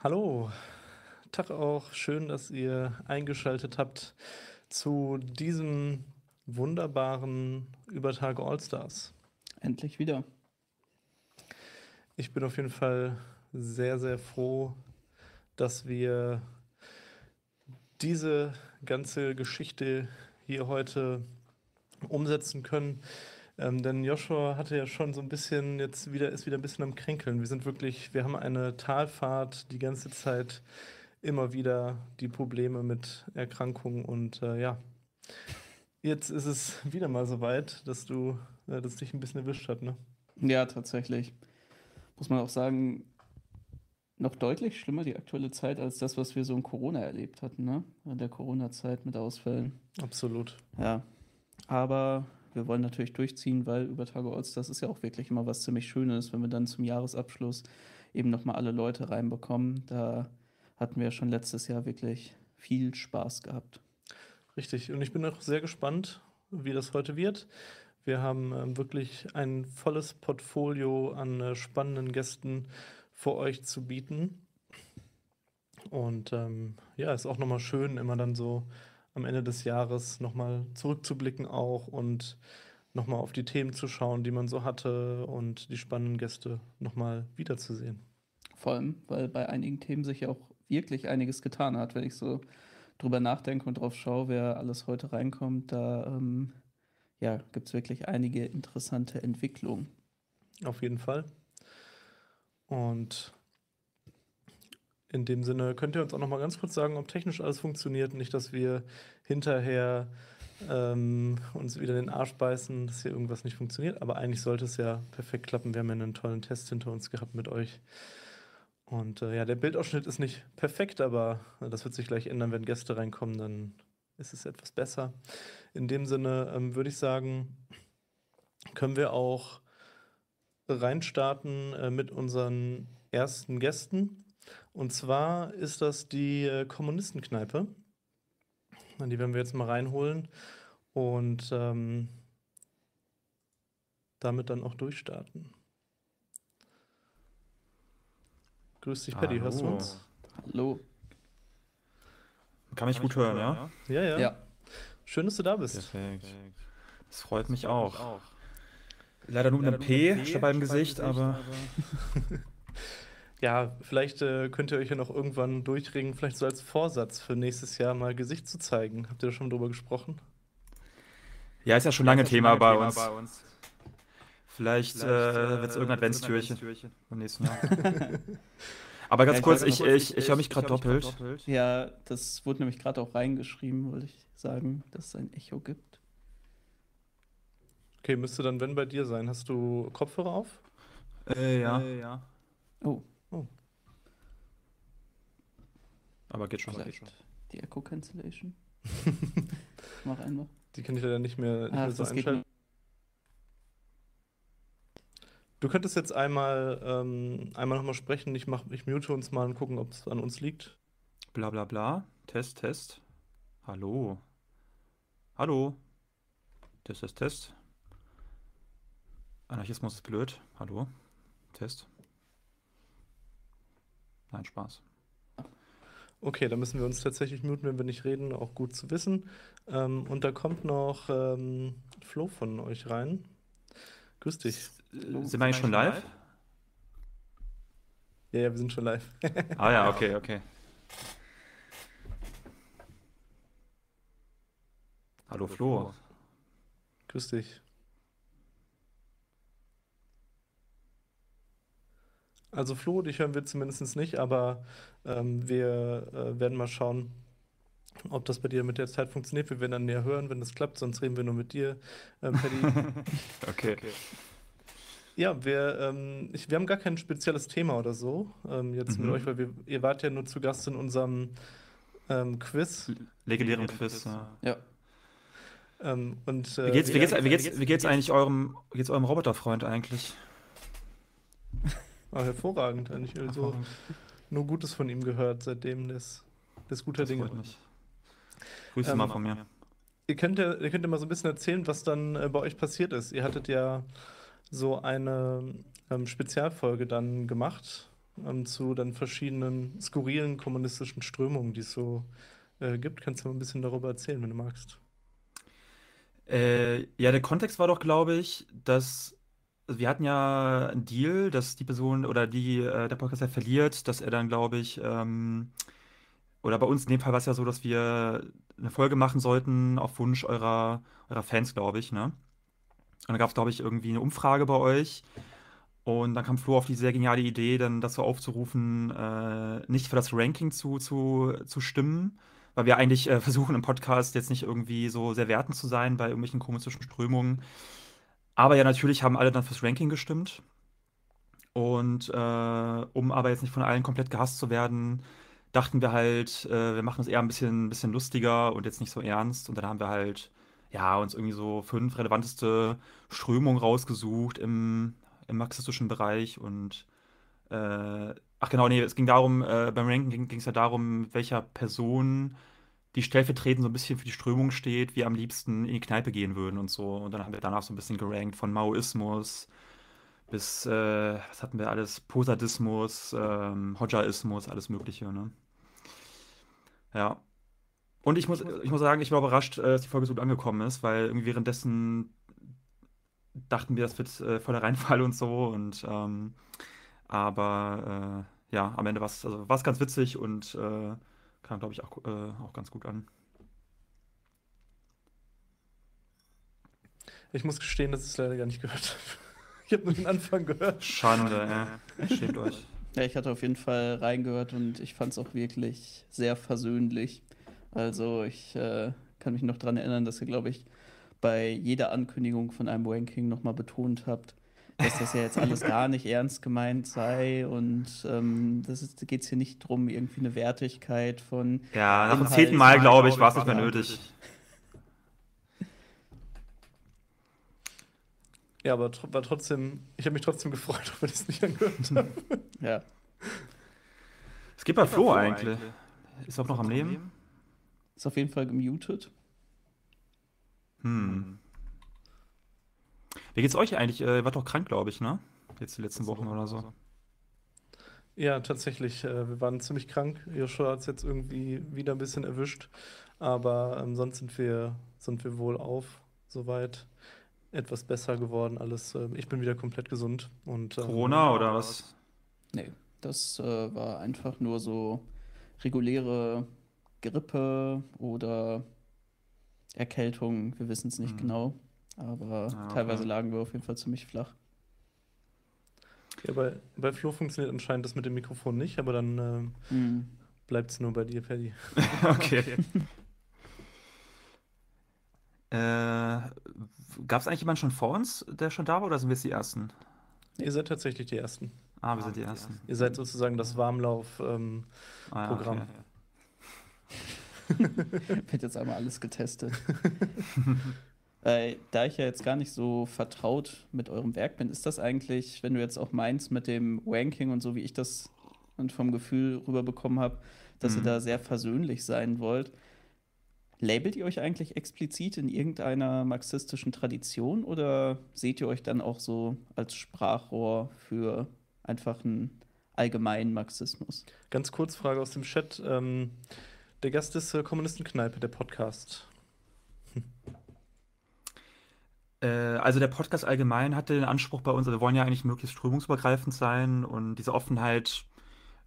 Hallo, Tag auch. Schön, dass ihr eingeschaltet habt zu diesem wunderbaren Übertage Allstars. Endlich wieder. Ich bin auf jeden Fall sehr, sehr froh, dass wir diese ganze Geschichte hier heute umsetzen können. Ähm, denn Joshua hatte ja schon so ein bisschen, jetzt wieder, ist wieder ein bisschen am Kränkeln. Wir sind wirklich, wir haben eine Talfahrt die ganze Zeit immer wieder die Probleme mit Erkrankungen und äh, ja, jetzt ist es wieder mal so weit, dass du, äh, dass dich ein bisschen erwischt hat, ne? Ja, tatsächlich. Muss man auch sagen, noch deutlich schlimmer die aktuelle Zeit als das, was wir so in Corona erlebt hatten, ne? In der Corona-Zeit mit Ausfällen. Absolut. Ja. Aber wir wollen natürlich durchziehen, weil über Tage Orts, das ist ja auch wirklich immer was ziemlich Schönes, wenn wir dann zum Jahresabschluss eben nochmal alle Leute reinbekommen. Da hatten wir schon letztes Jahr wirklich viel Spaß gehabt. Richtig. Und ich bin auch sehr gespannt, wie das heute wird. Wir haben ähm, wirklich ein volles Portfolio an äh, spannenden Gästen für euch zu bieten. Und ähm, ja, ist auch nochmal schön, immer dann so am Ende des Jahres nochmal zurückzublicken auch und nochmal auf die Themen zu schauen, die man so hatte und die spannenden Gäste nochmal wiederzusehen. Vor allem, weil bei einigen Themen sich ja auch wirklich einiges getan hat. Wenn ich so drüber nachdenke und drauf schaue, wer alles heute reinkommt, da ähm, ja, gibt es wirklich einige interessante Entwicklungen. Auf jeden Fall. Und in dem Sinne könnt ihr uns auch noch mal ganz kurz sagen, ob technisch alles funktioniert. Nicht, dass wir hinterher ähm, uns wieder den Arsch beißen, dass hier irgendwas nicht funktioniert. Aber eigentlich sollte es ja perfekt klappen. Wir haben ja einen tollen Test hinter uns gehabt mit euch. Und äh, ja, der Bildausschnitt ist nicht perfekt, aber das wird sich gleich ändern, wenn Gäste reinkommen, dann ist es etwas besser. In dem Sinne ähm, würde ich sagen, können wir auch reinstarten äh, mit unseren ersten Gästen. Und zwar ist das die äh, Kommunistenkneipe. Die werden wir jetzt mal reinholen und ähm, damit dann auch durchstarten. Grüß dich, Paddy, hörst du uns? Hallo. Kann mich gut hören, ja? Ja, ja. Ja. Schön, dass du da bist. Perfekt. Das freut mich auch. Leider nur mit einem P statt beim Gesicht, aber Ja, vielleicht äh, könnt ihr euch ja noch irgendwann durchringen, vielleicht so als Vorsatz für nächstes Jahr mal Gesicht zu zeigen. Habt ihr da schon drüber gesprochen? ja, ist ja schon lange Thema bei uns. Vielleicht äh, wird es irgendein Adventstürchen im nächsten Jahr. Aber ganz Ja, ich kurz, ich, noch- ich, ich höre mich gerade doppelt. Ja, das wurde nämlich gerade auch reingeschrieben, wollte ich sagen, dass es ein Echo gibt. Okay, müsste dann, wenn bei dir sein. Hast du Kopfhörer auf? Äh, ja. ja. Oh, Aber geht schon. vielleicht die Echo Cancellation. Mach einfach. Die kann ich leider nicht mehr, nicht Ach, mehr so geht einschalten. Du könntest jetzt einmal, ähm, einmal nochmal sprechen. Ich, mach, ich mute uns mal und gucken, ob es an uns liegt. Bla bla bla. Test, Test. Hallo. Hallo. Test, Test, Test. Anarchismus ist blöd. Hallo. Test. Nein, Spaß. Okay, dann müssen wir uns tatsächlich muten, wenn wir nicht reden. Auch gut zu wissen. Ähm, und da kommt noch ähm, Flo von euch rein. Grüß dich. Äh, Sind wir eigentlich schon live? Ja, ja, wir sind schon live. Ah ja, okay, okay. Hallo Flo. Grüß dich. Also Flo, dich hören wir zumindest nicht, aber ähm, wir äh, werden mal schauen, ob das bei dir mit der Zeit funktioniert. Wir werden dann näher hören, wenn das klappt, sonst reden wir nur mit dir, ähm, Paddy. Okay. Ja, wir, ähm, ich, wir haben gar kein spezielles Thema oder so ähm, jetzt mit Mhm. euch, weil wir, ihr wart ja nur zu Gast in unserem ähm, Quiz. Legendären Quiz. Ja. Ja, Ähm, und, Wie äh, geht's, wie geht's, wie geht's, wie geht's eigentlich eurem, wie geht's eurem Roboterfreund eigentlich? Ah, hervorragend, eigentlich. Also, nur Gutes von ihm gehört seitdem, das, das guter Das Dinge. Grüße Ähm, mal von mir. Ihr könnt, ja, ihr könnt ja mal so ein bisschen erzählen, was dann äh, bei euch passiert ist. Ihr hattet ja so eine ähm, Spezialfolge dann gemacht ähm, zu dann verschiedenen skurrilen kommunistischen Strömungen, die es so äh, gibt. Kannst du mal ein bisschen darüber erzählen, wenn du magst? Äh, ja, der Kontext war doch, glaube ich, dass wir hatten ja einen Deal, dass die Person oder die äh, der Podcaster verliert, dass er dann, glaube ich, ähm, oder bei uns in dem Fall war es ja so, dass wir eine Folge machen sollten auf Wunsch eurer, eurer Fans, glaube ich, ne? Und dann gab es, glaube ich, irgendwie eine Umfrage bei euch. Und dann kam Flo auf die sehr geniale Idee, dann dazu aufzurufen, äh, nicht für das Ranking zu, zu, zu stimmen, weil wir eigentlich äh, versuchen im Podcast jetzt nicht irgendwie so sehr wertend zu sein bei irgendwelchen kommunistischen Strömungen. Aber ja, natürlich haben alle dann fürs Ranking gestimmt. Und äh, um aber jetzt nicht von allen komplett gehasst zu werden, dachten wir halt, äh, wir machen es eher ein bisschen, bisschen lustiger und jetzt nicht so ernst. Und dann haben wir halt, ja, uns irgendwie so fünf relevanteste Strömungen rausgesucht im, im marxistischen Bereich und äh, ach genau, nee, es ging darum, äh, beim Ranking ging es ja darum, welcher Person die stellvertretend so ein bisschen für die Strömung steht, wir am liebsten in die Kneipe gehen würden und so. Und dann haben wir danach so ein bisschen gerankt von Maoismus bis, äh, was hatten wir alles, Posadismus, ähm, Hodjaismus, alles Mögliche, ne? Ja. Und ich muss, ich muss sagen, ich war überrascht, äh, dass die Folge so gut angekommen ist, weil irgendwie währenddessen dachten wir, das wird äh, voller Reinfall und so. Und ähm, aber äh, ja, am Ende war es also, ganz witzig und äh, kam, glaube ich, auch, äh, auch ganz gut an. Ich muss gestehen, dass ich es leider gar nicht gehört habe. Ich habe nur den Anfang gehört. Schade, ja. Schämt euch. Ja, ich hatte auf jeden Fall reingehört und ich fand es auch wirklich sehr versöhnlich. Also ich äh, kann mich noch daran erinnern, dass ihr, glaube ich, bei jeder Ankündigung von einem Ranking nochmal betont habt, dass das ja jetzt alles gar nicht ernst gemeint sei und ähm, das geht es hier nicht darum, irgendwie eine Wertigkeit von. Ja, nach dem zehnten Mal, glaube ich, war es nicht mehr nötig. Ja, aber war trotzdem, ich habe mich trotzdem gefreut, ob wir das nicht angehört haben. ja. Es gibt bei Flo eigentlich. Ist auch noch am Leben? Ist auf jeden Fall gemutet. Hm. Wie geht's euch eigentlich? Ihr wart doch krank, glaube ich, ne? Jetzt die letzten Wochen oder so. Ja, tatsächlich. Äh, wir waren ziemlich krank. Joshua hat es jetzt irgendwie wieder ein bisschen erwischt. Aber ähm, sonst sind wir, sind wir wohl auf, soweit. Etwas besser geworden, alles. Äh, ich bin wieder komplett gesund. Und, ähm, Corona oder was? Nee, das äh, war einfach nur so reguläre Grippe oder Erkältung. Wir wissen es nicht hm. genau. Aber ah, okay. teilweise lagen wir auf jeden Fall ziemlich flach. Ja, bei, bei Flo funktioniert anscheinend das mit dem Mikrofon nicht, aber dann äh, mhm. bleibt es nur bei dir, Paddy. okay. äh, Gab es eigentlich jemanden schon vor uns, der schon da war, oder sind wir jetzt die Ersten? Ihr seid tatsächlich die Ersten. Ah, wir sind die Ersten. Ihr seid sozusagen das Warmlauf-Programm. Ähm, ah, ja, okay. Wird jetzt einmal alles getestet. Äh, da ich ja jetzt gar nicht so vertraut mit eurem Werk bin, ist das eigentlich, wenn du jetzt auch meinst mit dem Ranking und so, wie ich das und vom Gefühl rüberbekommen habe, dass mhm. ihr da sehr versöhnlich sein wollt, labelt ihr euch eigentlich explizit in irgendeiner marxistischen Tradition oder seht ihr euch dann auch so als Sprachrohr für einfach einen allgemeinen Marxismus? Ganz kurz Frage aus dem Chat. Ähm, der Gast ist äh, Kommunistenkneipe, der Podcast. Äh, also der Podcast allgemein hatte den Anspruch bei uns, also wir wollen ja eigentlich möglichst strömungsübergreifend sein und diese Offenheit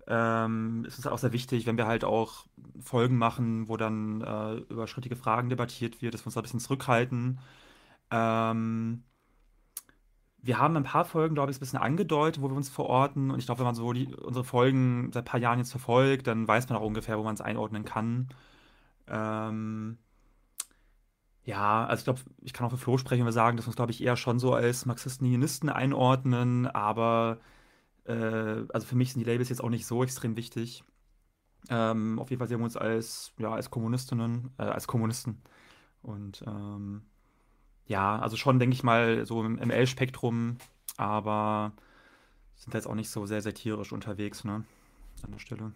ähm, ist uns auch sehr wichtig, wenn wir halt auch Folgen machen, wo dann äh, über schrittige Fragen debattiert wird, dass wir uns da ein bisschen zurückhalten. Ähm, wir haben ein paar Folgen, glaube ich, ein bisschen angedeutet, wo wir uns verorten. Und ich glaube, wenn man so die, unsere Folgen seit ein paar Jahren jetzt verfolgt, dann weiß man auch ungefähr, wo man es einordnen kann. Ähm, ja, also ich glaube, ich kann auch für Flo sprechen, wenn wir sagen, dass wir uns, glaube ich, eher schon so als Marxisten-Leninisten einordnen, aber äh, also für mich sind die Labels jetzt auch nicht so extrem wichtig. Ähm, auf jeden Fall sehen wir uns als, ja, als Kommunistinnen, äh, als Kommunisten. Und ähm, ja, also schon, denke ich mal, so im ML-Spektrum, aber sind da jetzt auch nicht so sehr satirisch unterwegs, ne? An der Stelle.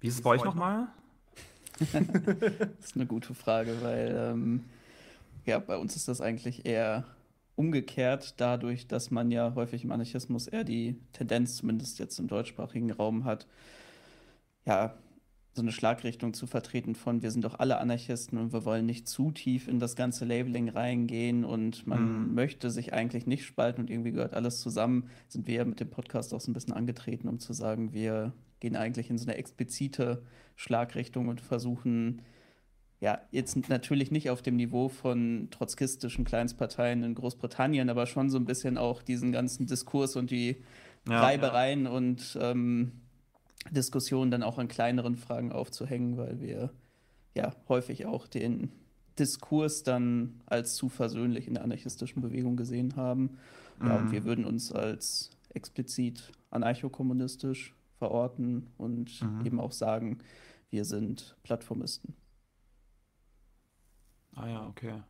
Wie ist es bei euch nochmal? Das ist eine gute Frage, weil ähm, ja, bei uns ist das eigentlich eher umgekehrt dadurch, dass man ja häufig im Anarchismus eher die Tendenz, zumindest jetzt im deutschsprachigen Raum hat, ja, so eine Schlagrichtung zu vertreten von, wir sind doch alle Anarchisten und wir wollen nicht zu tief in das ganze Labeling reingehen und man mhm. möchte sich eigentlich nicht spalten und irgendwie gehört alles zusammen, sind wir ja mit dem Podcast auch so ein bisschen angetreten, um zu sagen, wir gehen eigentlich in so eine explizite Schlagrichtung und versuchen, ja, jetzt natürlich nicht auf dem Niveau von trotzkistischen Kleinstparteien in Großbritannien, aber schon so ein bisschen auch diesen ganzen Diskurs und die ja, Reibereien ja. und ähm, Diskussionen dann auch an kleineren Fragen aufzuhängen, weil wir ja häufig auch den Diskurs dann als zu versöhnlich in der anarchistischen Bewegung gesehen haben. Mhm. Ja, und wir mhm. würden uns als explizit anarchokommunistisch verorten und mhm. eben auch sagen, wir sind Plattformisten. Ah ja, okay.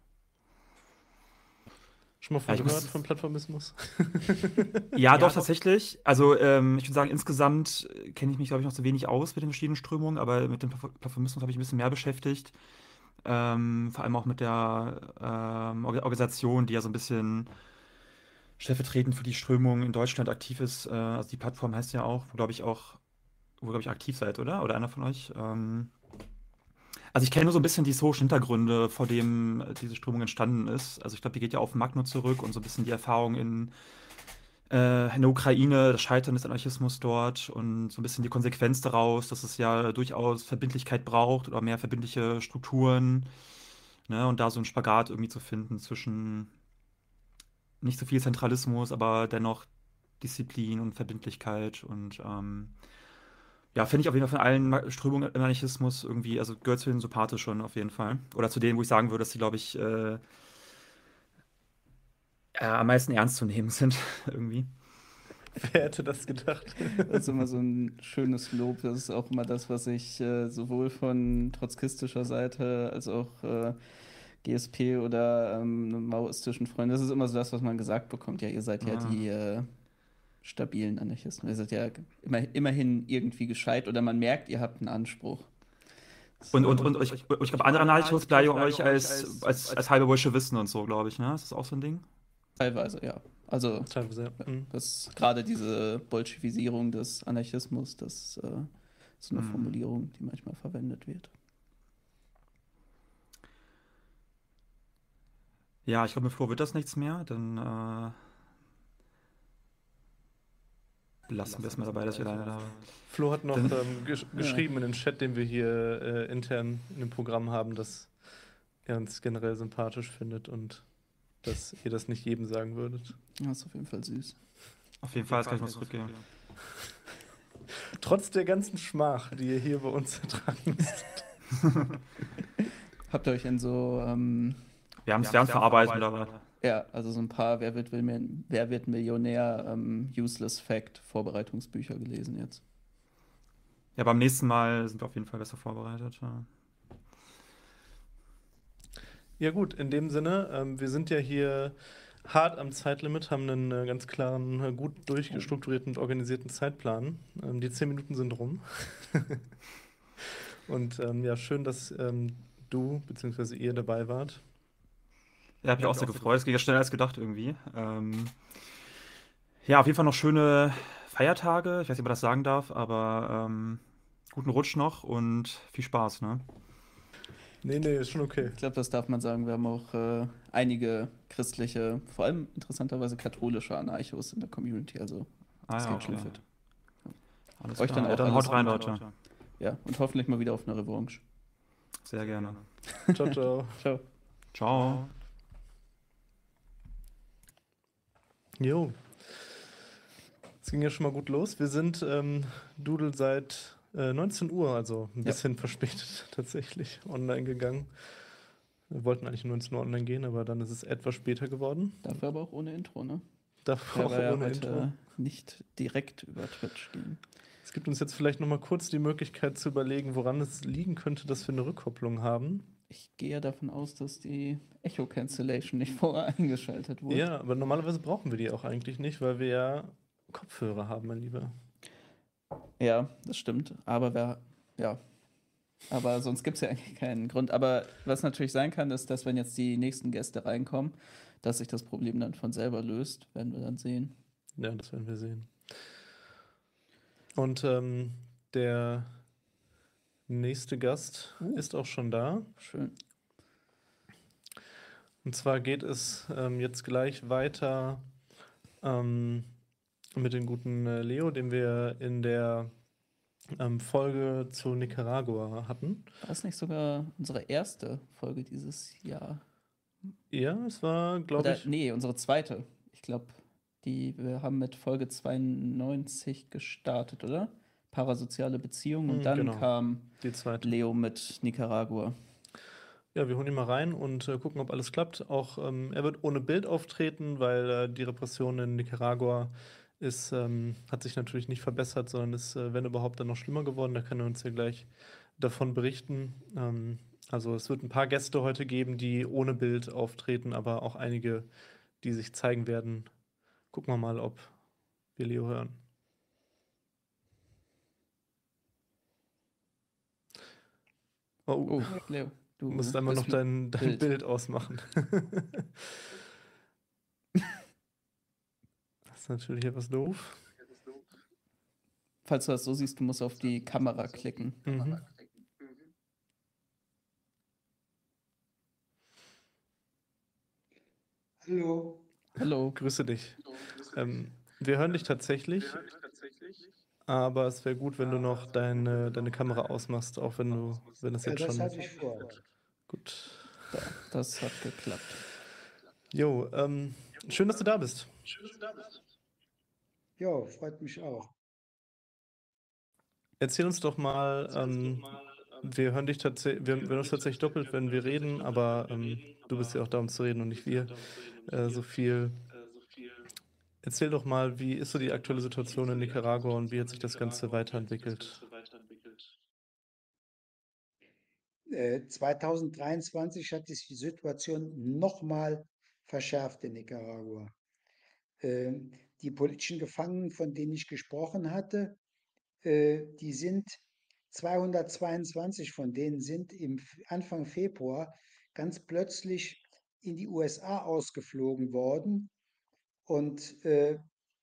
Schon mal von ja, gehört von Plattformismus? ja, ja, doch, tatsächlich. Also, ähm, ich würde sagen, insgesamt äh, kenne ich mich, glaube ich, noch zu wenig aus mit den verschiedenen Strömungen, aber mit dem Plattformismus habe ich ein bisschen mehr beschäftigt. Ähm, vor allem auch mit der ähm, Organisation, die ja so ein bisschen stellvertretend für die Strömung in Deutschland aktiv ist. Äh, also, die Plattform heißt ja auch, wo, glaube ich, auch, wo, glaube ich, aktiv seid, oder? Oder einer von euch? Ähm, also ich kenne nur so ein bisschen die historischen Hintergründe, vor dem äh, diese Strömung entstanden ist. Also ich glaube, die geht ja auf Magno zurück und so ein bisschen die Erfahrung in, äh, in der Ukraine, das Scheitern des Anarchismus dort und so ein bisschen die Konsequenz daraus, dass es ja durchaus Verbindlichkeit braucht oder mehr verbindliche Strukturen. Ne? Und da so ein Spagat irgendwie zu finden zwischen nicht so viel Zentralismus, aber dennoch Disziplin und Verbindlichkeit und ähm, ja, finde ich auf jeden Fall von allen Strömungen im Anarchismus irgendwie, also gehört zu den sympathisch schon auf jeden Fall. Oder zu denen, wo ich sagen würde, dass sie, glaube ich, äh, äh, am meisten ernst zu nehmen sind, irgendwie. Wer hätte das gedacht? Das ist immer so ein schönes Lob. Das ist auch immer das, was ich äh, sowohl von trotzkistischer Seite als auch äh, GSP oder ähm, maoistischen Freunden, das ist immer so das, was man gesagt bekommt. Ja, ihr seid ja, ja die äh, stabilen Anarchisten. Ihr seid ja immer, immerhin irgendwie gescheit oder man merkt, ihr habt einen Anspruch. Und, und, und, ich, ich glaube, andere Anarchos bleiben euch als, als, als halbe Bolschewisten und so, glaube ich, ne? Ist das auch so ein Ding? Teilweise, ja. Also, Teilweise, ja. Mhm. das gerade diese Bolschewisierung des Anarchismus, das äh, ist eine mhm. Formulierung, die manchmal verwendet wird. Ja, ich glaube, mit Flo wird das nichts mehr. Dann äh, lassen wir es mal dabei, dass wir alleine da. Flo hat noch ähm, gesch geschrieben in den Chat, den wir hier äh, intern in dem Programm haben, dass er uns generell sympathisch findet und dass ihr das nicht jedem sagen würdet. Das ist auf jeden Fall süß. Auf jeden Fall, das kann ich mal zurückgehen. Trotz der ganzen Schmach, die ihr hier bei uns ertragen müsst. Habt ihr euch in so. Ähm, wir haben es verarbeitet, aber. Ja, also so ein paar Wer wird, Wer wird Millionär, ähm, Useless Fact Vorbereitungsbücher gelesen jetzt. Ja, beim nächsten Mal sind wir auf jeden Fall besser vorbereitet. Ja, ja gut, in dem Sinne, ähm, wir sind ja hier hart am Zeitlimit, haben einen äh, ganz klaren, äh, gut durchgestrukturierten und organisierten Zeitplan. Ähm, die zehn Minuten sind rum. und ähm, ja, schön, dass ähm, du bzw. ihr dabei wart. Ja, habe mich auch sehr gefreut. Es ging ja schneller als gedacht irgendwie. Ähm, ja, auf jeden Fall noch schöne Feiertage. Ich weiß nicht, ob man das sagen darf, aber ähm, guten Rutsch noch und viel Spaß, ne? Nee, nee, ist schon okay. Ich glaube, das darf man sagen. Wir haben auch äh, einige christliche, vor allem interessanterweise katholische Anarchos in der Community. Also, das ah, ja, geht okay. schon fit. Alles Euch dann, auch ja, dann haut rein, Leute. Ja, und hoffentlich mal wieder auf eine Revanche. Sehr gerne. ciao, ciao. ciao. Ciao. Jo. Es ging ja schon mal gut los. Wir sind ähm, Doodle seit äh, 19 Uhr, also ein bisschen ja. verspätet tatsächlich, online gegangen. Wir wollten eigentlich 19 Uhr online gehen, aber dann ist es etwas später geworden. Dafür aber auch ohne Intro, ne? Dafür auch ja ohne Intro. Nicht direkt über Twitch gehen. Es gibt uns jetzt vielleicht noch mal kurz die Möglichkeit zu überlegen, woran es liegen könnte, dass wir eine Rückkopplung haben. Ich gehe davon aus, dass die Echo Cancellation nicht vorher eingeschaltet wurde. Ja, aber normalerweise brauchen wir die auch eigentlich nicht, weil wir ja Kopfhörer haben, mein Lieber. Ja, das stimmt. Aber wer, ja. Aber sonst gibt es ja eigentlich keinen Grund. Aber was natürlich sein kann, ist, dass wenn jetzt die nächsten Gäste reinkommen, dass sich das Problem dann von selber löst, werden wir dann sehen. Ja, das werden wir sehen. Und ähm, der nächste Gast Uh. ist auch schon da. Schön. Und zwar geht es ähm, jetzt gleich weiter ähm, mit dem guten äh, Leo, den wir in der ähm, Folge zu Nicaragua hatten. War das nicht sogar unsere erste Folge dieses Jahr? Ja, es war, glaube ich, nee, unsere zweite. Ich glaube, die wir haben mit Folge 92 gestartet, oder? Parasoziale Beziehungen und Hm, dann genau. kam die zweite. Leo mit Nicaragua. Ja, wir holen ihn mal rein und äh, gucken, ob alles klappt. Auch ähm, er wird ohne Bild auftreten, weil äh, die Repression in Nicaragua ist, ähm, hat sich natürlich nicht verbessert, sondern ist, äh, wenn überhaupt, dann noch schlimmer geworden. Da kann er uns ja gleich davon berichten. Ähm, also es wird ein paar Gäste heute geben, die ohne Bild auftreten, aber auch einige, die sich zeigen werden. Gucken wir mal, ob wir Leo hören. Oh, Oh, Leo, du Du musst einmal bist noch dein, dein Bild. Bild. ausmachen. das ist natürlich etwas doof. Falls du das so siehst, du musst auf die Kamera klicken. Mhm. Hallo. Hallo. Grüße dich. Ähm, wir hören dich tatsächlich, aber es wäre gut, wenn du noch deine, deine Kamera ausmachst, auch wenn du, wenn es Ja, jetzt das schon hatte ich vor. gut. Da, das hat geklappt. Jo, ähm, schön, dass du da bist. Ja, freut mich auch. Erzähl uns doch mal, ähm, wir hören dich tatsächlich, wir hören uns tatsächlich doppelt, wenn wir reden, aber ähm, du bist ja auch da, um zu reden und nicht wir äh, so viel. Erzähl doch mal, wie ist so die aktuelle Situation in Nicaragua und wie hat sich das Ganze weiterentwickelt? Äh, 2023 hat sich die Situation nochmal verschärft in Nicaragua. Ähm, die politischen Gefangenen, von denen ich gesprochen hatte, äh, die sind 222 von denen sind im Anfang Februar ganz plötzlich in die USA ausgeflogen worden. Und äh,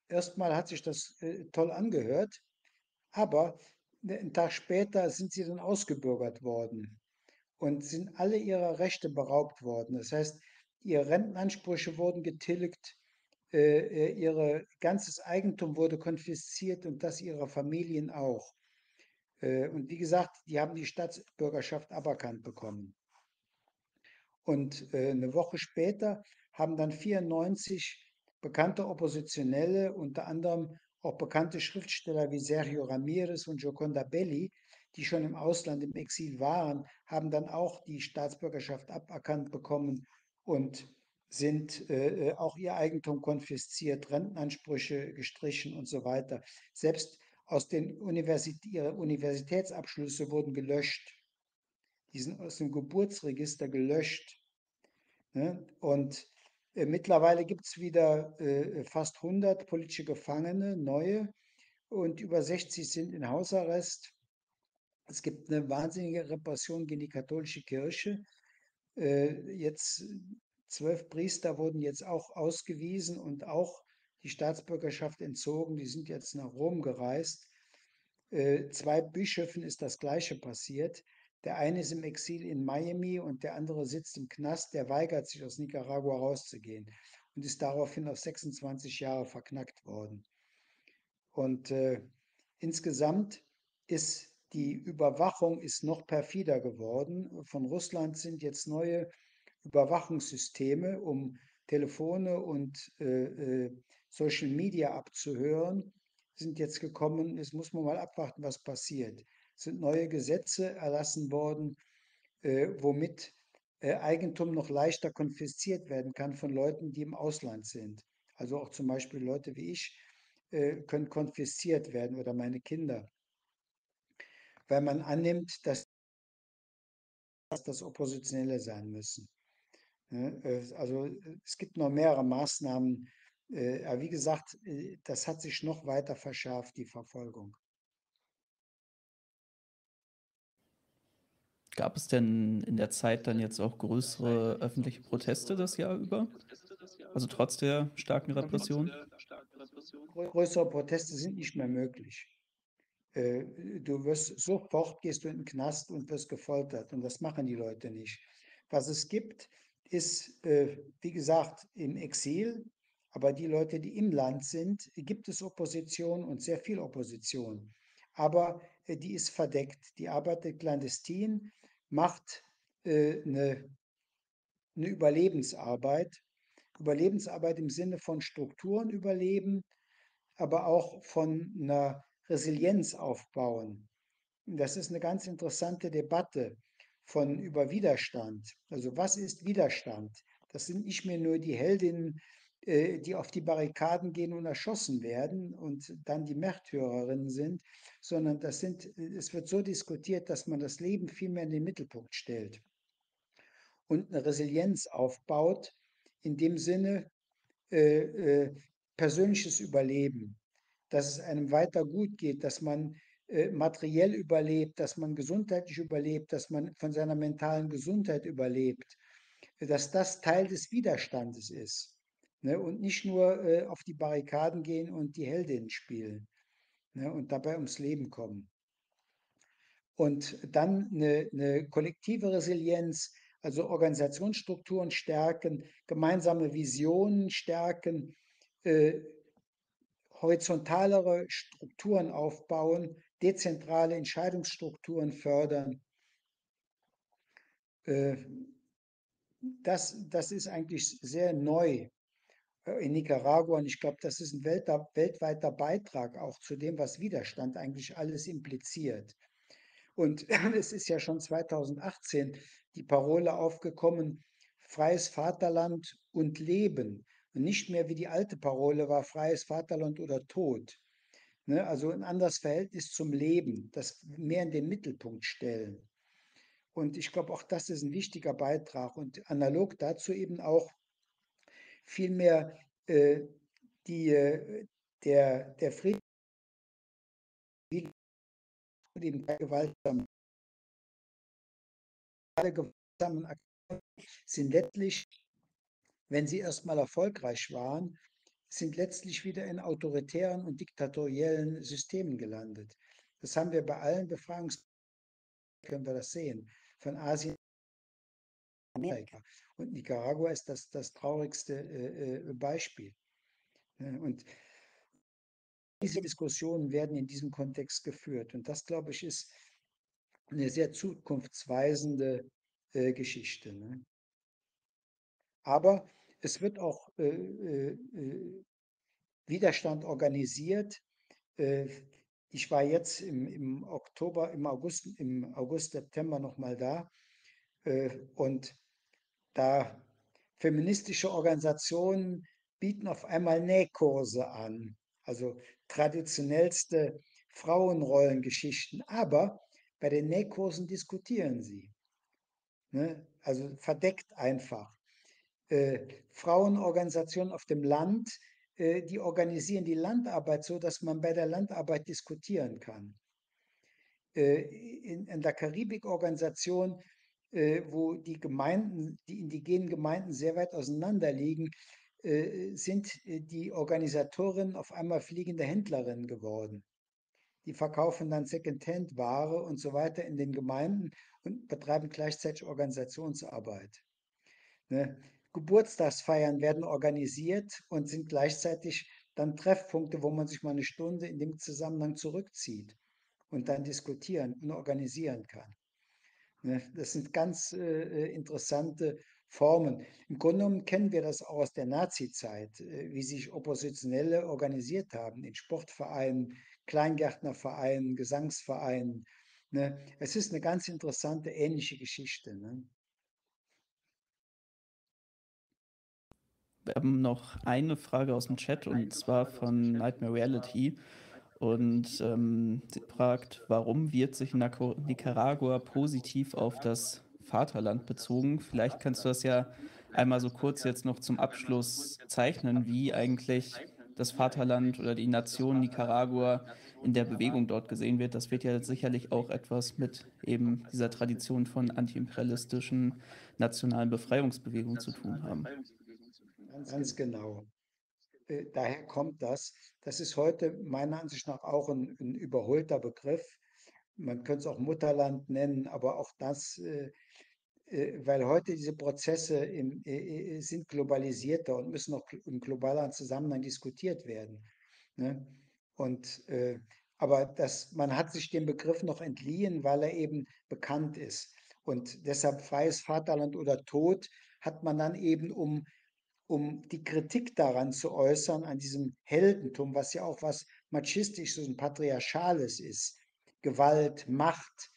erstmal hat sich das äh, toll angehört, aber ne- einen Tag später sind sie dann ausgebürgert worden und sind alle ihrer Rechte beraubt worden. Das heißt, ihre Rentenansprüche wurden getilgt, äh, äh, ihr ganzes Eigentum wurde konfisziert und das ihrer Familien auch. Äh, Und wie gesagt, die haben die Staatsbürgerschaft aberkannt bekommen. Und äh, eine Woche später haben dann 94 bekannte Oppositionelle, unter anderem auch bekannte Schriftsteller wie Sergio Ramirez und Gioconda Belli, die schon im Ausland im Exil waren, haben dann auch die Staatsbürgerschaft aberkannt bekommen und sind äh, äh, auch ihr Eigentum konfisziert, Rentenansprüche gestrichen und so weiter. Selbst aus den Universität, ihre Universitätsabschlüsse wurden gelöscht. Die sind aus dem Geburtsregister gelöscht. Ne? Und mittlerweile gibt es wieder äh, fast 100 politische Gefangene, neue, und über 60 sind in Hausarrest. Es gibt eine wahnsinnige Repression gegen die katholische Kirche. Äh, jetzt zwölf Priester wurden jetzt auch ausgewiesen und auch die Staatsbürgerschaft entzogen. Die sind jetzt nach Rom gereist. Äh, zwei Bischöfen ist das Gleiche passiert. Der eine ist im Exil in Miami und der andere sitzt im Knast. Der weigert sich aus Nicaragua rauszugehen und ist daraufhin auf 26 Jahre verknackt worden. Und äh, insgesamt ist die Überwachung ist noch perfider geworden. Von Russland sind jetzt neue Überwachungssysteme, um Telefone und äh, äh, Social Media abzuhören, sind jetzt gekommen. Jetzt muss man mal abwarten, was passiert. Sind neue Gesetze erlassen worden, äh, womit äh, Eigentum noch leichter konfisziert werden kann von Leuten, die im Ausland sind. Also auch zum Beispiel Leute wie ich äh, können konfisziert werden oder meine Kinder weil man annimmt, dass das Oppositionelle sein müssen. Ne, Also es gibt noch mehrere Maßnahmen, äh, aber wie gesagt, äh, das hat sich noch weiter verschärft, die Verfolgung. Gab es denn in der Zeit dann jetzt auch größere öffentliche Proteste das Jahr über? Also trotz der starken Repression? Größere Proteste sind nicht mehr möglich. Äh, du wirst sofort gehst du in den Knast und wirst gefoltert und das machen die Leute nicht. Was es gibt, ist, äh, wie gesagt, im Exil, aber die Leute, die im Land sind, gibt es Opposition und sehr viel Opposition. Aber äh, die ist verdeckt. Die arbeitet clandestin, macht eine, eine Überlebensarbeit. Überlebensarbeit im Sinne von Strukturen überleben, aber auch von einer Resilienz aufbauen. Das ist eine ganz interessante Debatte von über Widerstand. Also was ist Widerstand? Das sind nicht mehr nur die Heldinnen, äh, die auf die Barrikaden gehen und erschossen werden und dann die Märtyrerinnen sind, sondern das sind, es wird so diskutiert, dass man das Leben viel mehr in den Mittelpunkt stellt und eine Resilienz aufbaut, in dem Sinne äh, äh, persönliches Überleben dass es einem weiter gut geht, dass man äh, materiell überlebt, dass man gesundheitlich überlebt, dass man von seiner mentalen Gesundheit überlebt, dass das Teil des Widerstandes ist. Ne? Und nicht nur äh, auf die Barrikaden gehen und die Heldinnen spielen ne? und dabei ums Leben kommen. Und dann eine, eine kollektive Resilienz, also Organisationsstrukturen stärken, gemeinsame Visionen stärken, äh, horizontalere Strukturen aufbauen, dezentrale Entscheidungsstrukturen fördern. Äh, das, das ist eigentlich sehr neu in Nicaragua und ich glaube, das ist ein weltweiter Beitrag auch zu dem, was Widerstand eigentlich alles impliziert. Und es ist ja schon 2018 die Parole aufgekommen, freies Vaterland und Leben. Und nicht mehr wie die alte Parole war, freies Vaterland oder Tod. Ne? Also ein anderes Verhältnis zum Leben, das mehr in den Mittelpunkt stellen. Und ich glaube, auch das ist ein wichtiger Beitrag. Und analog dazu eben auch vielmehr äh, die, äh, der, der Frieden und eben gewaltsam. Alle gewaltsamen Aktionen sind letztlich wenn sie erstmal erfolgreich waren, sind letztlich wieder in autoritären und diktatoriellen Systemen gelandet. Das haben wir bei allen Befreiungs können wir das sehen, von Asien Amerika. Und Nicaragua ist das, das traurigste äh, äh Beispiel. Und diese Diskussionen werden in diesem Kontext geführt. Und das, glaube ich, ist eine sehr zukunftsweisende äh, Geschichte. Ne? Aber es wird auch äh, äh, äh, Widerstand organisiert. Äh, ich war jetzt im, im, Oktober, im August, im August, September nochmal da äh, und da feministische Organisationen bieten auf einmal Nähkurse an, also traditionellste Frauenrollengeschichten, aber bei den Nähkursen diskutieren sie. Ne? Also verdeckt einfach äh, Frauenorganisationen auf dem Land, äh, die organisieren die Landarbeit so, dass man bei der Landarbeit diskutieren kann. Äh, in, in, der Karibikorganisation, äh, wo die Gemeinden, die indigenen Gemeinden sehr weit auseinander liegen, äh, sind äh, die Organisatorinnen auf einmal fliegende Händlerinnen geworden. Die verkaufen dann Secondhand-Ware und so weiter in den Gemeinden und betreiben gleichzeitig Organisationsarbeit. Ne? Geburtstagsfeiern werden organisiert und sind gleichzeitig dann Treffpunkte, wo man sich mal eine Stunde in dem Zusammenhang zurückzieht und dann diskutieren und organisieren kann. Ne, das sind ganz äh, äh, interessante Formen. Im Grunde genommen kennen wir das auch aus der Nazi-Zeit, äh, wie sich Oppositionelle organisiert haben in Sportvereinen, Kleingärtnervereinen, Gesangsvereinen. Ne. Es ist eine ganz interessante, ähnliche Geschichte. Wir haben noch eine Frage aus dem Chat und zwar von Nightmare Reality. Und ähm, sie fragt, warum wird sich Nicaragua positiv auf das Vaterland bezogen? Vielleicht kannst du das ja einmal so kurz jetzt noch zum Abschluss zeichnen, wie eigentlich das Vaterland oder die Nation Nicaragua in der Bewegung dort gesehen wird. Das wird ja sicherlich auch etwas mit eben dieser Tradition von antiimperialistischen nationalen Befreiungsbewegungen zu tun haben Ganz genau. Äh, daher kommt das. Das ist heute meiner Ansicht nach auch ein, ein überholter Begriff. Man könnte es auch Mutterland nennen, aber auch das, äh, äh, weil heute diese Prozesse im, äh, sind globalisierter und müssen auch im globalen Zusammenhang diskutiert werden. Ne? Und aber das, man hat sich dem Begriff noch entliehen, weil er eben bekannt ist. Und deshalb freies Vaterland oder Tod hat man dann eben, um, um die Kritik daran zu äußern, an diesem Heldentum, was ja auch was Machistisches und Patriarchales ist, Gewalt, Macht,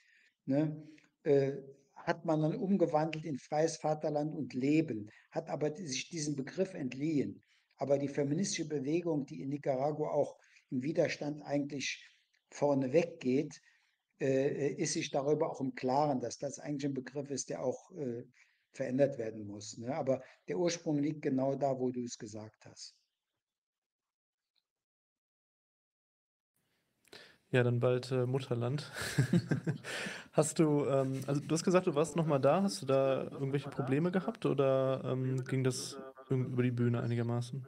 ne, äh, hat man dann umgewandelt in freies Vaterland und Leben, hat aber sich diesen Begriff entliehen. Aber die feministische Bewegung, die in Nicaragua auch im Widerstand eigentlich vorneweg geht, äh, ist sich darüber auch im Klaren, dass das eigentlich ein Begriff ist, der auch äh, verändert werden muss. Ne? Aber der Ursprung liegt genau da, wo du es gesagt hast. Ja, dann bald äh, Mutterland. hast du, ähm, also du hast gesagt, du warst nochmal da. Hast du da irgendwelche Probleme gehabt oder ähm, ging das über die Bühne einigermaßen?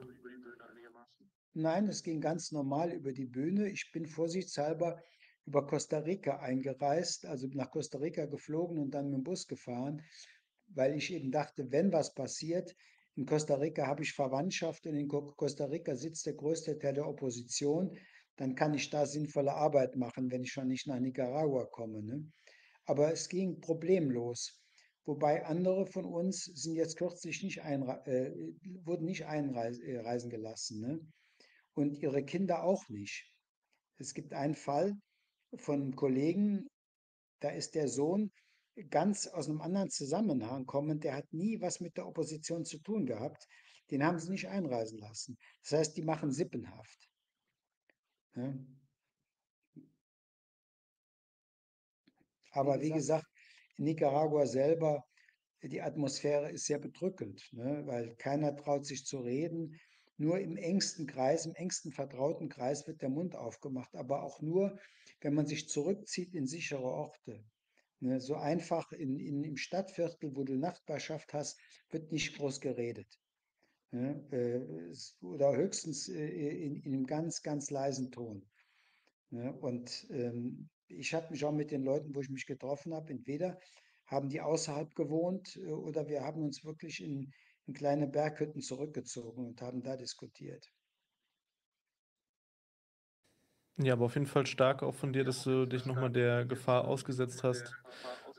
Nein, es ging ganz normal über die Bühne. Ich bin vorsichtshalber über Costa Rica eingereist, also nach Costa Rica geflogen und dann mit dem Bus gefahren, weil ich eben dachte, wenn was passiert, in Costa Rica habe ich Verwandtschaft und in Costa Rica sitzt der größte Teil der Opposition, dann kann ich da sinnvolle Arbeit machen, wenn ich schon nicht nach Nicaragua komme. Ne? Aber es ging problemlos. Wobei andere von uns sind jetzt kürzlich nicht äh, wurden nicht einreisen äh, gelassen. Ne? und ihre Kinder auch nicht. Es gibt einen Fall von Kollegen, da ist der Sohn ganz aus einem anderen Zusammenhang kommend, der hat nie was mit der Opposition zu tun gehabt. Den haben sie nicht einreisen lassen. Das heißt, die machen Sippenhaft. Ja. Aber wie gesagt, in Nicaragua selber, die Atmosphäre ist sehr bedrückend, ne? weil keiner traut sich zu reden. Nur im engsten Kreis, im engsten vertrauten Kreis wird der Mund aufgemacht, aber auch nur, wenn man sich zurückzieht in sichere Orte. Ne, so einfach in, in, im Stadtviertel, wo du Nachbarschaft hast, wird nicht groß geredet. Ne, äh, oder höchstens äh, in, in, einem ganz, ganz leisen Ton. Ne, und ähm, ich habe mich auch mit den Leuten, wo ich mich getroffen habe, entweder haben die außerhalb gewohnt äh, oder wir haben uns wirklich in, in kleine Berghütten zurückgezogen und haben da diskutiert. Ja, aber auf jeden Fall stark auch von dir, dass du dich nochmal der Gefahr ausgesetzt hast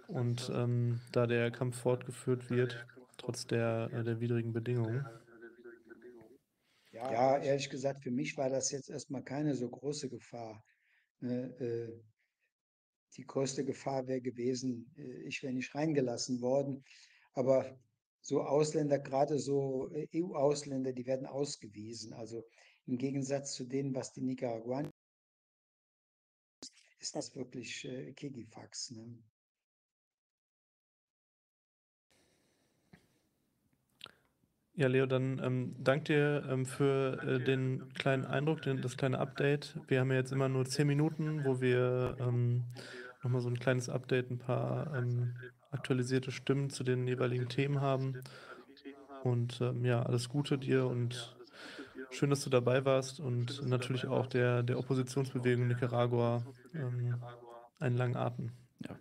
und ähm, da der Kampf fortgeführt wird, trotz der, äh, der widrigen Bedingungen. Ja, ehrlich gesagt, für mich war das jetzt erstmal keine so große Gefahr. Ne, äh, die größte Gefahr wäre gewesen, äh, ich wäre nicht reingelassen worden. Aber so Ausländer, gerade so EU-Ausländer, die werden ausgewiesen. Also im Gegensatz zu denen, was die Nicaraguaner ist das wirklich äh, Kigifax. Ne? Ja, Leo, dann ähm, danke dir ähm, für äh, den kleinen Eindruck, den, das kleine Update. Wir haben ja jetzt immer nur zehn Minuten, wo wir ähm, nochmal so ein kleines Update, ein paar ähm, aktualisierte Stimmen zu den jeweiligen Themen haben. Und ähm, ja, alles Gute dir und schön, dass du dabei warst und natürlich auch der, der Oppositionsbewegung Nicaragua ähm, einen langen Atem. Ja.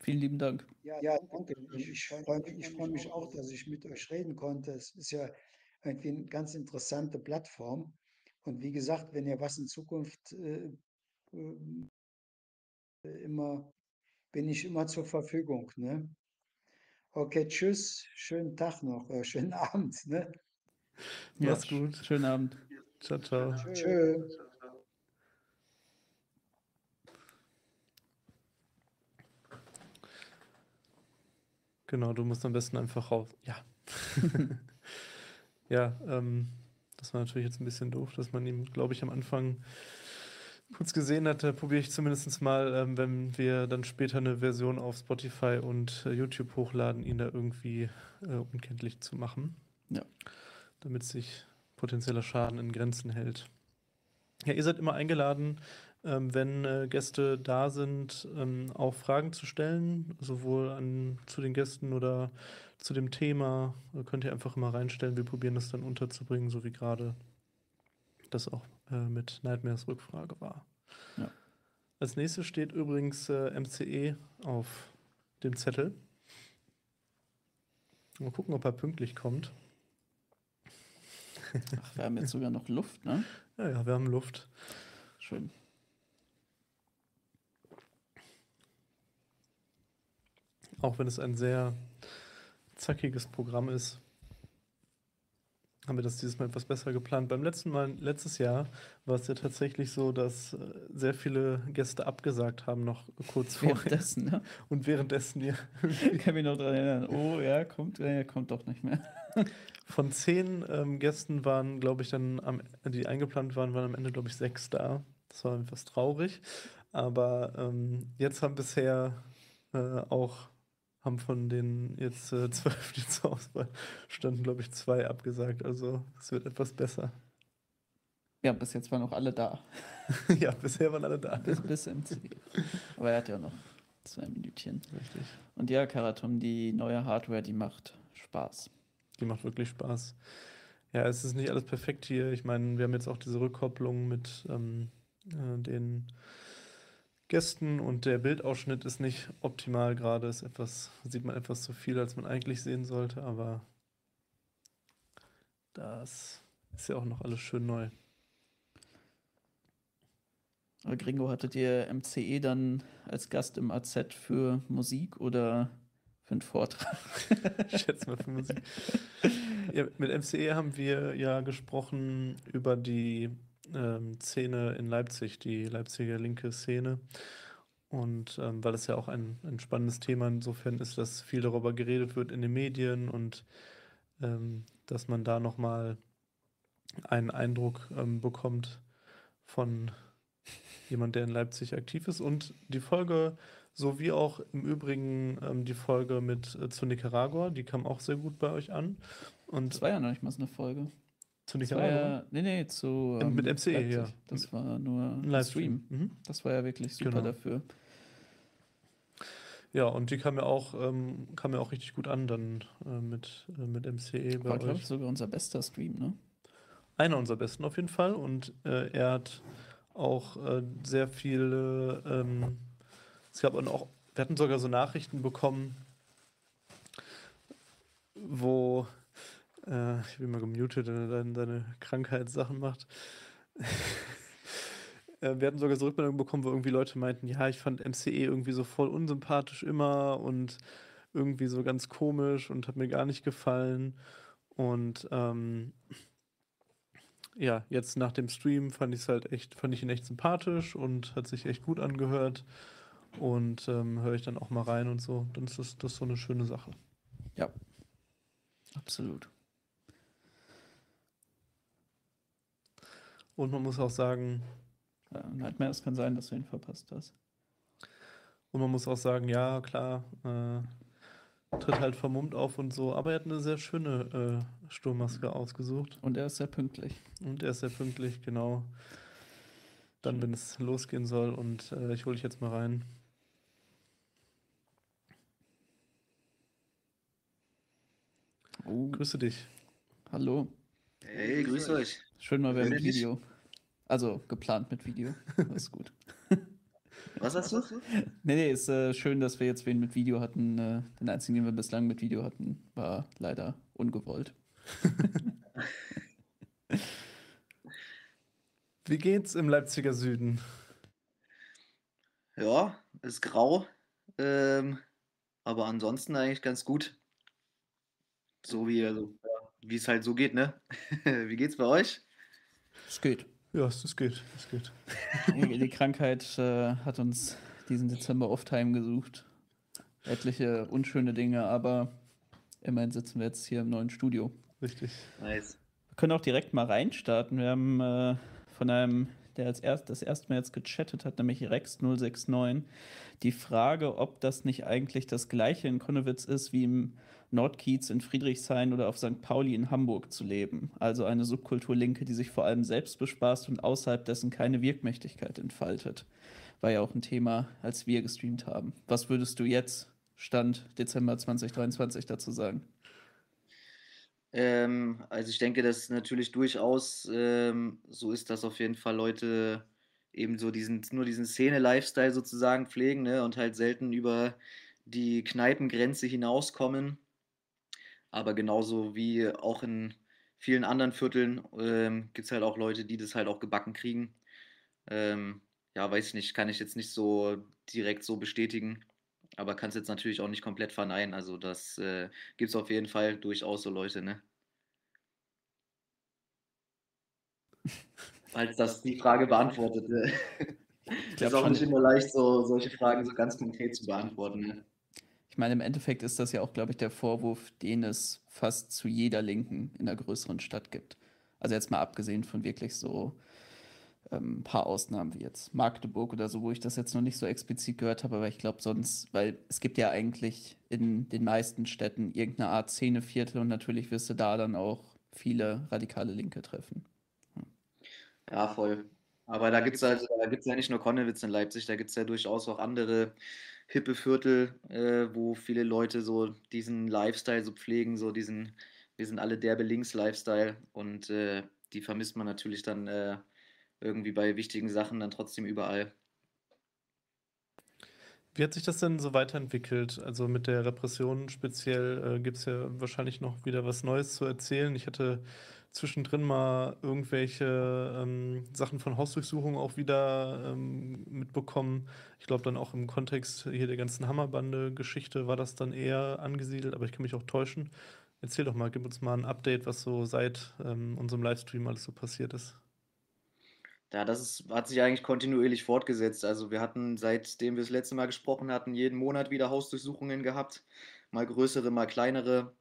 Vielen lieben Dank. Ja, ja danke. Ich, ich freue mich, freu mich auch, dass ich mit euch reden konnte. Es ist ja irgendwie eine ganz interessante Plattform. Und wie gesagt, wenn ihr was in Zukunft äh, äh immer bin ich immer zur Verfügung. Ne? Okay, tschüss, schönen Tag noch, äh, schönen Abend. Ne? Ja, Mach's gut. Schönen Abend. Ciao, ciao. Tschö. Genau, du musst am besten einfach raus. Ja. ja, ähm, das war natürlich jetzt ein bisschen doof, dass man ihm, glaube ich, am Anfang kurz gesehen hatte, probiere ich zumindest mal, ähm, wenn wir dann später eine Version auf Spotify und äh, YouTube hochladen, ihn da irgendwie äh, unkenntlich zu machen. Ja. Damit sich potenzieller Schaden in Grenzen hält. Ja, ihr seid immer eingeladen, ähm, wenn äh, Gäste da sind, ähm, auch Fragen zu stellen, sowohl an, zu den Gästen oder zu dem Thema. Äh, könnt ihr einfach immer reinstellen. Wir probieren das dann unterzubringen, so wie gerade das auch äh, mit Nightmares Rückfrage war. Ja. Als nächstes steht übrigens äh, MCE auf dem Zettel. Mal gucken, ob er pünktlich kommt. Ach, wir haben jetzt sogar noch Luft, ne? Ja, ja, wir haben Luft. Schön. Auch wenn es ein sehr zackiges Programm ist, haben wir das dieses Mal etwas besser geplant. Beim letzten Mal, letztes Jahr, war es ja tatsächlich so, dass äh, sehr viele Gäste abgesagt haben, noch kurz vorher. Währenddessen, ne? Und währenddessen ja. Ich kann mich noch daran erinnern. Oh, ja, kommt, ja, kommt doch nicht mehr. Von zehn ähm, Gästen waren, glaube ich, dann, am, die eingeplant waren, waren am Ende, glaube ich, sechs da. Das war etwas traurig. Aber ähm, jetzt haben bisher äh, auch haben von den jetzt äh, zwölf, die zur Auswahl standen, glaube ich, zwei abgesagt. Also es wird etwas besser. Ja, bis jetzt waren auch alle da. ja, bisher waren alle da. Bis, bis MC. Aber er hat ja noch zwei Minütchen. Richtig. Und ja, Karatom, die neue Hardware, die macht Spaß. Die macht wirklich Spaß. Ja, es ist nicht alles perfekt hier. Ich meine, wir haben jetzt auch diese Rückkopplung mit ähm, äh, den Gästen und der Bildausschnitt ist nicht optimal gerade. Ist etwas, sieht man etwas zu viel, als man eigentlich sehen sollte, aber das ist ja auch noch alles schön neu. Gringo, hattet ihr MCE dann als Gast im AZ für Musik oder für einen Vortrag? ich schätze mal für Musik. Ja, mit MCE haben wir ja gesprochen über die ähm, Szene in Leipzig, die Leipziger linke Szene. Und ähm, weil es ja auch ein, ein spannendes Thema insofern ist, dass viel darüber geredet wird in den Medien und ähm, dass man da nochmal einen Eindruck ähm, bekommt von jemand, der in Leipzig aktiv ist. Und die Folge, so wie auch im Übrigen ähm, die Folge mit äh, zu Nicaragua, die kam auch sehr gut bei euch an. Und Das war ja noch nicht mal so eine Folge. zu Nicaragua? ja, nee, nee, zu. Ähm, mit MCE, ja. Das war nur Ein Livestream. Stream. Mhm. Das war ja wirklich super Genau. dafür. Ja, und die kam ja auch, ähm, kam ja auch richtig gut an dann äh, mit, äh, mit MCE bei War, glaube ich, sogar unser bester Stream, ne? Einer unserer besten auf jeden Fall. Und äh, er hat auch äh, sehr viele, ähm, es gab auch, wir hatten sogar so Nachrichten bekommen, wo, äh, ich bin mal gemutet, wenn er dann seine Krankheitssachen macht. Äh, Wir hatten sogar so Rückmeldungen bekommen, wo irgendwie Leute meinten, ja, ich fand MCE irgendwie so voll unsympathisch immer und irgendwie so ganz komisch und hat mir gar nicht gefallen. Und ähm, ja, jetzt nach dem Stream fand ich es halt echt, fand ich ihn echt sympathisch und hat sich echt gut angehört. Und ähm, höre ich dann auch mal rein und so. Dann ist das, das ist so eine schöne Sache. Ja. Absolut. Und man muss auch sagen, Ja, Nightmare, es kann sein, dass du ihn verpasst hast. und man muss auch sagen, ja, klar, äh, tritt halt vermummt auf und so, aber er hat eine sehr schöne äh, Sturmmaske ausgesucht. Und er ist sehr pünktlich. Und er ist sehr pünktlich, genau. Dann, wenn es losgehen soll. Und äh, ich hole dich jetzt mal rein. Oh, Grüße dich. hallo. Hey, grüß euch. Schön mal wieder mit? Video. Also geplant mit Video. Das ist gut. Was hast du? Nee, nee, ist äh, schön, dass wir jetzt wen mit Video hatten. Äh, den einzigen, den wir bislang mit Video hatten, war leider ungewollt. Wie geht's im Leipziger Süden? Ja, ist grau. Ähm, aber ansonsten eigentlich ganz gut. So wie, also, wie es halt so geht, ne? Wie geht's bei euch? Es geht. Ja, es es geht. Es geht. Die, Krankheit äh, hat uns diesen Dezember oft heimgesucht. Etliche unschöne Dinge, aber immerhin sitzen wir jetzt hier im neuen Studio. Richtig. Nice. Wir können auch direkt mal reinstarten. Wir haben äh, von einem der als erst, das erste Mal jetzt gechattet hat, nämlich Rex069, die Frage, ob das nicht eigentlich das gleiche in Konnewitz ist, wie im Nordkiez in Friedrichshain oder auf St. Pauli in Hamburg zu leben. Also eine Subkultur Linke, die sich vor allem selbst bespaßt und außerhalb dessen keine Wirkmächtigkeit entfaltet. War ja auch ein Thema, als wir gestreamt haben. Was würdest du jetzt, Stand Dezember 2023, dazu sagen? Ähm, also ich denke, dass natürlich durchaus ähm, so ist, dass auf jeden Fall Leute eben so diesen, nur diesen Szene-Lifestyle sozusagen pflegen ne, und halt selten über die Kneipengrenze hinauskommen. Aber genauso wie auch in vielen anderen Vierteln ähm, gibt es halt auch Leute, die das halt auch gebacken kriegen. Ähm, ja, weiß ich nicht, kann ich jetzt nicht so direkt so bestätigen, aber kann es jetzt natürlich auch nicht komplett verneinen. Also das äh, gibt es auf jeden Fall durchaus so Leute, ne? Falls das die Frage beantwortet. Ne? Ich ist auch nicht immer leicht, so, solche Fragen so ganz konkret zu beantworten. Ne? Ich meine, im Endeffekt ist das ja auch, glaube ich, der Vorwurf, den es fast zu jeder Linken in einer größeren Stadt gibt. Also jetzt mal abgesehen von wirklich so ähm, ein paar Ausnahmen wie jetzt Magdeburg oder so, wo ich das jetzt noch nicht so explizit gehört habe, aber ich glaube sonst, weil es gibt ja eigentlich in den meisten Städten irgendeine Art Szeneviertel und natürlich wirst du da dann auch viele radikale Linke treffen. Hm. Ja, voll. Aber da gibt es gibt's ja nicht nur Konnewitz in Leipzig, da gibt es ja durchaus auch andere hippe Viertel, äh, wo viele Leute so diesen Lifestyle so pflegen, so diesen, wir sind alle derbe Links-Lifestyle und äh, die vermisst man natürlich dann äh, irgendwie bei wichtigen Sachen dann trotzdem überall. Wie hat sich das denn so weiterentwickelt? Also mit der Repression speziell äh, gibt es ja wahrscheinlich noch wieder was Neues zu erzählen. Ich hatte zwischendrin mal irgendwelche ähm, Sachen von Hausdurchsuchungen auch wieder ähm, mitbekommen. Ich glaube dann auch im Kontext hier der ganzen Hammerbande-Geschichte war das dann eher angesiedelt, aber ich kann mich auch täuschen. Erzähl doch mal, gib uns mal ein Update, was so seit ähm, unserem Livestream alles so passiert ist. Ja, das ist, hat sich eigentlich kontinuierlich fortgesetzt. Also wir hatten, seitdem wir das letzte Mal gesprochen hatten, jeden Monat wieder Hausdurchsuchungen gehabt. Mal größere, mal kleinere.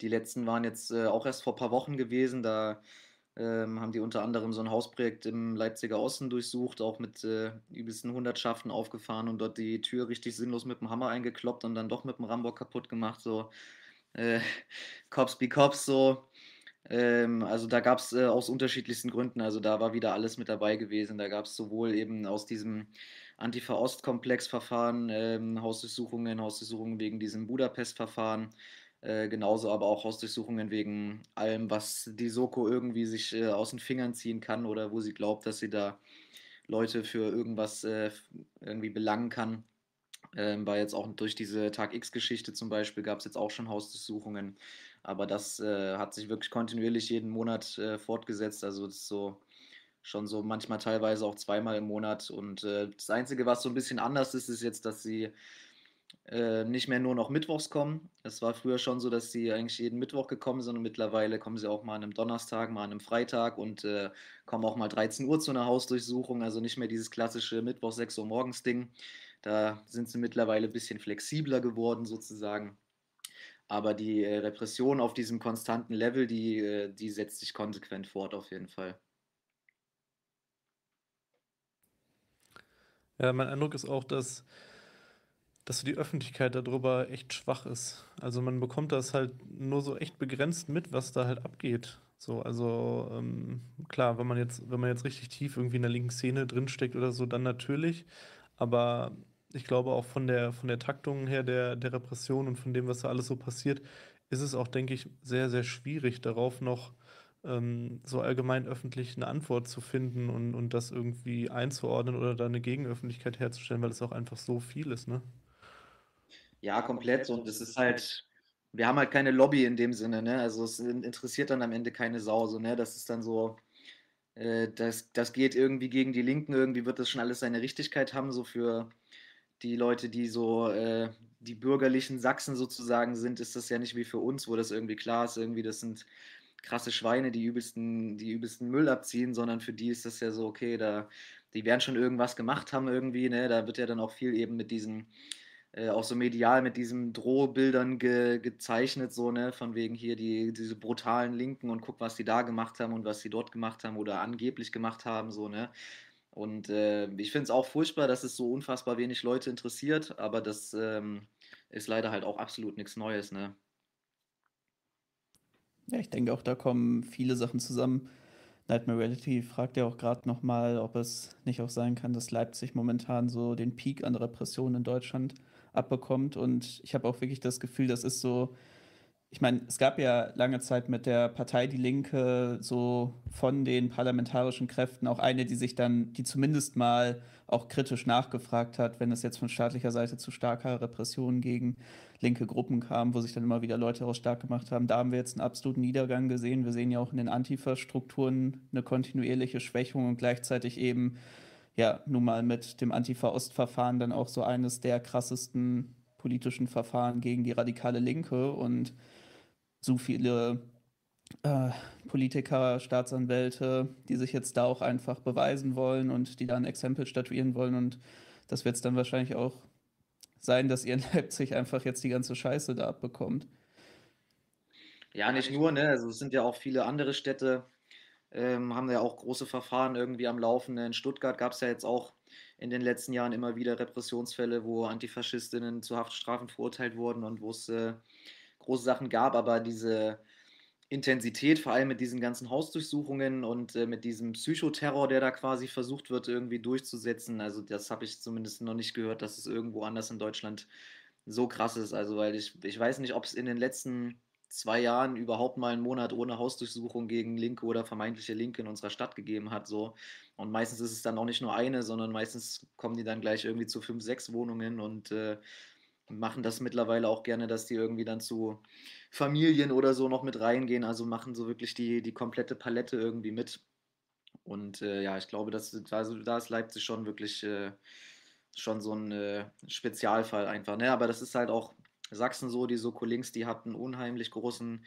Die letzten waren jetzt äh, auch erst vor ein paar Wochen gewesen. Da ähm, haben die unter anderem so ein Hausprojekt im Leipziger Osten durchsucht, auch mit äh, übelsten Hundertschaften aufgefahren und dort die Tür richtig sinnlos mit dem Hammer eingekloppt und dann doch mit dem Rambock kaputt gemacht. So äh, Cops be Cops, so. Ähm, also da gab es äh, aus unterschiedlichsten Gründen, also da war wieder alles mit dabei gewesen. Da gab es sowohl eben aus diesem Antifa-Ost-Komplex-Verfahren ähm, Hausdurchsuchungen, Hausdurchsuchungen wegen diesem Budapest-Verfahren, äh, genauso aber auch Hausdurchsuchungen wegen allem, was die Soko irgendwie sich äh, aus den Fingern ziehen kann oder wo sie glaubt, dass sie da Leute für irgendwas äh, irgendwie belangen kann. Ähm, war jetzt auch durch diese Tag X-Geschichte zum Beispiel, gab es jetzt auch schon Hausdurchsuchungen. Aber das äh, hat sich wirklich kontinuierlich jeden Monat äh, fortgesetzt. Also das ist so schon so manchmal teilweise auch zweimal im Monat. Und das Einzige, was so ein bisschen anders ist, ist jetzt, dass sie äh, nicht mehr nur noch mittwochs kommen. Es war früher schon so, dass sie eigentlich jeden Mittwoch gekommen sind und mittlerweile kommen sie auch mal an einem Donnerstag, mal an einem Freitag und äh, kommen auch mal 13 Uhr zu einer Hausdurchsuchung. Also nicht mehr dieses klassische Mittwoch 6 Uhr morgens Ding. Da sind sie mittlerweile ein bisschen flexibler geworden sozusagen. Aber die äh, Repression auf diesem konstanten Level, die, äh, die setzt sich konsequent fort auf jeden Fall. Ja, mein Eindruck ist auch, dass, dass die Öffentlichkeit darüber echt schwach ist. Also man bekommt das halt nur so echt begrenzt mit, was da halt abgeht. So, also ähm, klar, wenn man jetzt, wenn man jetzt richtig tief irgendwie in der linken Szene drinsteckt oder so, dann natürlich. Aber ich glaube auch von der, von der Taktung her der, der Repression und von dem, was da alles so passiert, ist es auch, denke ich, sehr, sehr schwierig, darauf noch ähm, so allgemein öffentlich eine Antwort zu finden und, und das irgendwie einzuordnen oder da eine Gegenöffentlichkeit herzustellen, weil es auch einfach so viel ist, ne? Ja, komplett. Und es ist halt, wir haben halt keine Lobby in dem Sinne, ne? Also es interessiert dann am Ende keine Sau, so, ne? Das ist dann so, äh, das, das geht irgendwie gegen die Linken, irgendwie wird das schon alles seine Richtigkeit haben, so für die Leute, die so äh, die bürgerlichen Sachsen sozusagen sind, ist das ja nicht wie für uns, wo das irgendwie klar ist, irgendwie das sind krasse Schweine, die übelsten, die übelsten Müll abziehen, sondern für die ist das ja so, okay, da, die werden schon irgendwas gemacht haben irgendwie, ne? Da wird ja dann auch viel eben mit diesen äh, auch so medial mit diesen Drohbildern ge gezeichnet, so, ne, von wegen hier die, diese brutalen Linken und guck, was die da gemacht haben und was sie dort gemacht haben oder angeblich gemacht haben, so, ne. Und äh, ich finde es auch furchtbar, dass es so unfassbar wenig Leute interessiert, aber das ähm, ist leider halt auch absolut nichts Neues, ne. Ja, ich denke auch, da kommen viele Sachen zusammen. Nightmare Reality fragt ja auch gerade nochmal, ob es nicht auch sein kann, dass Leipzig momentan so den Peak an Repressionen in Deutschland abbekommt. Und ich habe auch wirklich das Gefühl, das ist so, ich meine, es gab ja lange Zeit mit der Partei Die Linke so von den parlamentarischen Kräften auch eine, die sich dann, die zumindest mal auch kritisch nachgefragt hat, wenn es jetzt von staatlicher Seite zu starker Repression gegen linke Gruppen kam, wo sich dann immer wieder Leute daraus stark gemacht haben. Da haben wir jetzt einen absoluten Niedergang gesehen. Wir sehen ja auch in den Antifa-Strukturen eine kontinuierliche Schwächung und gleichzeitig eben ja nun mal mit dem Antifa-Ost-Verfahren dann auch so eines der krassesten politischen Verfahren gegen die radikale Linke und so viele äh, Politiker, Staatsanwälte, die sich jetzt da auch einfach beweisen wollen und die da ein Exempel statuieren wollen. Und das wird es dann wahrscheinlich auch sein, dass ihr in Leipzig einfach jetzt die ganze Scheiße da abbekommt. Ja, nicht nur, ne? Also es sind ja auch viele andere Städte, ähm, haben ja auch große Verfahren irgendwie am Laufen. In Stuttgart gab es ja jetzt auch in den letzten Jahren immer wieder Repressionsfälle, wo Antifaschistinnen zu Haftstrafen verurteilt wurden und wo es äh, große Sachen gab, aber diese Intensität, vor allem mit diesen ganzen Hausdurchsuchungen und äh, mit diesem Psychoterror, der da quasi versucht wird, irgendwie durchzusetzen. Also, das habe ich zumindest noch nicht gehört, dass es irgendwo anders in Deutschland so krass ist. Also, weil ich, ich weiß nicht, ob es in den letzten zwei Jahren überhaupt mal einen Monat ohne Hausdurchsuchung gegen Linke oder vermeintliche Linke in unserer Stadt gegeben hat. So. Und meistens ist es dann auch nicht nur eine, sondern meistens kommen die dann gleich irgendwie zu fünf, sechs Wohnungen und äh, machen das mittlerweile auch gerne, dass die irgendwie dann zu Familien oder so noch mit reingehen. Also machen so wirklich die, die komplette Palette irgendwie mit. Und äh, ja, ich glaube, dass, also, da ist Leipzig schon wirklich äh, schon so ein äh, Spezialfall einfach. Ne? Aber das ist halt auch Sachsen so, die Soko-Links, die hatten unheimlich großen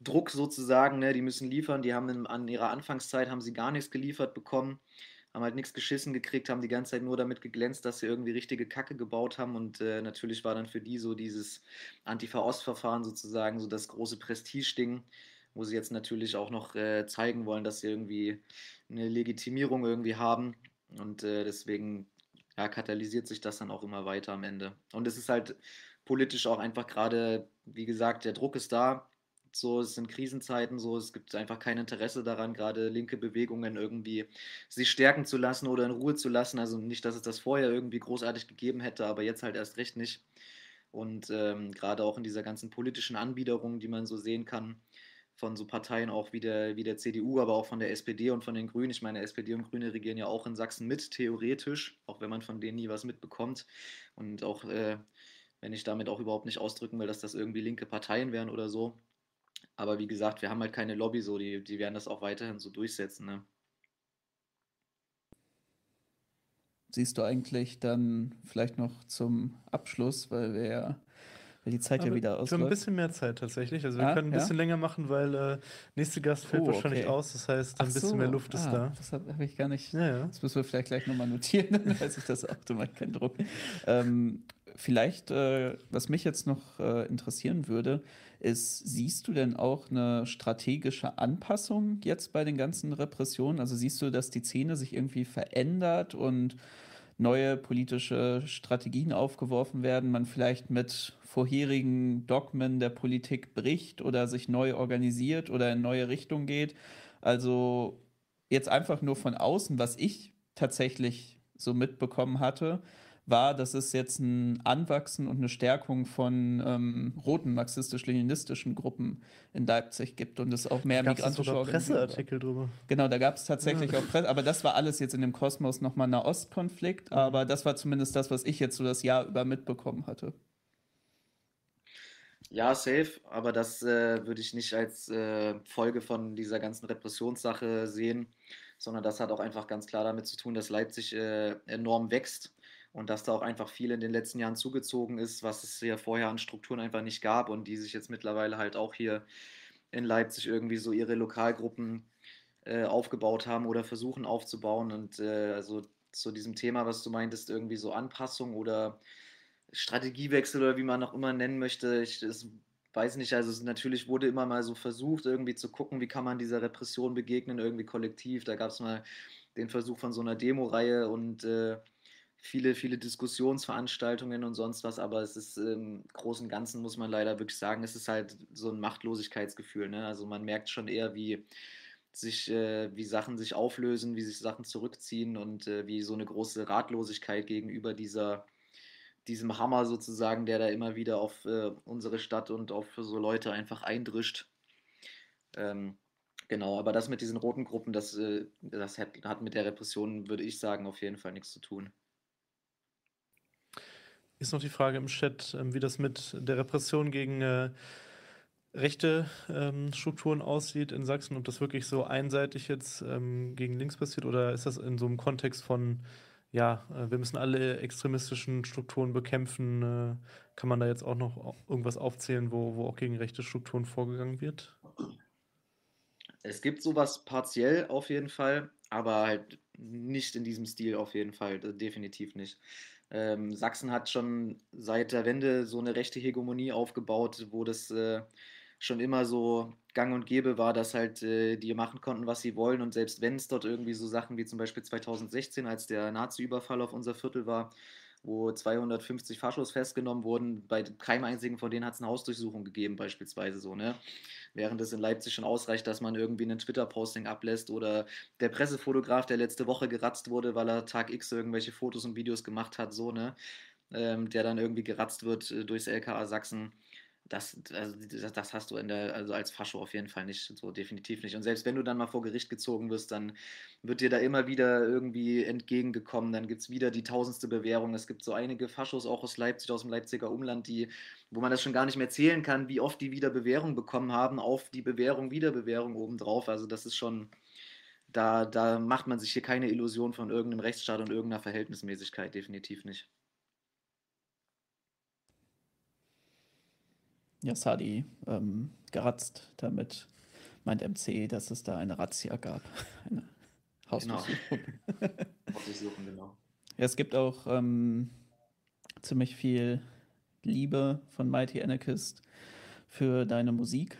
Druck sozusagen. Ne? Die müssen liefern. Die haben in, an ihrer Anfangszeit haben sie gar nichts geliefert bekommen haben halt nichts geschissen gekriegt, haben die ganze Zeit nur damit geglänzt, dass sie irgendwie richtige Kacke gebaut haben. Und äh, natürlich war dann für die so dieses Antifa-Ost-Verfahren sozusagen so das große Prestige-Ding, wo sie jetzt natürlich auch noch äh, zeigen wollen, dass sie irgendwie eine Legitimierung irgendwie haben. Und äh, deswegen ja, katalysiert sich das dann auch immer weiter am Ende. Und es ist halt politisch auch einfach gerade, wie gesagt, der Druck ist da. So, es sind Krisenzeiten, so, es gibt einfach kein Interesse daran, gerade linke Bewegungen irgendwie sich stärken zu lassen oder in Ruhe zu lassen. Also nicht, dass es das vorher irgendwie großartig gegeben hätte, aber jetzt halt erst recht nicht. Und ähm, gerade auch in dieser ganzen politischen Anbiederung, die man so sehen kann, von so Parteien auch wie der, wie der CDU, aber auch von der SPD und von den Grünen. Ich meine, SPD und Grüne regieren ja auch in Sachsen mit, theoretisch, auch wenn man von denen nie was mitbekommt. Und auch, äh, wenn ich damit auch überhaupt nicht ausdrücken will, dass das irgendwie linke Parteien wären oder so. Aber wie gesagt, wir haben halt keine Lobby so, die, die werden das auch weiterhin so durchsetzen. Ne? Siehst du eigentlich dann vielleicht noch zum Abschluss, weil wir ja weil die Zeit Aber ja wieder Wir haben ein ausläuft. bisschen mehr Zeit tatsächlich. Also wir Ah, können ein ja? bisschen länger machen, weil äh, nächste Gast fällt Oh, wahrscheinlich okay. aus. Das heißt, Ach ein bisschen so, mehr Luft ist ah, da. Das habe hab ich gar nicht. Ja, ja. Das müssen wir vielleicht gleich nochmal notieren, dann weiß ich das auch, du machst keinen Druck. Ähm, vielleicht, äh, was mich jetzt noch äh, interessieren würde, ist, siehst du denn auch eine strategische Anpassung jetzt bei den ganzen Repressionen? Also siehst du, dass die Szene sich irgendwie verändert und neue politische Strategien aufgeworfen werden, man vielleicht mit vorherigen Dogmen der Politik bricht oder sich neu organisiert oder in neue Richtungen geht? Also jetzt einfach nur von außen, was ich tatsächlich so mitbekommen hatte, war, dass es jetzt ein Anwachsen und eine Stärkung von ähm, roten marxistisch-leninistischen Gruppen in Leipzig gibt und es auch mehr Gab es migrantische sogar Organisationen. Presseartikel drüber. Genau, da gab es tatsächlich Ja. auch Presse, aber das war alles jetzt in dem Kosmos nochmal ein Nahostkonflikt, aber das war zumindest das, was ich jetzt so das Jahr über mitbekommen hatte. Ja, safe, aber das äh, würde ich nicht als äh, Folge von dieser ganzen Repressionssache sehen, sondern das hat auch einfach ganz klar damit zu tun, dass Leipzig äh, enorm wächst und dass da auch einfach viel in den letzten Jahren zugezogen ist, was es ja vorher an Strukturen einfach nicht gab und die sich jetzt mittlerweile halt auch hier in Leipzig irgendwie so ihre Lokalgruppen äh, aufgebaut haben oder versuchen aufzubauen. Und äh, also zu diesem Thema, was du meintest, irgendwie so Anpassung oder Strategiewechsel oder wie man auch immer nennen möchte. Ich es weiß nicht, also es natürlich wurde immer mal so versucht, irgendwie zu gucken, wie kann man dieser Repression begegnen, irgendwie kollektiv. Da gab es mal den Versuch von so einer Demo-Reihe und äh, viele, viele Diskussionsveranstaltungen und sonst was, aber es ist im Großen und Ganzen, muss man leider wirklich sagen, es ist halt so ein Machtlosigkeitsgefühl. Ne? Also man merkt schon eher, wie sich, äh, wie Sachen sich auflösen, wie sich Sachen zurückziehen und äh, wie so eine große Ratlosigkeit gegenüber dieser, diesem Hammer sozusagen, der da immer wieder auf äh, unsere Stadt und auf so Leute einfach eindrischt. Ähm, genau, aber das mit diesen roten Gruppen, das, äh, das hat, hat mit der Repression, würde ich sagen, auf jeden Fall nichts zu tun. Ist noch die Frage im Chat, ähm, wie das mit der Repression gegen äh, rechte ähm, Strukturen aussieht in Sachsen, ob das wirklich so einseitig jetzt ähm, gegen links passiert oder ist das in so einem Kontext von, ja, äh, wir müssen alle extremistischen Strukturen bekämpfen, äh, kann man da jetzt auch noch irgendwas aufzählen, wo, wo auch gegen rechte Strukturen vorgegangen wird? Es gibt sowas partiell auf jeden Fall, aber halt nicht in diesem Stil auf jeden Fall, definitiv nicht. Ähm, Sachsen hat schon seit der Wende so eine rechte Hegemonie aufgebaut, wo das äh, schon immer so gang und gäbe war, dass halt äh, die machen konnten, was sie wollen. Und selbst wenn es dort irgendwie so Sachen wie zum Beispiel 2016, als der Nazi-Überfall auf unser Viertel war, wo 250 Faschos festgenommen wurden. Bei keinem einzigen von denen hat es eine Hausdurchsuchung gegeben, beispielsweise so, ne? Während es in Leipzig schon ausreicht, dass man irgendwie einen Twitter-Posting ablässt oder der Pressefotograf, der letzte Woche geratzt wurde, weil er Tag X irgendwelche Fotos und Videos gemacht hat, so, ne? Ähm, der dann irgendwie geratzt wird äh, durchs LKA Sachsen das, also das hast du der, also als Fascho auf jeden Fall nicht, so definitiv nicht. Und selbst wenn du dann mal vor Gericht gezogen wirst, dann wird dir da immer wieder irgendwie entgegengekommen. Dann gibt es wieder die tausendste Bewährung. Es gibt so einige Faschos auch aus Leipzig, aus dem Leipziger Umland, die, wo man das schon gar nicht mehr zählen kann, wie oft die wieder Bewährung bekommen haben, auf die Bewährung, Wiederbewährung obendrauf. Also das ist schon, da, da macht man sich hier keine Illusion von irgendeinem Rechtsstaat und irgendeiner Verhältnismäßigkeit, definitiv nicht. Ja, Sadi ähm, geratzt. Damit meint MC, dass es da eine Razzia gab. Eine Hausdurchsuchung. Genau. Hausdurchsuchung, genau. Ja, es gibt auch ähm, ziemlich viel Liebe von Mighty Anarchist für deine Musik.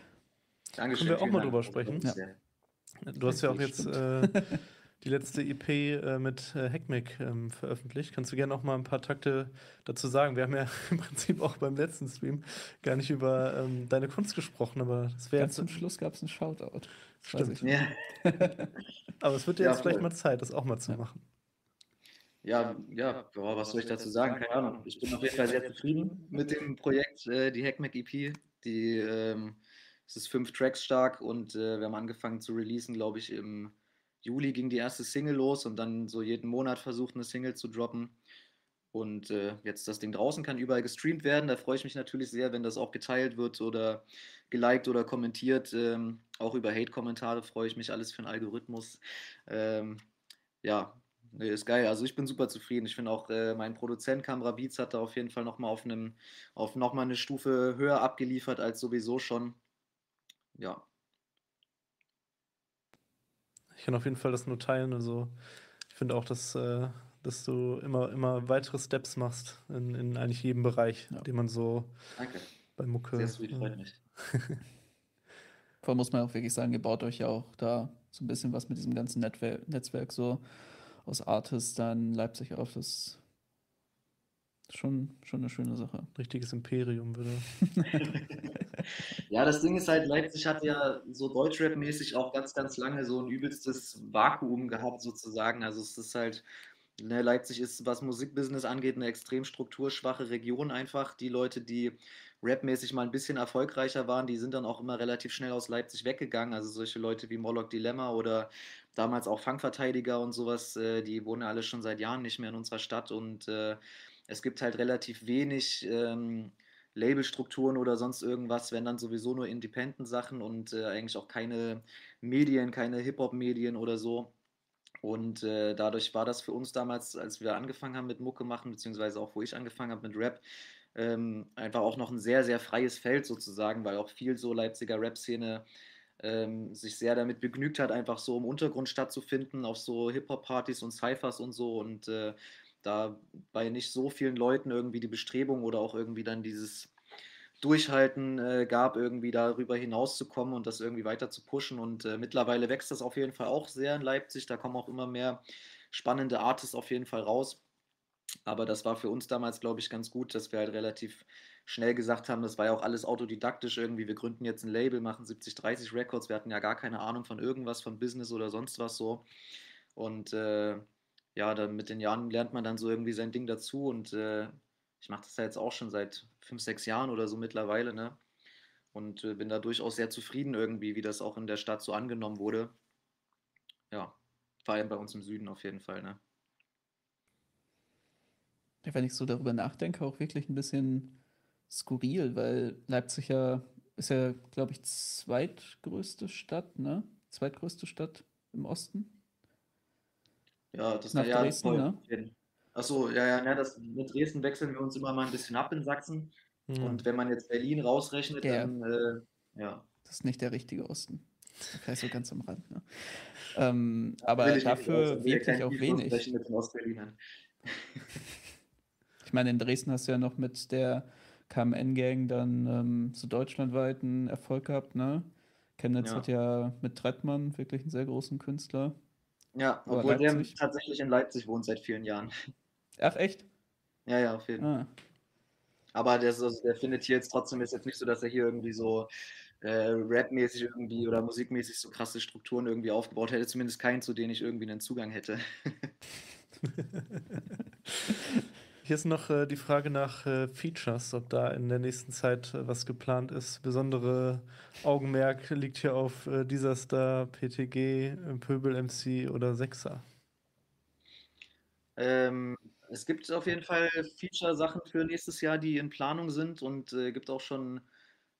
Dankeschön. Können wir auch mal drüber sprechen? Ja. Du hast ja auch jetzt äh, die letzte EP äh, mit äh, Hackmick ähm, veröffentlicht. Kannst du gerne noch mal ein paar Takte dazu sagen? Wir haben ja im Prinzip auch beim letzten Stream gar nicht über ähm, deine Kunst gesprochen, aber das wäre Ganz zum Schluss gab es einen Shoutout. Stimmt. Ja. aber es wird dir ja, jetzt vielleicht mal Zeit, das auch mal zu ja. machen. Ja, ja, boah, was soll ich dazu sagen? Keine Ahnung. Ich bin auf jeden Fall sehr zufrieden mit dem Projekt, äh, die Hackmack EP. Die, ähm, es ist fünf Tracks stark und äh, wir haben angefangen zu releasen, glaube ich, im Juli ging die erste Single los und dann so jeden Monat versucht, eine Single zu droppen. Und äh, jetzt das Ding draußen kann überall gestreamt werden. Da freue ich mich natürlich sehr, wenn das auch geteilt wird oder geliked oder kommentiert. Ähm, auch über Hate-Kommentare freue ich mich alles für einen Algorithmus. Ähm, ja, nee, ist geil. Also ich bin super zufrieden. Ich finde auch, äh, mein Produzent Camera Beats hat da auf jeden Fall nochmal auf auf nochmal eine Stufe höher abgeliefert als sowieso schon. Ja, ich kann auf jeden Fall das nur teilen. Also ich finde auch, dass, äh, dass du immer, immer weitere Steps machst in, in eigentlich jedem Bereich, ja. den man so Danke. bei Mucke. Sehr sweet, freut mich. Vor allem muss man auch wirklich sagen, ihr baut euch ja auch da so ein bisschen was mit diesem ganzen Netzwerk, Netzwerk so aus Artists dann Leipzig auf. Das schon, schon eine schöne Sache. Richtiges Imperium, würde. ja, das Ding ist halt, Leipzig hat ja so Deutschrap-mäßig auch ganz, ganz lange so ein übelstes Vakuum gehabt, sozusagen. Also es ist halt, ne, Leipzig ist, was Musikbusiness angeht, eine extrem strukturschwache Region einfach. Die Leute, die rapmäßig mal ein bisschen erfolgreicher waren, die sind dann auch immer relativ schnell aus Leipzig weggegangen. Also solche Leute wie Moloch Dilemma oder damals auch Fangverteidiger und sowas, äh, die wohnen ja alle schon seit Jahren nicht mehr in unserer Stadt und äh, es gibt halt relativ wenig ähm, Labelstrukturen oder sonst irgendwas, wenn dann sowieso nur Independent-Sachen und äh, eigentlich auch keine Medien, keine Hip-Hop-Medien oder so. Und äh, dadurch war das für uns damals, als wir angefangen haben mit Mucke machen, beziehungsweise auch wo ich angefangen habe mit Rap, ähm, einfach auch noch ein sehr, sehr freies Feld sozusagen, weil auch viel so Leipziger Rap-Szene ähm, sich sehr damit begnügt hat, einfach so im Untergrund stattzufinden, auf so Hip-Hop-Partys und Cyphers und so. Und äh, da bei nicht so vielen Leuten irgendwie die Bestrebung oder auch irgendwie dann dieses Durchhalten äh, gab, irgendwie darüber hinauszukommen und das irgendwie weiter zu pushen. Und äh, mittlerweile wächst das auf jeden Fall auch sehr in Leipzig. Da kommen auch immer mehr spannende Artists auf jeden Fall raus. Aber das war für uns damals, glaube ich, ganz gut, dass wir halt relativ schnell gesagt haben, das war ja auch alles autodidaktisch irgendwie. Wir gründen jetzt ein Label, machen 70-30 Records. Wir hatten ja gar keine Ahnung von irgendwas, von Business oder sonst was so. Und äh, ja, dann mit den Jahren lernt man dann so irgendwie sein Ding dazu. Und äh, ich mache das ja jetzt auch schon seit fünf, sechs Jahren oder so mittlerweile, ne? Und äh, bin da durchaus sehr zufrieden irgendwie, wie das auch in der Stadt so angenommen wurde. Ja, vor allem bei uns im Süden auf jeden Fall, ne? Ja, wenn ich so darüber nachdenke, auch wirklich ein bisschen skurril, weil Leipzig ja ist ja, glaube ich, zweitgrößte Stadt, ne? Zweitgrößte Stadt im Osten. Ja, das Nach ja Dresden, ne? Achso, ja, ja, ne, das, mit Dresden wechseln wir uns immer mal ein bisschen ab in Sachsen. Hm. Und wenn man jetzt Berlin rausrechnet, Ja. dann äh, ja. Das ist nicht der richtige Osten. Vielleicht so ganz am Rand, ne? Ähm, aber dafür ja wirklich auch wenig. Ich meine, in Dresden hast du ja noch mit der KMN-Gang dann ähm, so deutschlandweiten Erfolg gehabt, ne? Chemnitz Ja. hat ja mit Trettmann wirklich einen sehr großen Künstler. Ja, obwohl der tatsächlich in Leipzig wohnt seit vielen Jahren. Ach, echt? Ja, ja, auf jeden Fall. Ah, Aber der, also, der findet hier jetzt trotzdem, ist jetzt nicht so, dass er hier irgendwie so äh, rapmäßig irgendwie oder musikmäßig so krasse Strukturen irgendwie aufgebaut hätte. Zumindest keinen, zu denen ich irgendwie einen Zugang hätte. Hier ist noch äh, die Frage nach äh, Features, ob da in der nächsten Zeit äh, was geplant ist. Besondere Augenmerk liegt hier auf äh, dieser Star, PTG, Pöbel MC oder Sechser. Ähm, es gibt auf jeden Fall Feature-Sachen für nächstes Jahr, die in Planung sind und äh, gibt auch schon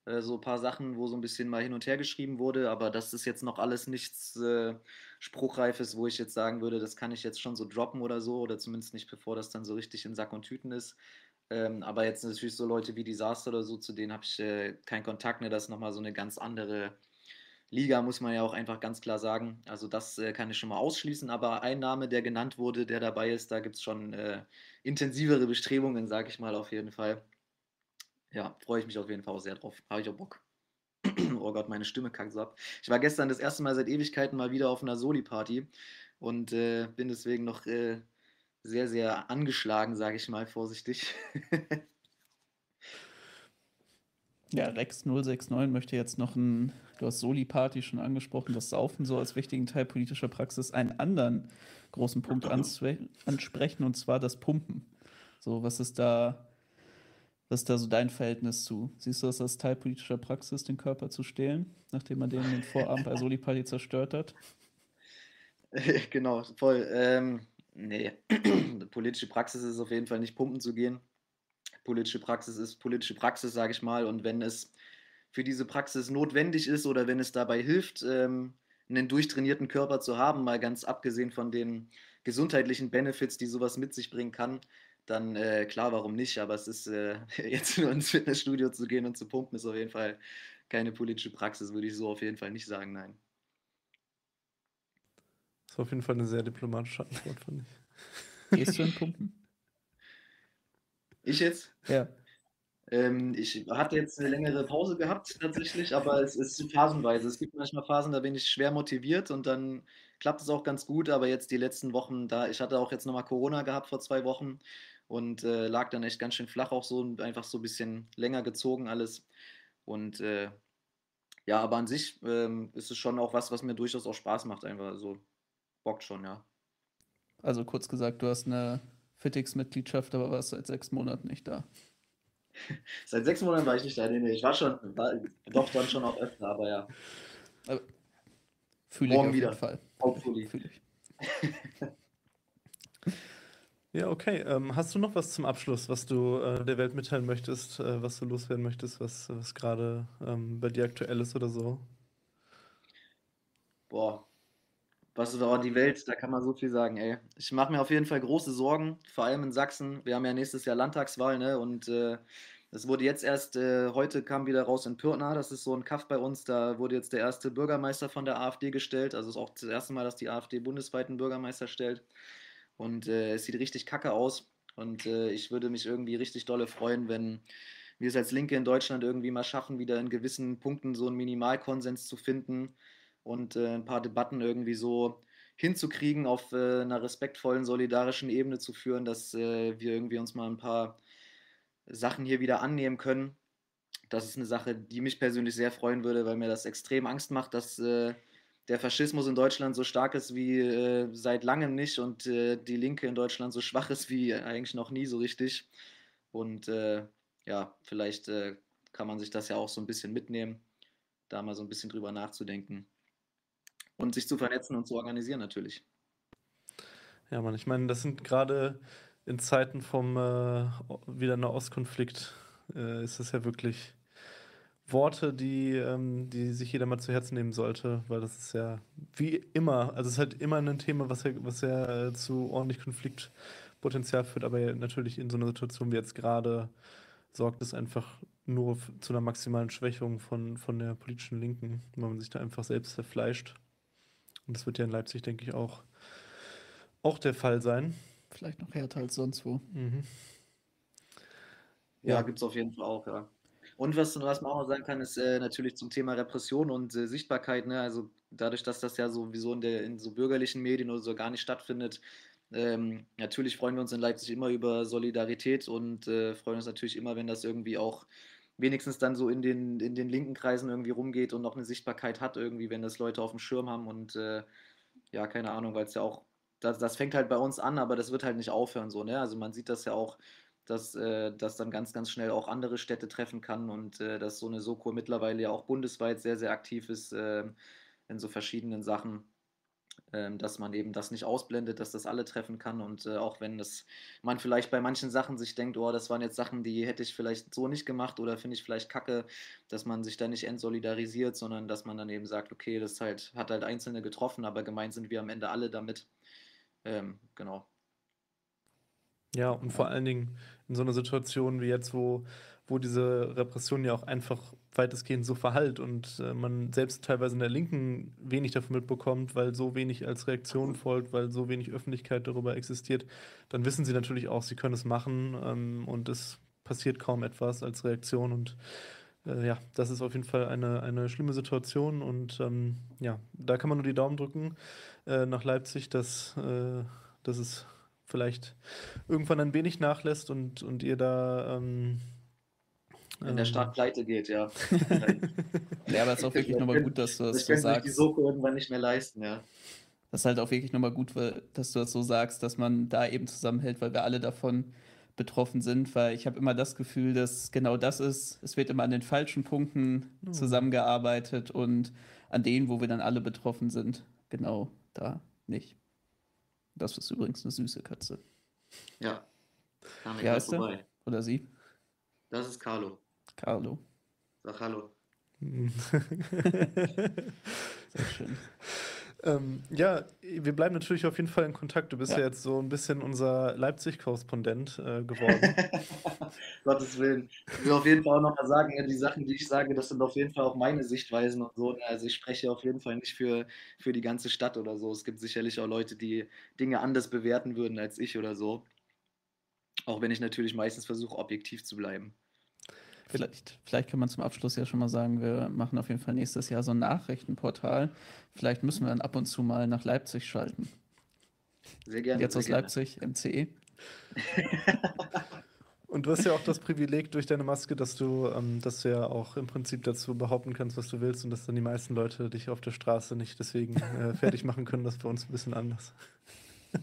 äh, so ein paar Sachen, wo so ein bisschen mal hin und her geschrieben wurde, aber das ist jetzt noch alles nichts äh, Spruchreifes, wo ich jetzt sagen würde, das kann ich jetzt schon so droppen oder so, oder zumindest nicht, bevor das dann so richtig in Sack und Tüten ist. Ähm, aber jetzt natürlich so Leute wie Disaster oder so, zu denen habe ich äh, keinen Kontakt, ne? Das ist nochmal so eine ganz andere Liga, muss man ja auch einfach ganz klar sagen. Also das äh, kann ich schon mal ausschließen, aber ein Name, der genannt wurde, der dabei ist, da gibt es schon äh, intensivere Bestrebungen, sage ich mal auf jeden Fall. Ja, freue ich mich auf jeden Fall auch sehr drauf. Habe ich auch Bock. Oh Gott, meine Stimme kackt so ab. Ich war gestern das erste Mal seit Ewigkeiten mal wieder auf einer Soli-Party und äh, bin deswegen noch äh, sehr, sehr angeschlagen, sage ich mal vorsichtig. Ja, Rex 069 möchte jetzt noch ein, du hast Soli-Party schon angesprochen, das Saufen so als wichtigen Teil politischer Praxis, einen anderen großen Punkt ansprechen, und zwar das Pumpen. So, was ist da, was ist da so dein Verhältnis zu? Siehst du das als Teil politischer Praxis, den Körper zu stehlen, nachdem man den den Vorabend bei Soli-Party zerstört hat? Genau, voll. Ähm, nee, politische Praxis ist auf jeden Fall nicht pumpen zu gehen. Politische Praxis ist politische Praxis, sage ich mal. Und wenn es für diese Praxis notwendig ist oder wenn es dabei hilft, ähm, einen durchtrainierten Körper zu haben, mal ganz abgesehen von den gesundheitlichen Benefits, die sowas mit sich bringen kann, dann äh, klar, warum nicht? Aber es ist äh, jetzt nur ins Fitnessstudio zu gehen und zu pumpen, ist auf jeden Fall keine politische Praxis, würde ich so auf jeden Fall nicht sagen, nein. Das war auf jeden Fall eine sehr diplomatische Antwort, fand ich. Gehst du in Pumpen? Ich jetzt? Ja. Ähm, ich hatte jetzt eine längere Pause gehabt tatsächlich, aber es ist phasenweise. Es gibt manchmal Phasen, da bin ich schwer motiviert und dann klappt es auch ganz gut, aber jetzt die letzten Wochen, da ich hatte auch jetzt nochmal Corona gehabt vor zwei Wochen und äh, lag dann echt ganz schön flach auch so und einfach so ein bisschen länger gezogen alles. Und äh, ja, aber an sich ähm, ist es schon auch was, was mir durchaus auch Spaß macht, einfach. Also bockt schon, ja. Also kurz gesagt, du hast eine Fitix-Mitgliedschaft, aber warst seit sechs Monaten nicht da. Seit sechs Monaten war ich nicht da. Nee, nee, ich war schon, war, doch dann schon auch öfter, aber ja. Fühle ich auf wieder. jeden Fall. Hopefully. Fühle ich. Ja, okay. Ähm, hast du noch was zum Abschluss, was du äh, der Welt mitteilen möchtest, äh, was du loswerden möchtest, was, was gerade ähm, bei dir aktuell ist oder so? Boah, was ist aber die Welt, da kann man so viel sagen, ey. Ich mache mir auf jeden Fall große Sorgen, vor allem in Sachsen. Wir haben ja nächstes Jahr Landtagswahl, ne? Und äh, es wurde jetzt erst, äh, heute kam wieder raus in Pürtna, das ist so ein Kaff bei uns, da wurde jetzt der erste Bürgermeister von der AfD gestellt. Also es ist auch das erste Mal, dass die AfD bundesweit einen Bürgermeister stellt. Und äh, es sieht richtig kacke aus. Und äh, ich würde mich irgendwie richtig dolle freuen, wenn wir es als Linke in Deutschland irgendwie mal schaffen, wieder in gewissen Punkten so einen Minimalkonsens zu finden und äh, ein paar Debatten irgendwie so hinzukriegen, auf äh, einer respektvollen, solidarischen Ebene zu führen, dass äh, wir irgendwie uns mal ein paar Sachen hier wieder annehmen können. Das ist eine Sache, die mich persönlich sehr freuen würde, weil mir das extrem Angst macht, dass äh, der Faschismus in Deutschland so stark ist wie äh, seit langem nicht und äh, die Linke in Deutschland so schwach ist wie eigentlich noch nie so richtig. Und äh, ja, vielleicht äh, kann man sich das ja auch so ein bisschen mitnehmen, da mal so ein bisschen drüber nachzudenken und sich zu vernetzen und zu organisieren natürlich. Ja, Mann, ich meine, das sind gerade in Zeiten vom äh, wieder Ostkonflikt äh, ist das ja wirklich Worte, die, ähm, die sich jeder mal zu Herzen nehmen sollte, weil das ist ja wie immer, also es ist halt immer ein Thema, was ja, was ja äh, zu ordentlich Konfliktpotenzial führt, aber ja natürlich in so einer Situation wie jetzt gerade sorgt es einfach nur zu einer maximalen Schwächung von, von der politischen Linken, weil man sich da einfach selbst zerfleischt. Und das wird ja in Leipzig, denke ich, auch, auch der Fall sein. Vielleicht noch härter als sonst wo. Mhm. Ja, ja. gibt es auf jeden Fall auch, ja. Und was, was man auch noch sagen kann, ist äh, natürlich zum Thema Repression und äh, Sichtbarkeit. Ne? Also dadurch, dass das ja sowieso in, der, in so bürgerlichen Medien oder so gar nicht stattfindet, ähm, natürlich freuen wir uns in Leipzig immer über Solidarität und äh, freuen uns natürlich immer, wenn das irgendwie auch wenigstens dann so in den, in den linken Kreisen irgendwie rumgeht und noch eine Sichtbarkeit hat, irgendwie, wenn das Leute auf dem Schirm haben und äh, ja, keine Ahnung, weil es ja auch, das, das fängt halt bei uns an, aber das wird halt nicht aufhören so, ne? Also man sieht das ja auch dass äh, das dann ganz, ganz schnell auch andere Städte treffen kann und äh, dass so eine Soko mittlerweile ja auch bundesweit sehr, sehr aktiv ist äh, in so verschiedenen Sachen, ähm, dass man eben das nicht ausblendet, dass das alle treffen kann und äh, auch wenn das man vielleicht bei manchen Sachen sich denkt, oh, das waren jetzt Sachen, die hätte ich vielleicht so nicht gemacht oder finde ich vielleicht kacke, dass man sich da nicht entsolidarisiert, sondern dass man dann eben sagt, okay, das halt, hat halt Einzelne getroffen, aber gemeint sind wir am Ende alle damit. Ähm, genau. Ja, und vor allen Dingen in so einer Situation wie jetzt, wo, wo diese Repression ja auch einfach weitestgehend so verhallt und äh, man selbst teilweise in der Linken wenig davon mitbekommt, weil so wenig als Reaktion folgt, weil so wenig Öffentlichkeit darüber existiert, dann wissen sie natürlich auch, sie können es machen ähm, und es passiert kaum etwas als Reaktion und äh, ja, das ist auf jeden Fall eine, eine schlimme Situation und ähm, ja, da kann man nur die Daumen drücken äh, nach Leipzig, dass, äh, dass es vielleicht irgendwann ein wenig nachlässt und, und ihr da. Ähm, Wenn der Staat ähm, pleite geht, ja. ja, aber es ist auch wirklich nochmal gut, dass du das so sagst. die Soko irgendwann nicht mehr leisten, ja. Das ist halt auch wirklich nochmal gut, dass du das so sagst, dass man da eben zusammenhält, weil wir alle davon betroffen sind, weil ich habe immer das Gefühl, dass genau das ist, es wird immer an den falschen Punkten hm. zusammengearbeitet und an denen, wo wir dann alle betroffen sind, genau da nicht. Das ist übrigens eine süße Katze. Ja. Wie heißt er? Oder sie? Das ist Carlo. Carlo. Sag Hallo. Sehr schön. Ähm, ja, wir bleiben natürlich auf jeden Fall in Kontakt. Du bist ja, ja jetzt so ein bisschen unser Leipzig-Korrespondent äh, geworden. Gottes Willen. Ich will auf jeden Fall auch noch mal sagen, die Sachen, die ich sage, das sind auf jeden Fall auch meine Sichtweisen und so. Also ich spreche auf jeden Fall nicht für, für die ganze Stadt oder so. Es gibt sicherlich auch Leute, die Dinge anders bewerten würden als ich oder so. Auch wenn ich natürlich meistens versuche, objektiv zu bleiben. Vielleicht, vielleicht kann man zum Abschluss ja schon mal sagen, wir machen auf jeden Fall nächstes Jahr so ein Nachrichtenportal. Vielleicht müssen wir dann ab und zu mal nach Leipzig schalten. Sehr gerne. Jetzt sehr aus gerne. Leipzig, MCE. Und du hast ja auch das Privileg durch deine Maske, dass du, ähm, dass du ja auch im Prinzip dazu behaupten kannst, was du willst und dass dann die meisten Leute dich auf der Straße nicht deswegen äh, fertig machen können. Das ist bei uns ein bisschen anders.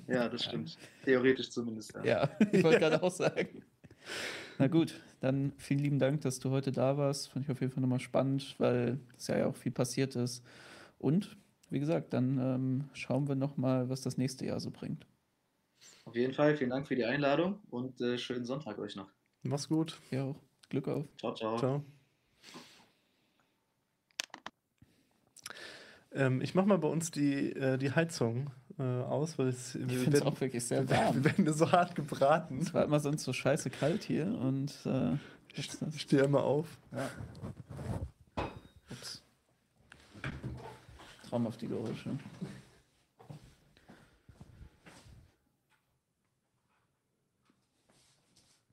Ja, das stimmt. Theoretisch zumindest. Ja, ja ich wollte gerade auch sagen. Na gut, dann vielen lieben Dank, dass du heute da warst. Fand ich auf jeden Fall nochmal spannend, weil es ja auch viel passiert ist. Und wie gesagt, dann ähm, schauen wir nochmal, was das nächste Jahr so bringt. Auf jeden Fall, vielen Dank für die Einladung und äh, schönen Sonntag euch noch. Mach's gut. Ja auch. Glück auf. Ciao, ciao. Ciao. Ähm, ich mach mal bei uns die, äh, die Heizung äh, aus, weil es, ich finde es auch wirklich sehr warm. Wir werden so hart gebraten. Es war immer sonst so scheiße kalt hier und äh, ich stehe immer auf. Ja. Ups. Traumhaft die Geräusche.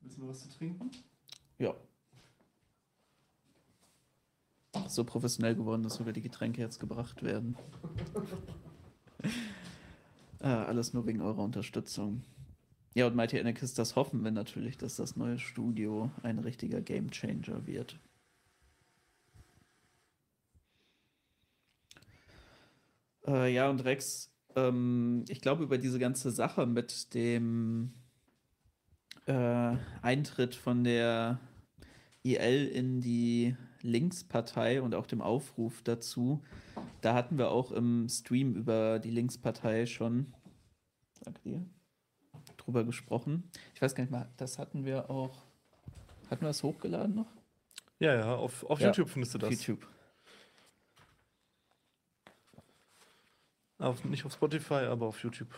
Willst du noch was zu trinken? Ja. So professionell geworden, dass sogar die Getränke jetzt gebracht werden. äh, alles nur wegen eurer Unterstützung. Ja, und Mighty Anarchist, das hoffen wir natürlich, dass das neue Studio ein richtiger Gamechanger wird. Äh, ja, und Rex, ähm, ich glaube, über diese ganze Sache mit dem äh, Eintritt von der IL in die Linkspartei und auch dem Aufruf dazu, da hatten wir auch im Stream über die Linkspartei schon, sag dir, drüber gesprochen. Ich weiß gar nicht mal, das hatten wir auch, hatten wir das hochgeladen noch? Ja, ja, auf, auf Ja, YouTube findest du das. YouTube. Auf, nicht auf Spotify, aber auf YouTube.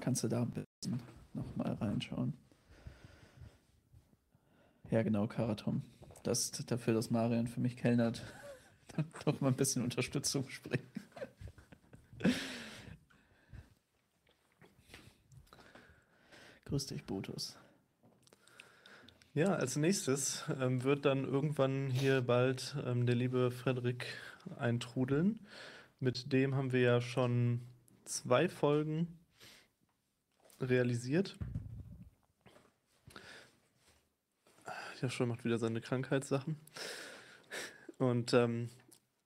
Kannst du da ein bisschen nochmal reinschauen. Ja, genau, Karatom. Das ist dafür, dass Marian für mich kellnert, dann doch mal ein bisschen Unterstützung springen. Grüß dich, Botus. Ja, als nächstes ähm, wird dann irgendwann hier bald ähm, der liebe Frederik eintrudeln. Mit dem haben wir ja schon zwei Folgen realisiert. Der schon macht wieder seine Krankheitssachen. Und ähm,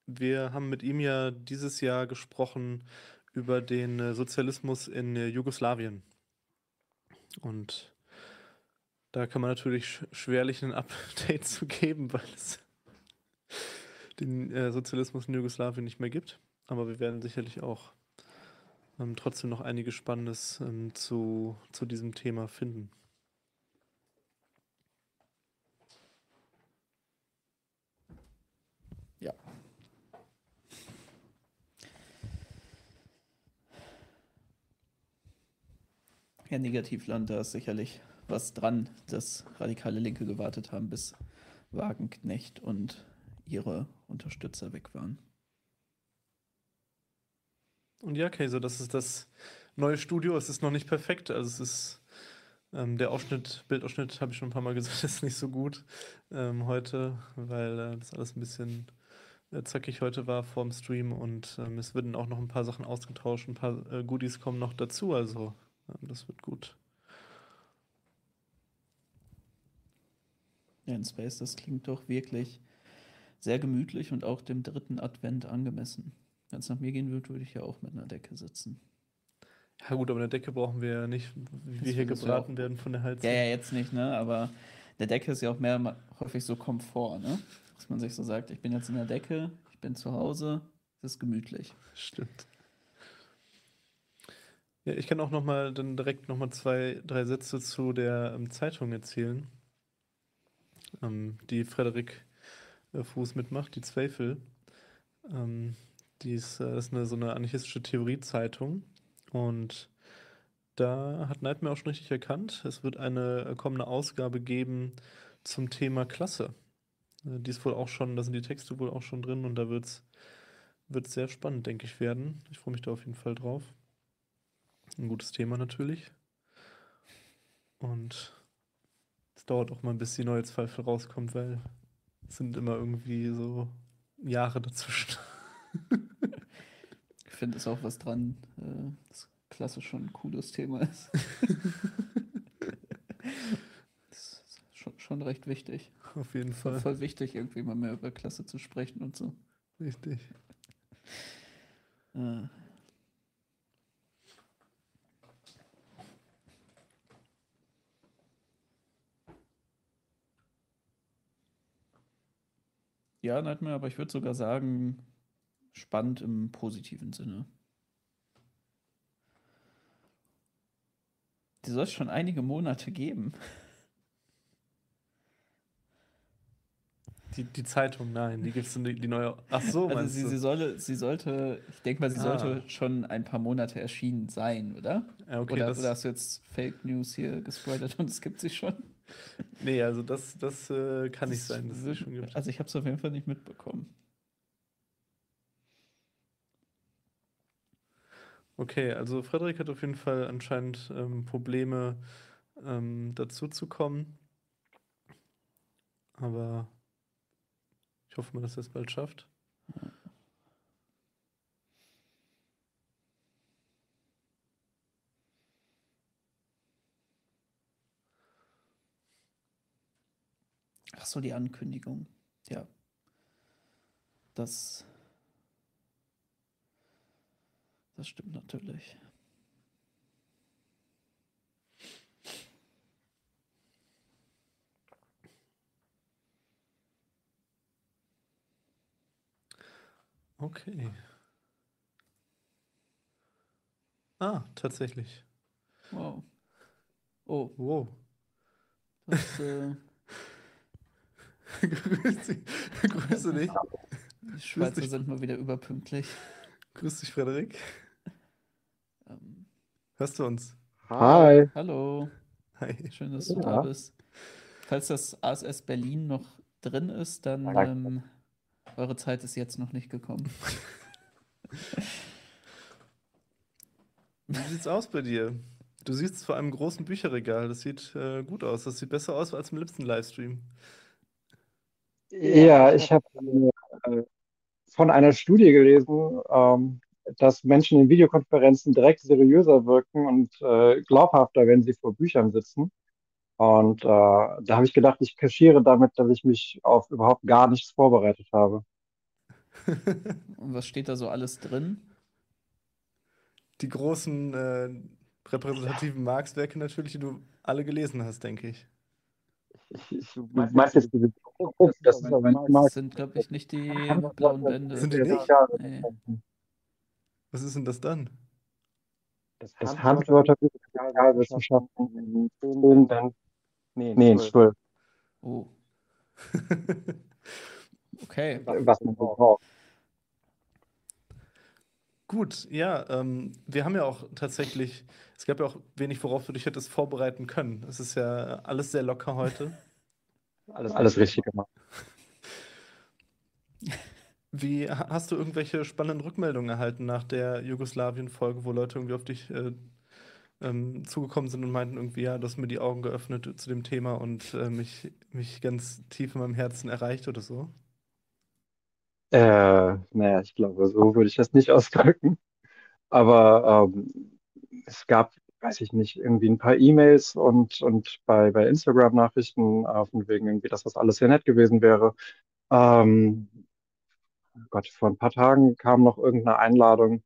wir haben mit ihm ja dieses Jahr gesprochen über den äh, Sozialismus in äh, Jugoslawien. Und da kann man natürlich sch- schwerlich ein Update zu geben, weil es den äh, Sozialismus in Jugoslawien nicht mehr gibt. Aber wir werden sicherlich auch ähm, trotzdem noch einiges Spannendes ähm, zu, zu diesem Thema finden. Ja. Ja, Negativland, da ist sicherlich was dran, dass radikale Linke gewartet haben, bis Wagenknecht und ihre Unterstützer weg waren. Und ja, Kaiser, das ist das neue Studio. Es ist noch nicht perfekt. Also es ist ähm, der Ausschnitt, Bildausschnitt, habe ich schon ein paar Mal gesagt, ist nicht so gut ähm, heute, weil äh, das alles ein bisschen äh, zackig heute war vorm Stream und ähm, es werden auch noch ein paar Sachen ausgetauscht, ein paar äh, Goodies kommen noch dazu. Also das wird gut. Ja, in Space, das klingt doch wirklich sehr gemütlich und auch dem dritten Advent angemessen. Wenn es nach mir gehen würde, würde ich ja auch mit einer Decke sitzen. Ja gut, aber eine Decke brauchen wir ja nicht, wie Das wir hier gebraten auch. werden von der Heizung. Ja, ja, jetzt nicht, ne? Aber der Decke ist ja auch mehr häufig so Komfort, ne? Dass man sich so sagt, ich bin jetzt in der Decke, ich bin zu Hause, es ist gemütlich. Stimmt. Ja, ich kann auch noch mal dann direkt noch mal zwei, drei Sätze zu der ähm, Zeitung erzählen, ähm, die Frederik äh, Fuß mitmacht, die Zweifel. Ähm, die ist, äh, ist eine, so eine anarchistische Theoriezeitung und da hat Nightmare auch schon richtig erkannt, es wird eine äh, kommende Ausgabe geben zum Thema Klasse. Äh, die ist wohl auch schon, da sind die Texte wohl auch schon drin und da wird sehr spannend, denke ich, werden. Ich freue mich da auf jeden Fall drauf. Ein gutes Thema natürlich. Und es dauert auch mal, bis die neue Zweifel rauskommt, weil es sind immer irgendwie so Jahre dazwischen. Ich finde es auch was dran, äh, dass Klasse schon ein cooles Thema ist. das ist schon, schon recht wichtig. Auf jeden Fall. voll wichtig, irgendwie mal mehr über Klasse zu sprechen und so. Richtig. Äh. Ja, Nightmare, aber ich würde sogar sagen, spannend im positiven Sinne. Die soll es schon einige Monate geben. Die, die Zeitung, nein, die gibt es die, die neue. Ach so, Also sie, du? sie, solle, sie sollte, ich denke mal, sie Ah. sollte schon ein paar Monate erschienen sein, oder? ja, okay, oder, das, oder hast du jetzt Fake News hier gespreadet und es gibt sie schon? nee, also das, das äh, kann nicht Das sein, dass es schon gibt. Also ich habe es auf jeden Fall nicht mitbekommen. Okay, also Frederik hat auf jeden Fall anscheinend ähm, Probleme, ähm, dazu zu kommen. aber ich hoffe mal, dass er es bald schafft. Ach so, die Ankündigung. Ja. Das. Das stimmt natürlich. Okay. Ah, tatsächlich. Wow. Oh, Wow. das, äh, Grüß dich. Grüße dich. die Schweizer dich. sind mal wieder überpünktlich. Grüß dich, Frederik. Ähm, Hörst du uns? Hi. hallo, Hi. schön, dass du Ja. da bist. Falls das ASS Berlin noch drin ist, dann ähm, eure Zeit ist jetzt noch nicht gekommen. Wie sieht's aus bei dir? Du siehst vor einem großen Bücherregal. Das sieht äh, gut aus. Das sieht besser aus als im letzten Livestream. Ja, ich habe äh, von einer Studie gelesen, ähm, dass Menschen in Videokonferenzen direkt seriöser wirken und äh, glaubhafter, wenn sie vor Büchern sitzen. Und äh, da habe ich gedacht, ich kaschiere damit, dass ich mich auf überhaupt gar nichts vorbereitet habe. Und was steht da so alles drin? Die großen äh, repräsentativen Marx-Werke natürlich, die du alle gelesen hast, denke ich. Ich, ich, du meinst jetzt diese das Das mal. sind, glaube ich, nicht die blauen Bände. Sind die nicht? Nee. Was ist denn das dann? Das Handwörterbuch für Sozialwissenschaften in zehn Bänden. Nee, in zwölf. Oh, okay. Was man braucht. Gut, ja, ähm, wir haben ja auch tatsächlich, es gab ja auch wenig, worauf du dich hättest vorbereiten können. Es ist ja alles sehr locker heute. Alles, alles richtig gemacht. Wie ha- hast du irgendwelche spannenden Rückmeldungen erhalten nach der Jugoslawien-Folge, wo Leute irgendwie auf dich äh, ähm, zugekommen sind und meinten irgendwie, ja, du hast mir die Augen geöffnet zu dem Thema und äh, mich, mich ganz tief in meinem Herzen erreicht oder so? Äh, naja, ich glaube, so würde ich das nicht ausdrücken. Aber ähm, es gab, weiß ich nicht, irgendwie ein paar E-Mails und, und bei, bei Instagram-Nachrichten äh, von wegen irgendwie, dass das alles sehr nett gewesen wäre. Ähm, Gott, vor ein paar Tagen kam noch irgendeine Einladung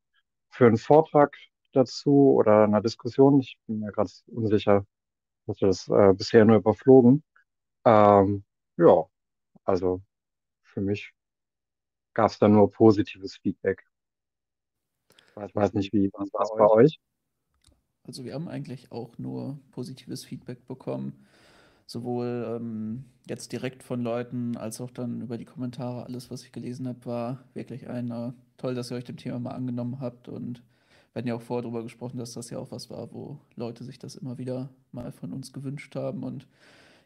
für einen Vortrag dazu oder einer Diskussion. Ich bin mir gerade unsicher. Ich hatte das äh, bisher nur überflogen. Ähm, ja, also für mich gab es da nur positives Feedback. Ich weiß nicht, wie war es bei euch? Also wir haben eigentlich auch nur positives Feedback bekommen. Sowohl ähm, jetzt direkt von Leuten als auch dann über die Kommentare. Alles, was ich gelesen habe, war wirklich ein äh, toll, dass ihr euch dem Thema mal angenommen habt. Und wir hatten ja auch vorher darüber gesprochen, dass das ja auch was war, wo Leute sich das immer wieder mal von uns gewünscht haben. Und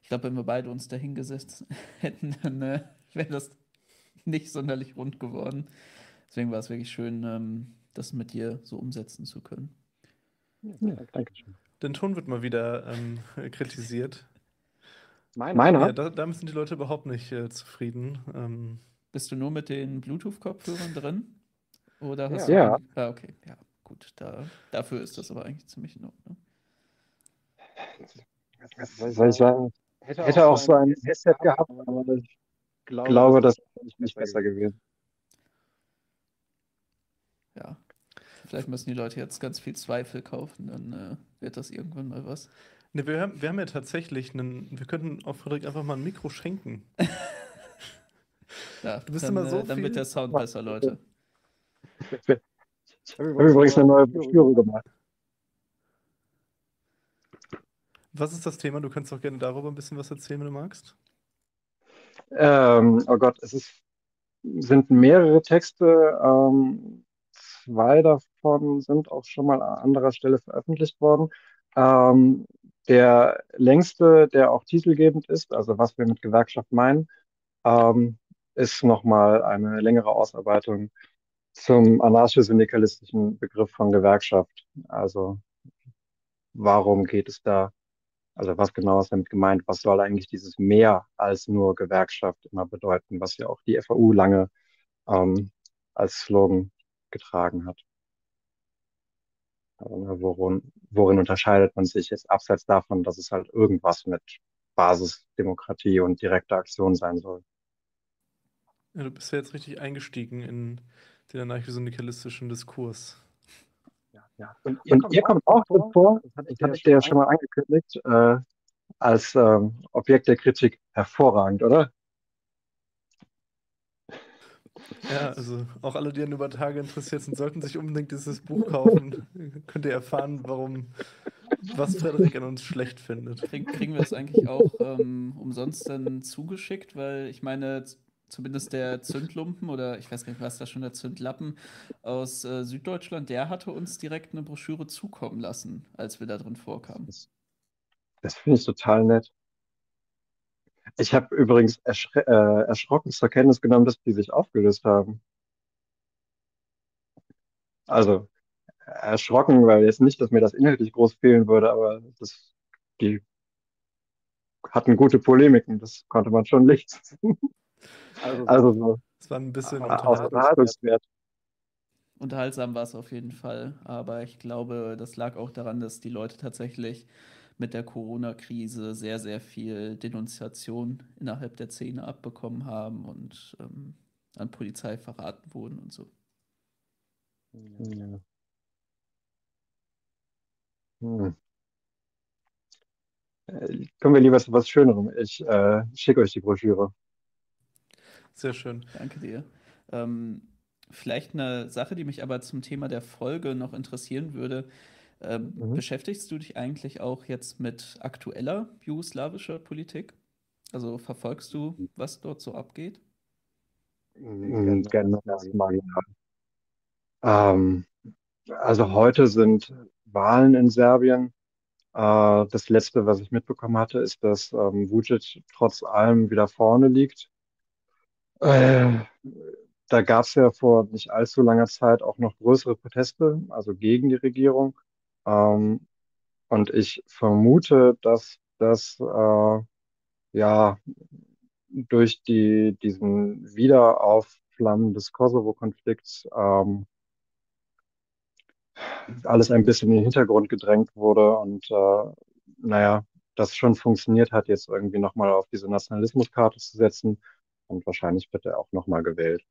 ich glaube, wenn wir beide uns da hingesetzt hätten, dann äh, wäre das nicht sonderlich rund geworden. Deswegen war es wirklich schön, ähm, das mit dir so umsetzen zu können. Ja, danke schön. Der Ton wird mal wieder ähm, kritisiert. Meiner? Ja, da, damit sind die Leute überhaupt nicht äh, zufrieden. Ähm, Bist du nur mit den Bluetooth-Kopfhörern drin? Oder hast Ja. du. Ah, okay. Ja, gut. Da, dafür ist das aber eigentlich ziemlich in Ordnung. Soll ich sagen? Hätte auch so ein Headset gehabt, aber ich glaube, das wäre nicht besser gewesen. Ja. Vielleicht müssen die Leute jetzt ganz viel Zweifel kaufen, dann äh, wird das irgendwann mal was. ne, wir, haben, wir haben ja tatsächlich einen, wir könnten auf Frederik einfach mal ein Mikro schenken. Ja, Du bist dann, immer so äh, dann viel- wird der Sound besser, Leute. Ich habe übrigens eine neue Broschüre gemacht. Was ist das Thema? Du kannst auch gerne darüber ein bisschen was erzählen, wenn du magst. Ähm, oh Gott, es ist, sind mehrere Texte. Ähm, zwei davon sind auch schon mal an anderer Stelle veröffentlicht worden. Ähm, der längste, der auch titelgebend ist, also was wir mit Gewerkschaft meinen, ähm, ist nochmal eine längere Ausarbeitung zum anarcho-syndikalistischen Begriff von Gewerkschaft. Also warum geht es da? Also was genau ist damit gemeint? Was soll eigentlich dieses mehr als nur Gewerkschaft immer bedeuten, was ja auch die FAU lange ähm, als Slogan getragen hat? Also, ne, worin, worin unterscheidet man sich jetzt abseits davon, dass es halt irgendwas mit Basisdemokratie und direkter Aktion sein soll? Ja, du bist ja jetzt richtig eingestiegen in den anarchosyndikalistischen Diskurs. Ja, ja. Und ihr, und kommt, ihr kommt auch drin vor, das hatte ich, hatte ich dir ja schon mal angekündigt, äh, als ähm, Objekt der Kritik hervorragend, oder? Ja, also auch alle, die an über Tage interessiert sind, sollten sich unbedingt dieses Buch kaufen. Könnt ihr erfahren, warum, was Frederik an uns schlecht findet. Krieg, kriegen wir es eigentlich auch ähm, umsonst dann zugeschickt, weil ich meine, zumindest der Zündlumpen oder ich weiß gar nicht, was da schon der Zündlappen aus äh, Süddeutschland, der hatte uns direkt eine Broschüre zukommen lassen, als wir da drin vorkamen. Das, das finde ich total nett. Ich habe übrigens äh, erschrocken zur Kenntnis genommen, dass die sich aufgelöst haben. Also erschrocken, weil jetzt nicht, dass mir das inhaltlich groß fehlen würde, aber das, die hatten gute Polemiken, das konnte man schon nicht. also, also so. Es war ein bisschen unterhaltungswert. Unterhaltsam war es auf jeden Fall, aber ich glaube, das lag auch daran, dass die Leute tatsächlich mit der Corona-Krise sehr, sehr viel Denunziation innerhalb der Szene abbekommen haben und ähm, an Polizei verraten wurden und so. Ja. Hm. Äh, kommen wir lieber zu was Schönerem. Ich äh, schicke euch die Broschüre. Sehr schön. Danke dir. Ähm, vielleicht eine Sache, die mich aber zum Thema der Folge noch interessieren würde. Ähm, mhm. Beschäftigst du dich eigentlich auch jetzt mit aktueller jugoslawischer Politik? Also verfolgst du, was dort so abgeht? Mhm, Gerne marginal. Ähm, also heute sind Wahlen in Serbien. Äh, das letzte, was ich mitbekommen hatte, ist, dass ähm, Vucic trotz allem wieder vorne liegt. Äh, da gab es ja vor nicht allzu langer Zeit auch noch größere Proteste, also gegen die Regierung. Ähm, und ich vermute, dass das äh, ja durch die, diesen Wiederaufflammen des Kosovo-Konflikts ähm, alles ein bisschen in den Hintergrund gedrängt wurde und äh, naja, das schon funktioniert hat, jetzt irgendwie nochmal auf diese Nationalismuskarte zu setzen. Und wahrscheinlich wird er auch nochmal gewählt.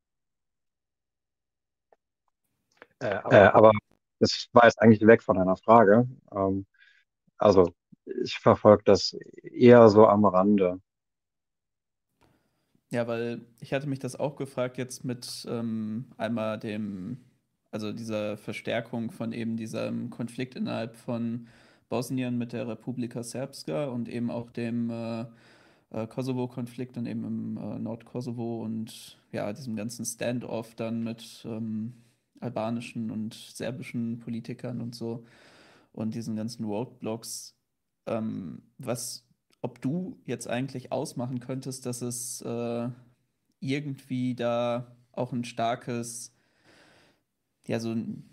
Äh, aber, äh, aber das war jetzt eigentlich weg von einer Frage. Ähm, also ich verfolge das eher so am Rande. Ja, weil ich hatte mich das auch gefragt jetzt mit ähm, einmal dem, also dieser Verstärkung von eben diesem Konflikt innerhalb von Bosnien mit der Republika Srpska und eben auch dem äh, äh, Kosovo-Konflikt und eben im äh, Nordkosovo und ja, diesem ganzen Standoff dann mit ähm, albanischen und serbischen Politikern und so und diesen ganzen Roadblocks, ähm, was, ob du jetzt eigentlich ausmachen könntest, dass es äh, irgendwie da auch ein starkes, ja, so ein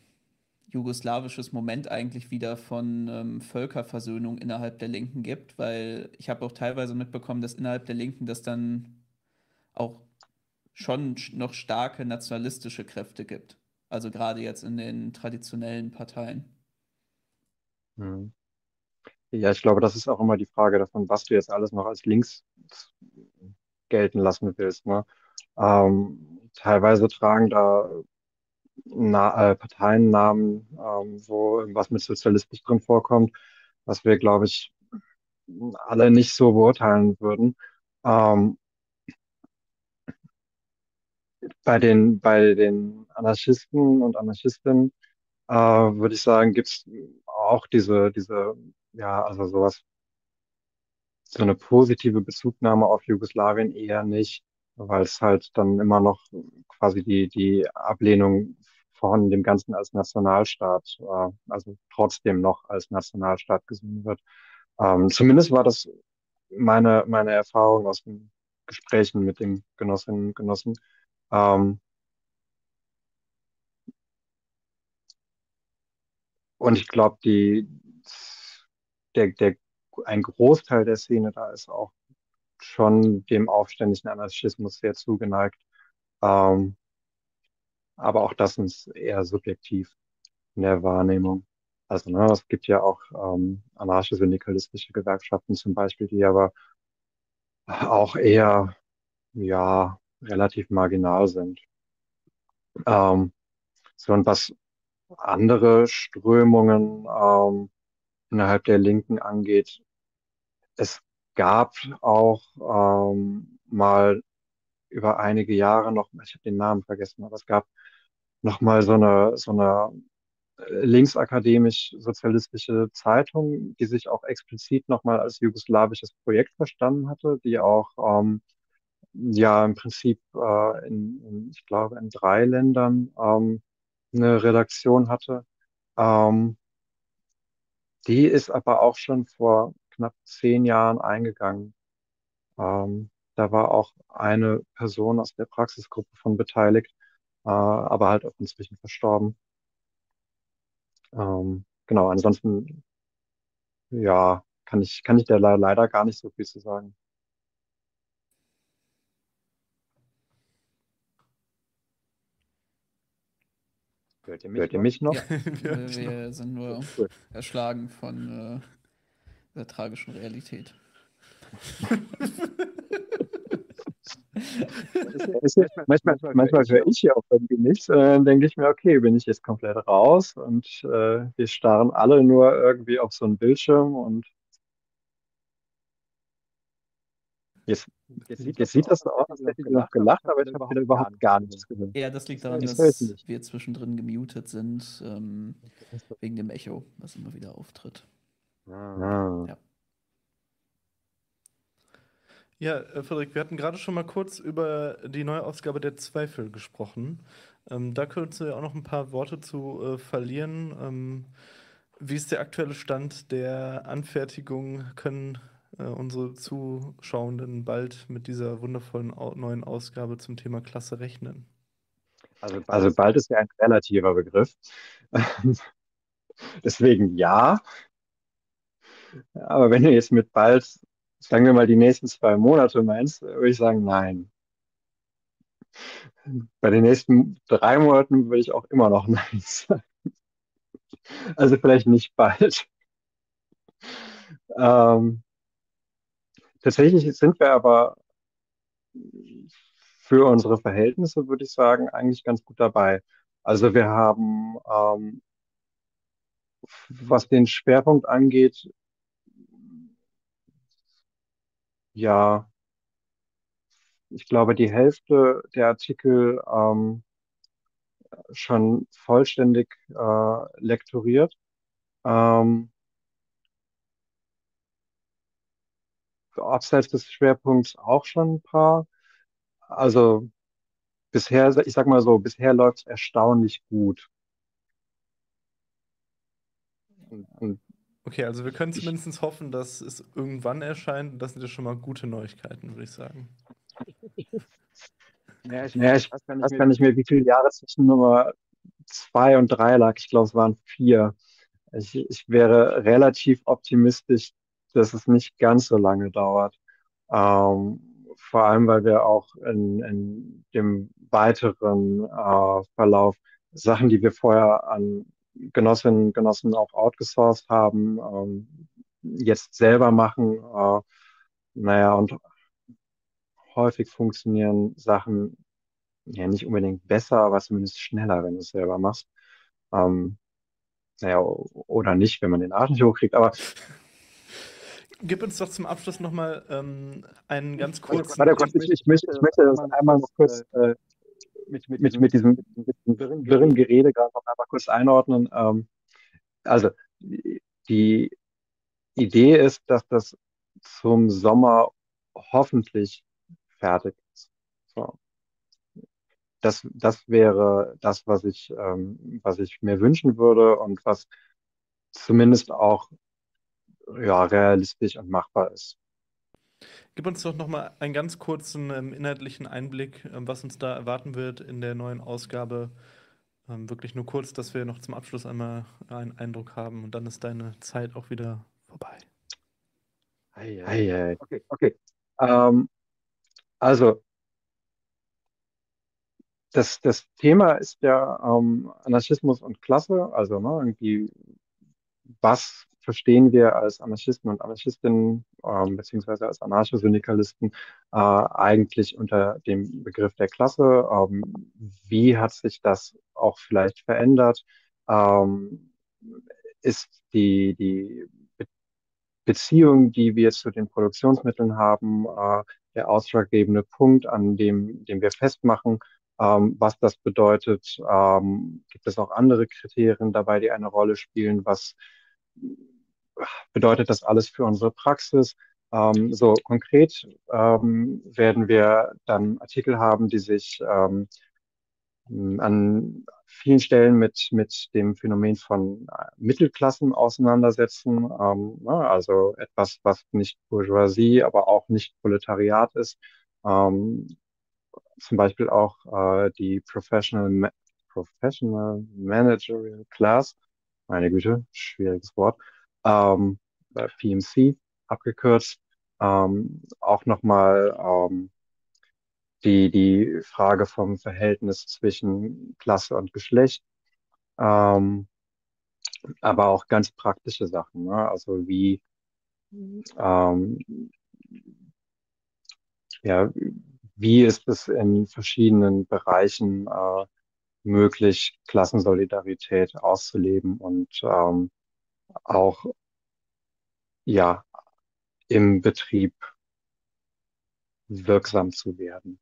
jugoslawisches Moment eigentlich wieder von ähm, Völkerversöhnung innerhalb der Linken gibt, weil ich habe auch teilweise mitbekommen, dass innerhalb der Linken das dann auch schon noch starke nationalistische Kräfte gibt. Also gerade jetzt in den traditionellen Parteien. Hm. Ja, ich glaube, das ist auch immer die Frage davon, was du jetzt alles noch als links gelten lassen willst. Ne? Ähm, teilweise tragen da Na äh, Parteiennamen, ähm, wo irgendwas mit Sozialismus drin vorkommt, was wir, glaube ich, alle nicht so beurteilen würden. Ähm, bei den, bei den Anarchisten und Anarchistinnen äh, würde ich sagen, gibt es auch diese, diese, ja, also sowas, so eine positive Bezugnahme auf Jugoslawien eher nicht, weil es halt dann immer noch quasi die, die Ablehnung von dem Ganzen als Nationalstaat, äh, also trotzdem noch als Nationalstaat gesehen wird. Ähm, zumindest war das meine, meine Erfahrung aus den Gesprächen mit den Genossinnen und Genossen. Ähm, und ich glaube, die, der, der ein Großteil der Szene da ist auch schon dem aufständischen Anarchismus sehr zugeneigt. Ähm, aber auch das ist eher subjektiv in der Wahrnehmung. Also ne, es gibt ja auch ähm, anarcho-syndikalistische Gewerkschaften zum Beispiel, die aber auch eher ja relativ marginal sind. Ähm, so und was andere Strömungen ähm, innerhalb der Linken angeht. Es gab auch ähm, mal über einige Jahre noch, ich habe den Namen vergessen, aber es gab noch mal so eine so eine linksakademisch-sozialistische Zeitung, die sich auch explizit nochmal als jugoslawisches Projekt verstanden hatte, die auch ähm, ja im Prinzip äh, in, in, ich glaube, in drei Ländern ähm, eine Redaktion hatte. Ähm, die ist aber auch schon vor knapp zehn Jahren eingegangen. Ähm, da war auch eine Person aus der Praxisgruppe von beteiligt, äh, aber halt auch inzwischen verstorben. Ähm, genau, ansonsten, ja, kann ich, kann ich da leider gar nicht so viel zu sagen. Hört ihr mich, Hört ihr mich noch? Ja, wir, wir sind nur erschlagen von äh, der tragischen Realität. manchmal, manchmal höre ich ja auch irgendwie nichts und dann denke ich mir, okay, bin ich jetzt komplett raus und äh, wir starren alle nur irgendwie auf so einen Bildschirm und jetzt, jetzt, sieht, jetzt sieht das so aus, als hätte ich noch gelacht, aber ich habe wieder überhaupt gar nichts gehört. Ja, das liegt daran, dass wir zwischendrin gemutet sind, ähm, wegen dem Echo, was immer wieder auftritt. Ah. Ja. Ja, äh, Frederik, wir hatten gerade schon mal kurz über die neue Ausgabe der Zweifel gesprochen. Ähm, da könntest du ja auch noch ein paar Worte zu äh, verlieren. Ähm, wie ist der aktuelle Stand der Anfertigung? Können äh, unsere Zuschauenden bald mit dieser wundervollen au neuen Ausgabe zum Thema Klasse rechnen? Also, also bald ist ja ein relativer Begriff. Deswegen ja. Aber wenn du jetzt mit bald sagen wir mal, die nächsten zwei Monate meinst, würde ich sagen, nein. Bei den nächsten drei Monaten würde ich auch immer noch nein sagen. Also vielleicht nicht bald. Ähm, tatsächlich sind wir aber für unsere Verhältnisse, würde ich sagen, eigentlich ganz gut dabei. Also wir haben, ähm, was den Schwerpunkt angeht, ja, ich glaube, die Hälfte der Artikel ähm, schon vollständig äh, lektoriert. Ähm, abseits des Schwerpunkts auch schon ein paar. Also bisher, ich sag mal so, bisher läuft es erstaunlich gut. Und Okay, also wir können zumindest hoffen, dass es irgendwann erscheint. Das sind ja schon mal gute Neuigkeiten, würde ich sagen. Ja, ich, ja, ich weiß gar nicht, nicht mehr, wie viele Jahre zwischen Nummer zwei und drei lag. Ich glaube, es waren vier. Ich, ich wäre relativ optimistisch, dass es nicht ganz so lange dauert. Ähm, vor allem, weil wir auch in, in dem weiteren äh, Verlauf Sachen, die wir vorher an Genossinnen und Genossen auch outgesourced haben, ähm, jetzt selber machen. Äh, naja, und häufig funktionieren Sachen ja nicht unbedingt besser, aber zumindest schneller, wenn du es selber machst. Ähm, naja, oder nicht, wenn man den Arsch nicht hochkriegt, aber. Gib uns doch zum Abschluss nochmal ähm, einen ganz kurzen. Warte, kurz, ich, ich, möchte, ich möchte das einmal noch kurz äh, mit, mit, mit, mit diesem, mit diesem wirren Gerede gerade noch einmal kurz einordnen. Ähm, also die Idee ist, dass das zum Sommer hoffentlich fertig ist. So. Das, das wäre das, was ich, ähm, was ich mir wünschen würde und was zumindest auch ja, realistisch und machbar ist. Gib uns doch noch mal einen ganz kurzen ähm, inhaltlichen Einblick, ähm, was uns da erwarten wird in der neuen Ausgabe. Ähm, wirklich nur kurz, dass wir noch zum Abschluss einmal einen Eindruck haben und dann ist deine Zeit auch wieder vorbei. Ei, ei, ei. Okay, okay. Ähm, also, das, das Thema ist ja ähm, Anarchismus und Klasse, also ne, irgendwie, was verstehen wir als Anarchisten und Anarchistinnen, ähm, beziehungsweise als Anarchosyndikalisten, äh, eigentlich unter dem Begriff der Klasse? Ähm, wie hat sich das auch vielleicht verändert? Ähm, ist die, die Beziehung, die wir zu den Produktionsmitteln haben, äh, der ausschlaggebende Punkt, an dem, dem wir festmachen, ähm, was das bedeutet. Ähm, gibt es auch andere Kriterien dabei, die eine Rolle spielen? Was bedeutet das alles für unsere Praxis? Ähm, so konkret ähm, werden wir dann Artikel haben, die sich ähm, an vielen Stellen mit, mit dem Phänomen von äh, Mittelklassen auseinandersetzen. Ähm, ne, also etwas, was nicht Bourgeoisie, aber auch nicht Proletariat ist. Ähm, zum Beispiel auch äh, die Professional, Ma Professional Managerial Class, meine Güte, schwieriges Wort, ähm, PMC abgekürzt. Ähm, auch nochmal ähm, die, die Frage vom Verhältnis zwischen Klasse und Geschlecht, ähm, aber auch ganz praktische Sachen, ne? also wie ähm, ja, wie ist es in verschiedenen Bereichen äh, möglich, Klassensolidarität auszuleben und ähm, auch ja im Betrieb wirksam zu werden.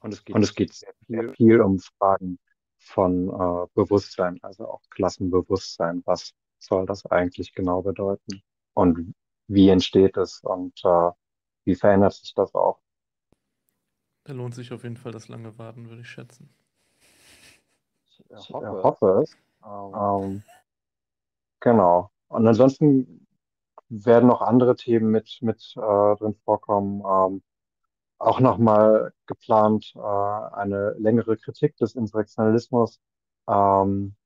Und es geht, und es geht sehr viel, viel um Fragen von äh, Bewusstsein, also auch Klassenbewusstsein. Was soll das eigentlich genau bedeuten? Und wie entsteht es und äh, wie verändert sich das auch? Da lohnt sich auf jeden Fall das lange Warten, würde ich schätzen. Ich hoffe, hoffe es. Ähm, genau. Und ansonsten werden noch andere Themen mit, mit äh, drin vorkommen. Ähm, auch nochmal geplant äh, eine längere Kritik des Insurrektionalismus. Ähm,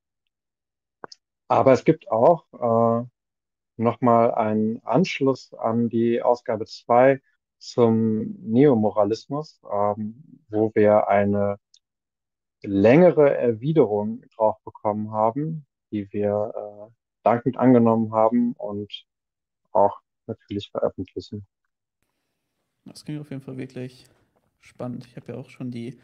aber es gibt auch äh, nochmal einen Anschluss an die Ausgabe 2 zum Neomoralismus, ähm, wo wir eine längere Erwiderung drauf bekommen haben, die wir äh, dankend angenommen haben und auch natürlich veröffentlichen. Das klingt auf jeden Fall wirklich spannend. Ich habe ja auch schon die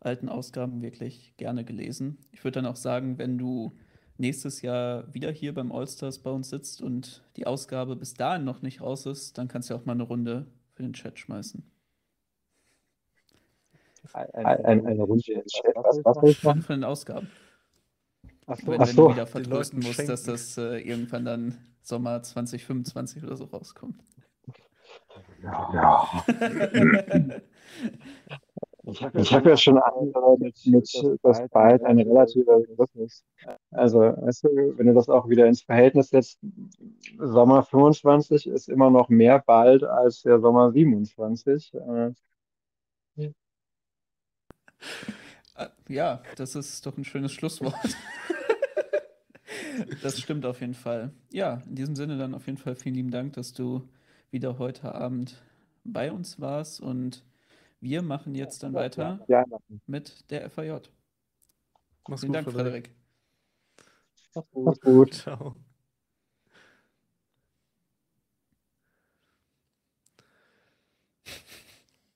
alten Ausgaben wirklich gerne gelesen. Ich würde dann auch sagen, wenn du nächstes Jahr wieder hier beim Allstars bei uns sitzt und die Ausgabe bis dahin noch nicht raus ist, dann kannst du auch mal eine Runde für den Chat schmeißen. Eine, eine, eine Runde im Chat? Was, was will ich machen? Von den Ausgaben. Ach so, wenn, ach wenn so. du wieder vertrösten musst, dass das äh, irgendwann dann Sommer 2025 oder so rauskommt. Ja. ich habe hab ja schon angedeutet, mit, dass bald ein relativer Begriff ist. Also, weißt du, wenn du das auch wieder ins Verhältnis setzt, Sommer 25 ist immer noch mehr bald als der Sommer 27. Äh, ja, das ist doch ein schönes Schlusswort. das stimmt auf jeden Fall. Ja, in diesem Sinne dann auf jeden Fall vielen lieben Dank, dass du wieder heute Abend bei uns warst und wir machen jetzt dann weiter ja, mit der FAJ. Mach's Vielen gut, Dank, Frederik. Mach's gut. Mach's gut. Ciao.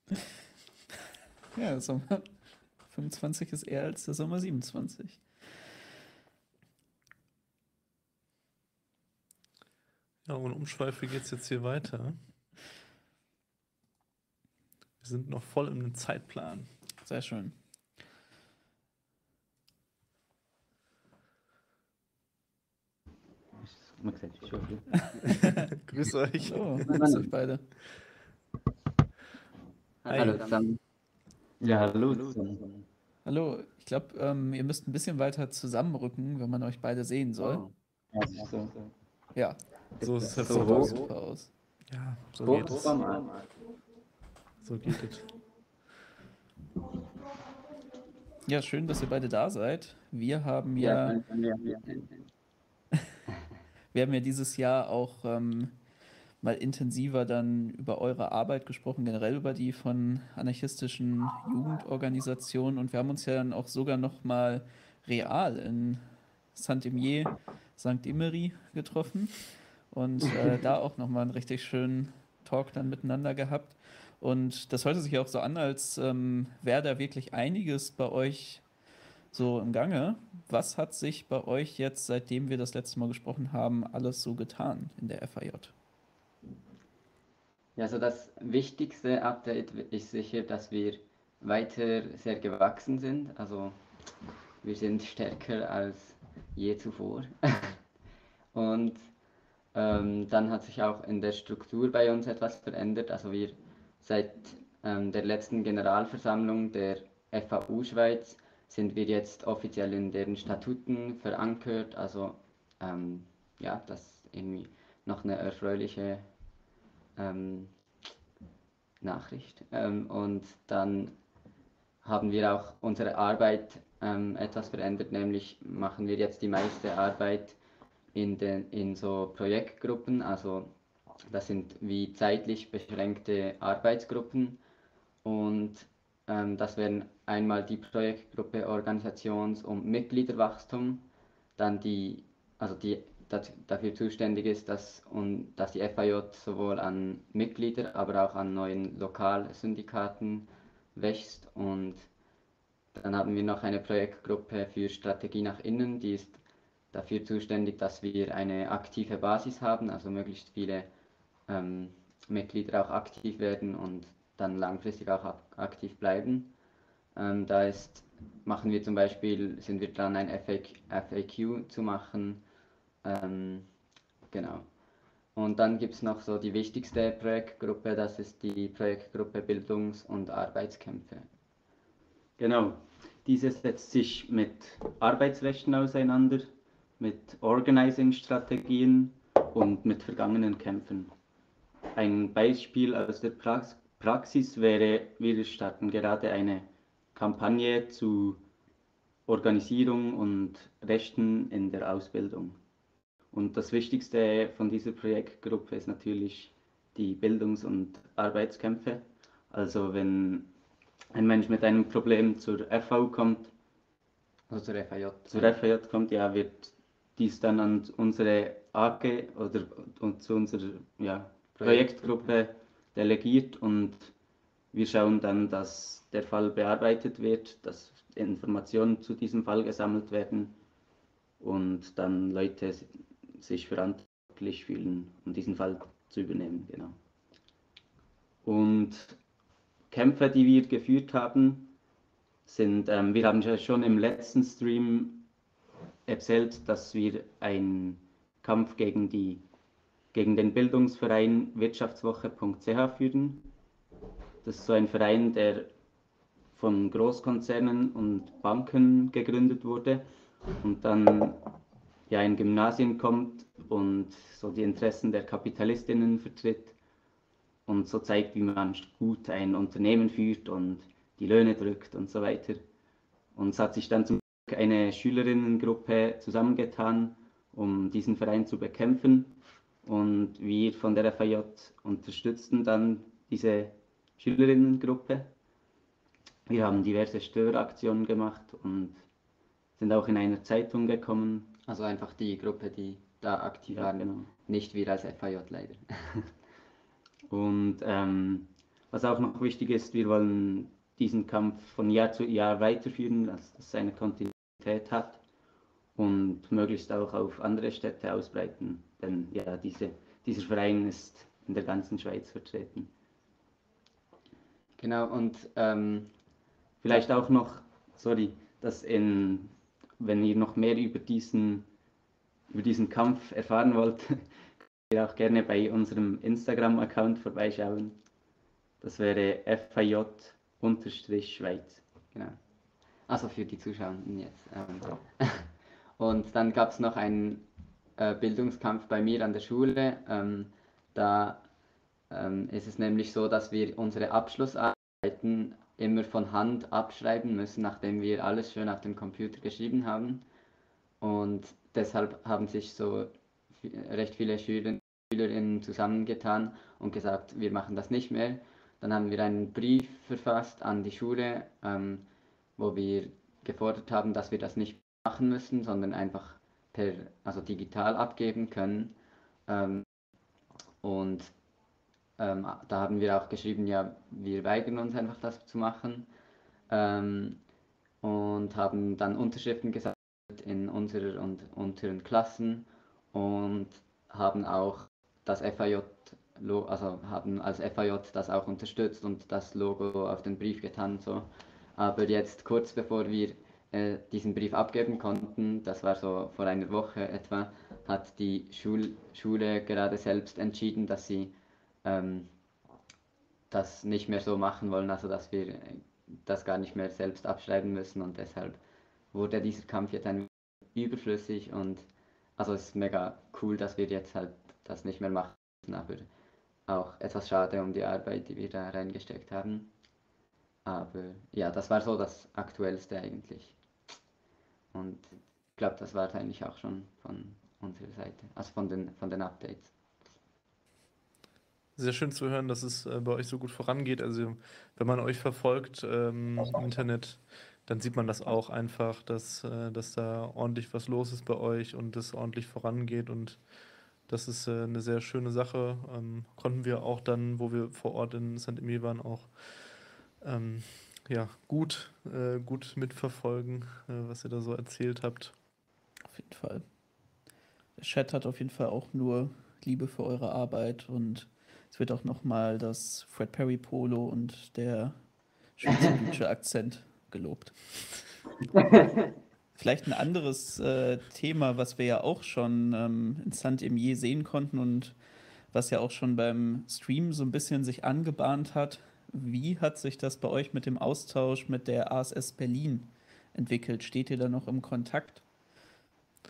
Ja, Sommer 25 ist eher als der Sommer 27. Ja, ohne Umschweife geht es jetzt hier weiter. Wir sind noch voll im Zeitplan. Sehr schön. Grüß euch. So, grüß euch beide. Hallo zusammen. Ja, hallo zusammen. Hallo, ich glaube, ähm, ihr müsst ein bisschen weiter zusammenrücken, wenn man euch beide sehen soll. Oh. Ja, so. Ja, So ist es hervorragend. sieht super aus. Ja, so So, geht es. so mal. So geht es. Ja, schön, dass ihr beide da seid. Wir haben ja, Ja, ja, ja. wir haben ja dieses Jahr auch ähm, mal intensiver dann über eure Arbeit gesprochen, generell über die von anarchistischen Jugendorganisationen. Und wir haben uns ja dann auch sogar noch mal real in Saint-Imier, St. Imery getroffen und äh, da auch noch mal einen richtig schönen Talk dann miteinander gehabt. Und das hörte sich auch so an, als ähm, wäre da wirklich einiges bei euch so im Gange. Was hat sich bei euch jetzt, seitdem wir das letzte Mal gesprochen haben, alles so getan in der FAJ? Ja, also das wichtigste Update ist sicher, dass wir weiter sehr gewachsen sind. Also wir sind stärker als je zuvor. Und ähm, dann hat sich auch in der Struktur bei uns etwas verändert. Also wir seit ähm, der letzten Generalversammlung der FAU Schweiz sind wir jetzt offiziell in deren Statuten verankert. Also ähm, ja, das ist irgendwie noch eine erfreuliche ähm, Nachricht. Ähm, und dann haben wir auch unsere Arbeit ähm, etwas verändert, nämlich machen wir jetzt die meiste Arbeit in, den, in so Projektgruppen, also das sind wie zeitlich beschränkte Arbeitsgruppen und ähm, das wären einmal die Projektgruppe Organisations- und Mitgliederwachstum, dann die, also die dafür zuständig ist, dass, und, dass die FAJ sowohl an Mitglieder, aber auch an neuen Lokalsyndikaten wächst. Und dann haben wir noch eine Projektgruppe für Strategie nach innen, die ist dafür zuständig, dass wir eine aktive Basis haben, also möglichst viele ähm, Mitglieder auch aktiv werden und dann langfristig auch aktiv bleiben. Ähm, da ist, machen wir zum Beispiel, sind wir dran, ein FAQ, FAQ zu machen, ähm, genau. Und dann gibt es noch so die wichtigste Projektgruppe, das ist die Projektgruppe Bildungs- und Arbeitskämpfe. Genau, diese setzt sich mit Arbeitsrechten auseinander, mit Organizing-Strategien und mit vergangenen Kämpfen. Ein Beispiel aus der Praxis wäre, wir starten gerade eine Kampagne zu Organisierung und Rechten in der Ausbildung. Und das Wichtigste von dieser Projektgruppe ist natürlich die Bildungs- und Arbeitskämpfe. Also wenn ein Mensch mit einem Problem zur FV kommt, also zur FAJ, zur FAJ kommt, ja, wird dies dann an unsere AG oder und zu unserer ja, Projektgruppe delegiert und wir schauen dann, dass der Fall bearbeitet wird, dass Informationen zu diesem Fall gesammelt werden und dann Leute sich verantwortlich fühlen, um diesen Fall zu übernehmen. Genau. Und Kämpfe, die wir geführt haben, sind, ähm, wir haben ja schon im letzten Stream erzählt, dass wir einen Kampf gegen, die, gegen den Bildungsverein wirtschaftswoche.ch führen. Das ist so ein Verein, der von Großkonzernen und Banken gegründet wurde und dann ja in Gymnasien kommt und so die Interessen der Kapitalistinnen vertritt und so zeigt, wie man gut ein Unternehmen führt und die Löhne drückt und so weiter. Und es hat sich dann zum Glück eine Schülerinnengruppe zusammengetan, um diesen Verein zu bekämpfen. Und wir von der FAJ unterstützten dann diese Schülerinnengruppe. Wir haben diverse Störaktionen gemacht und sind auch in einer Zeitung gekommen also einfach die Gruppe, die da aktiv ja, waren, genau. nicht wir als FAJ leider. Und ähm, was auch noch wichtig ist, wir wollen diesen Kampf von Jahr zu Jahr weiterführen, dass es eine Kontinuität hat und möglichst auch auf andere Städte ausbreiten. Denn ja, diese, dieser Verein ist in der ganzen Schweiz vertreten. Genau, und ähm, vielleicht auch noch, sorry, dass in wenn ihr noch mehr über diesen, über diesen Kampf erfahren wollt, könnt ihr auch gerne bei unserem Instagram-Account vorbeischauen. Das wäre FIJ-Schweiz. Genau. Also für die Zuschauer jetzt. Ähm. Und dann gab es noch einen äh, Bildungskampf bei mir an der Schule. Ähm, da ähm, ist es nämlich so, dass wir unsere Abschlussarbeiten immer von Hand abschreiben müssen, nachdem wir alles schön auf dem Computer geschrieben haben. Und deshalb haben sich so recht viele Schüler, Schülerinnen zusammengetan und gesagt, wir machen das nicht mehr. Dann haben wir einen Brief verfasst an die Schule, ähm, wo wir gefordert haben, dass wir das nicht machen müssen, sondern einfach per, also digital abgeben können. Ähm, und ähm, da haben wir auch geschrieben, ja, wir weigern uns einfach das zu machen ähm, und haben dann Unterschriften gesammelt in unserer und unteren Klassen und haben auch das FAJ, also haben als FAJ das auch unterstützt und das Logo auf den Brief getan. So. Aber jetzt kurz bevor wir äh, diesen Brief abgeben konnten, das war so vor einer Woche etwa, hat die Schul Schule gerade selbst entschieden, dass sie ähm, das nicht mehr so machen wollen, also dass wir das gar nicht mehr selbst abschreiben müssen und deshalb wurde dieser Kampf jetzt ein überflüssig und also es ist mega cool, dass wir jetzt halt das nicht mehr machen müssen, aber auch etwas schade um die Arbeit, die wir da reingesteckt haben. Aber ja, das war so das Aktuellste eigentlich. Und ich glaube, das war eigentlich auch schon von unserer Seite, also von den, von den Updates. Sehr schön zu hören, dass es äh, bei euch so gut vorangeht. Also, wenn man euch verfolgt ähm, im Internet, dann sieht man das auch einfach, dass, äh, dass da ordentlich was los ist bei euch und es ordentlich vorangeht. Und das ist äh, eine sehr schöne Sache. Ähm, konnten wir auch dann, wo wir vor Ort in St. Emil waren, auch ähm, ja, gut, äh, gut mitverfolgen, äh, was ihr da so erzählt habt. Auf jeden Fall. Der Chat hat auf jeden Fall auch nur Liebe für eure Arbeit und es wird auch nochmal das Fred Perry Polo und der schweizerdeutsche Akzent gelobt. Vielleicht ein anderes äh, Thema, was wir ja auch schon ähm, in Saint-Emier sehen konnten und was ja auch schon beim Stream so ein bisschen sich angebahnt hat. Wie hat sich das bei euch mit dem Austausch mit der ASS Berlin entwickelt? Steht ihr da noch im Kontakt?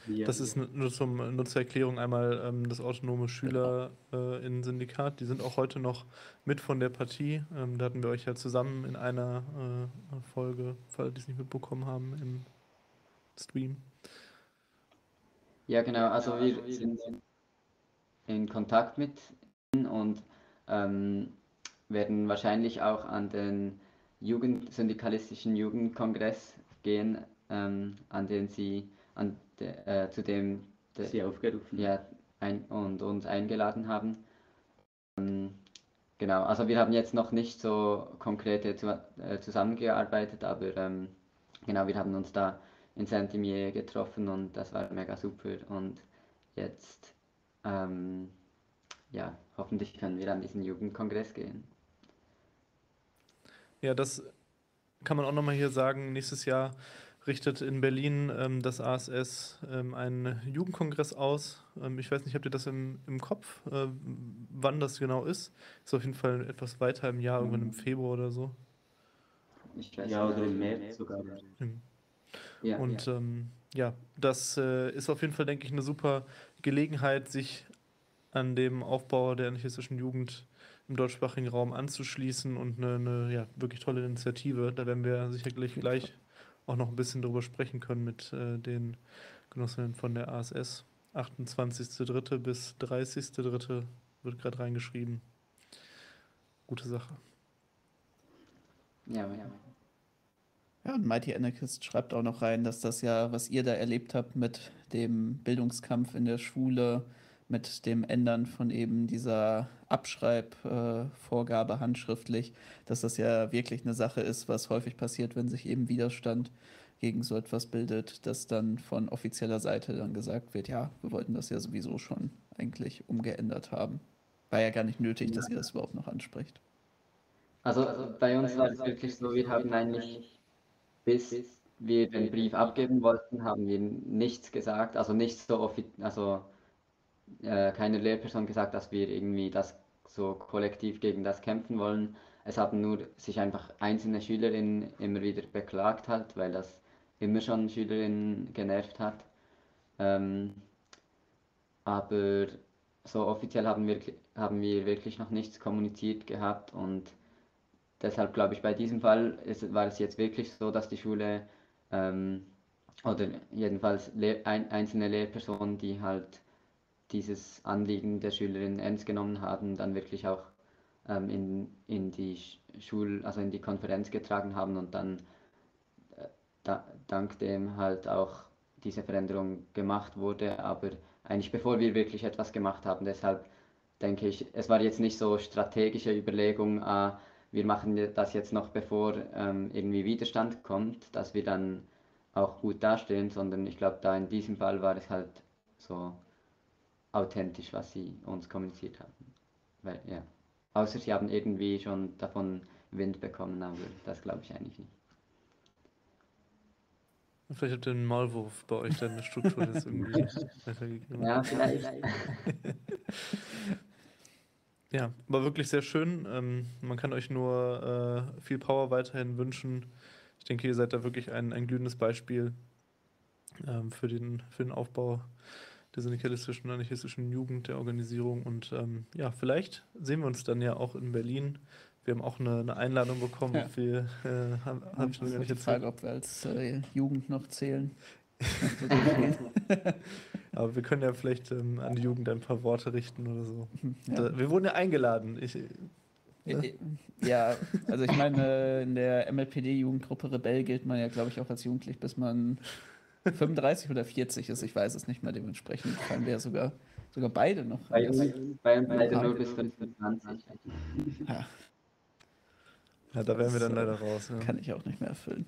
Ja. Das ist nur, zum, nur zur Erklärung einmal ähm, das autonome Schülerinnen-Syndikat. Äh, die sind auch heute noch mit von der Partie. Ähm, da hatten wir euch ja zusammen in einer äh, Folge, falls die es nicht mitbekommen haben, im Stream. Ja, genau. Also wir sind in Kontakt mit ihnen und ähm, werden wahrscheinlich auch an den Jugend, syndikalistischen Jugendkongress gehen, ähm, an den sie an de, äh, zu dem de, Sie aufgerufen ja, ein, und uns eingeladen haben. Ähm, genau, also wir haben jetzt noch nicht so konkret zu, äh, zusammengearbeitet, aber ähm, genau, wir haben uns da in Saint-Imier getroffen und das war mega super und jetzt ähm, ja, hoffentlich können wir an diesen Jugendkongress gehen. Ja, das kann man auch nochmal hier sagen. Nächstes Jahr richtet in Berlin ähm, das ASS ähm, einen Jugendkongress aus. Ähm, ich weiß nicht, habt ihr das im, im Kopf, äh, wann das genau ist? Ist auf jeden Fall etwas weiter im Jahr, irgendwann im Februar oder so. ja, oder im März sogar. Ja, Und ja, ähm, ja das äh, ist auf jeden Fall, denke ich, eine super Gelegenheit, sich an dem Aufbau der anarchistischen Jugend im deutschsprachigen Raum anzuschließen und eine, eine ja, wirklich tolle Initiative. Da werden wir sicherlich gleich auch noch ein bisschen drüber sprechen können mit äh, den Genossinnen von der ASS. 28.03. bis 30.03. wird gerade reingeschrieben. Gute Sache. Ja, ja. Ja, und Mighty Anarchist schreibt auch noch rein, dass das ja, was ihr da erlebt habt mit dem Bildungskampf in der Schule, mit dem Ändern von eben dieser Abschreibvorgabe äh, handschriftlich, dass das ja wirklich eine Sache ist, was häufig passiert, wenn sich eben Widerstand gegen so etwas bildet, dass dann von offizieller Seite dann gesagt wird, ja, wir wollten das ja sowieso schon eigentlich umgeändert haben. War ja gar nicht nötig, dass ihr das überhaupt noch anspricht. Also, also bei uns war es wirklich so, wir haben eigentlich bis wir den Brief abgeben wollten, haben wir nichts gesagt, also nicht so offiziell, also äh, keine Lehrperson gesagt, dass wir irgendwie das so kollektiv gegen das kämpfen wollen. Es haben nur sich einfach einzelne Schülerinnen immer wieder beklagt halt, weil das immer schon Schülerinnen genervt hat. Ähm, aber so offiziell haben wir, haben wir wirklich noch nichts kommuniziert gehabt und deshalb glaube ich, bei diesem Fall ist, war es jetzt wirklich so, dass die Schule ähm, oder jedenfalls Lehr ein, einzelne Lehrpersonen, die halt dieses Anliegen der Schülerinnen ernst genommen haben, dann wirklich auch ähm, in, in die Schul, also in die Konferenz getragen haben und dann äh, da, dank dem halt auch diese Veränderung gemacht wurde, aber eigentlich bevor wir wirklich etwas gemacht haben. Deshalb denke ich, es war jetzt nicht so strategische Überlegung, äh, wir machen das jetzt noch bevor ähm, irgendwie Widerstand kommt, dass wir dann auch gut dastehen, sondern ich glaube, da in diesem Fall war es halt so authentisch, was sie uns kommuniziert haben. Weil, ja. Außer sie haben irgendwie schon davon Wind bekommen, aber das glaube ich eigentlich nicht. Vielleicht habt ihr einen Maulwurf bei euch, deine Struktur das irgendwie weitergegeben. Ja, vielleicht. Ja, war wirklich sehr schön. Ähm, man kann euch nur äh, viel Power weiterhin wünschen. Ich denke, ihr seid da wirklich ein, ein glühendes Beispiel ähm, für, den, für den Aufbau der syndikalistischen und anarchistischen Jugend, der Organisierung. Und ähm, ja, vielleicht sehen wir uns dann ja auch in Berlin. Wir haben auch eine, eine Einladung bekommen. Ja. Wir äh, haben hab ich noch gar nicht die erzählt. Frage, ob wir als äh, Jugend noch zählen. Aber wir können ja vielleicht ähm, an die Jugend ein paar Worte richten oder so. ja. Da, wir wurden ja eingeladen. Ich, Äh, Ja, also ich meine, in der MLPD-Jugendgruppe Rebell gilt man ja, glaube ich, auch als jugendlich, bis man 35 oder 40 ist. Ich weiß es nicht mehr. Dementsprechend fallen wir ja sogar, sogar beide noch. Bei bei uns beide Ja. 0 bis 25. Ja, ja, da wären wir dann leider raus. Ja. kann ich auch nicht mehr erfüllen.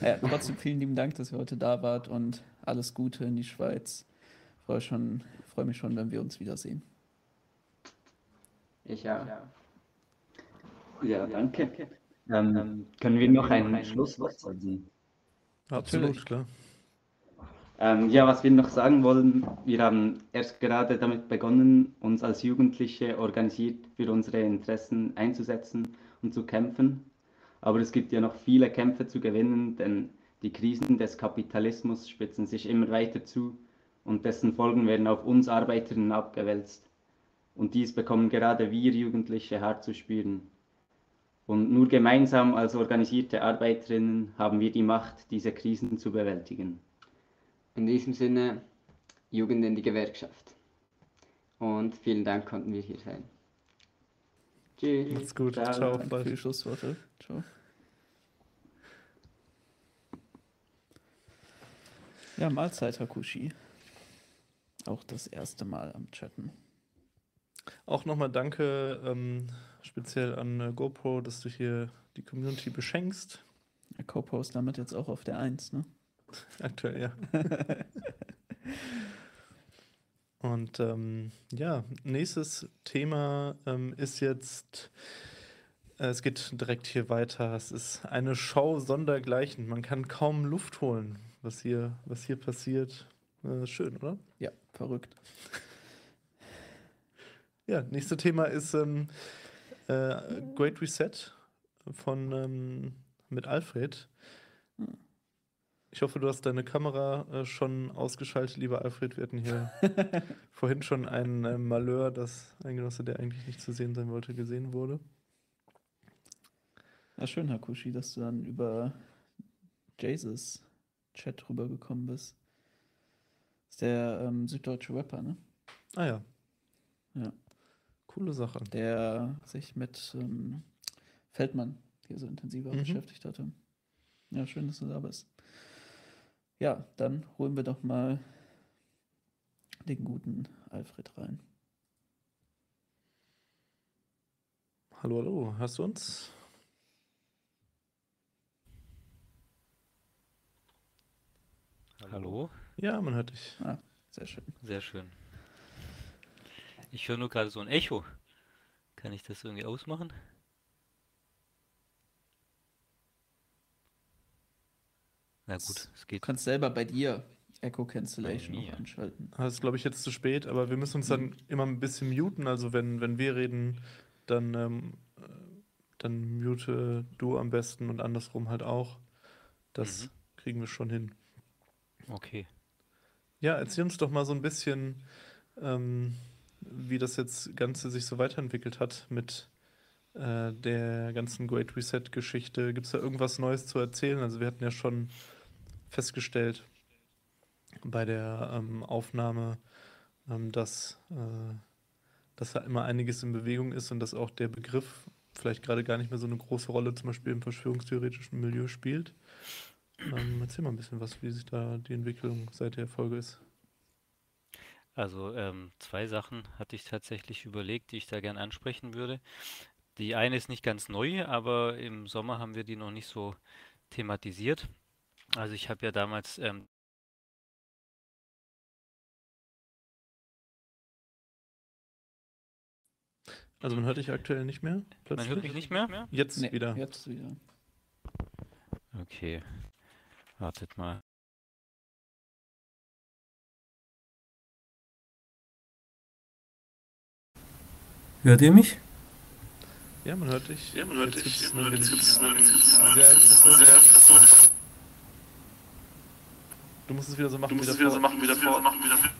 Ja, trotzdem vielen lieben Dank, dass ihr heute da wart und alles Gute in die Schweiz. Freue schon, freue mich schon, wenn wir uns wiedersehen. Ich auch. Ja, danke. Ähm, können wir noch ein Schlusswort sagen? Absolut, Natürlich. klar. Ähm, ja, was wir noch sagen wollen, wir haben erst gerade damit begonnen, uns als Jugendliche organisiert für unsere Interessen einzusetzen und zu kämpfen. Aber es gibt ja noch viele Kämpfe zu gewinnen, denn die Krisen des Kapitalismus spitzen sich immer weiter zu und dessen Folgen werden auf uns Arbeiterinnen abgewälzt. Und dies bekommen gerade wir Jugendliche hart zu spüren. Und nur gemeinsam als organisierte Arbeiterinnen haben wir die Macht, diese Krisen zu bewältigen. In diesem Sinne, Jugend in die Gewerkschaft. Und vielen Dank, konnten wir hier sein. Tschüss. Macht's gut. Ciao. Ciao. Bald. die Schlussworte. Ciao. Ja, Mahlzeit, Hakushi. Auch das erste Mal am Chatten. Auch nochmal danke ähm, speziell an äh, GoPro, dass du hier die Community beschenkst. Der Copo ist damit jetzt auch auf der 1, ne? Aktuell, ja. Und ähm, ja, nächstes Thema ähm, ist jetzt, äh, es geht direkt hier weiter. Es ist eine Show sondergleichen. Man kann kaum Luft holen, was hier, was hier passiert. Äh, schön, oder? Ja, verrückt. Ja, nächste Thema ist ähm, äh, Great Reset von ähm, mit Alfred. Hm. Ich hoffe, du hast deine Kamera äh, schon ausgeschaltet, lieber Alfred. Wir hatten hier vorhin schon einen äh, Malheur, dass ein Genosse, der eigentlich nicht zu sehen sein wollte, gesehen wurde. Ja, schön, Hakushi, dass du dann über Jesus Chat rübergekommen bist. ist der ähm, süddeutsche Rapper, ne? Ah ja. Ja. Coole Sache. Der sich mit ähm, Feldmann hier so intensiver Mhm. beschäftigt hatte. Ja, schön, dass du da bist. Ja, dann holen wir doch mal den guten Alfred rein. Hallo, hallo, hörst du uns? Hallo, Ja, man hört dich. Sehr schön. sehr schön. Ich höre nur gerade so ein Echo. Kann ich das irgendwie ausmachen? Na gut, es Du geht. kannst selber bei dir Echo Cancellation noch anschalten. Das ist, glaube ich, jetzt zu spät, aber wir müssen uns dann immer ein bisschen muten. Also wenn, wenn wir reden, dann, ähm, äh, dann mute du am besten und andersrum halt auch. Das Mhm. kriegen wir schon hin. Okay. Ja, erzähl uns doch mal so ein bisschen, ähm, wie das jetzt Ganze sich so weiterentwickelt hat mit äh, der ganzen Great Reset-Geschichte. Gibt es da irgendwas Neues zu erzählen? Also wir hatten ja schon festgestellt bei der ähm, Aufnahme ähm, dass, äh, dass da immer einiges in Bewegung ist und dass auch der Begriff vielleicht gerade gar nicht mehr so eine große Rolle zum Beispiel im verschwörungstheoretischen Milieu spielt. Ähm, erzähl mal ein bisschen was, wie sich da die Entwicklung seit der Folge ist. Also ähm, zwei Sachen hatte ich tatsächlich überlegt, die ich da gern ansprechen würde. Die eine ist nicht ganz neu, aber im Sommer haben wir die noch nicht so thematisiert. Also ich habe ja damals ähm, Also man hört dich aktuell nicht mehr? Man hört mich nicht mehr? Jetzt Nee, wieder. Jetzt wieder. Okay. Wartet mal. Hört ihr mich? Ja, man hört dich. Ja, man hört Jetzt dich. gibt's Ja, man nur hört den- dich. Nur den- Sehr interessant. Sehr interessant. Du musst es wieder so machen Du musst wie es wieder so machen wie davor. Machen wie davor.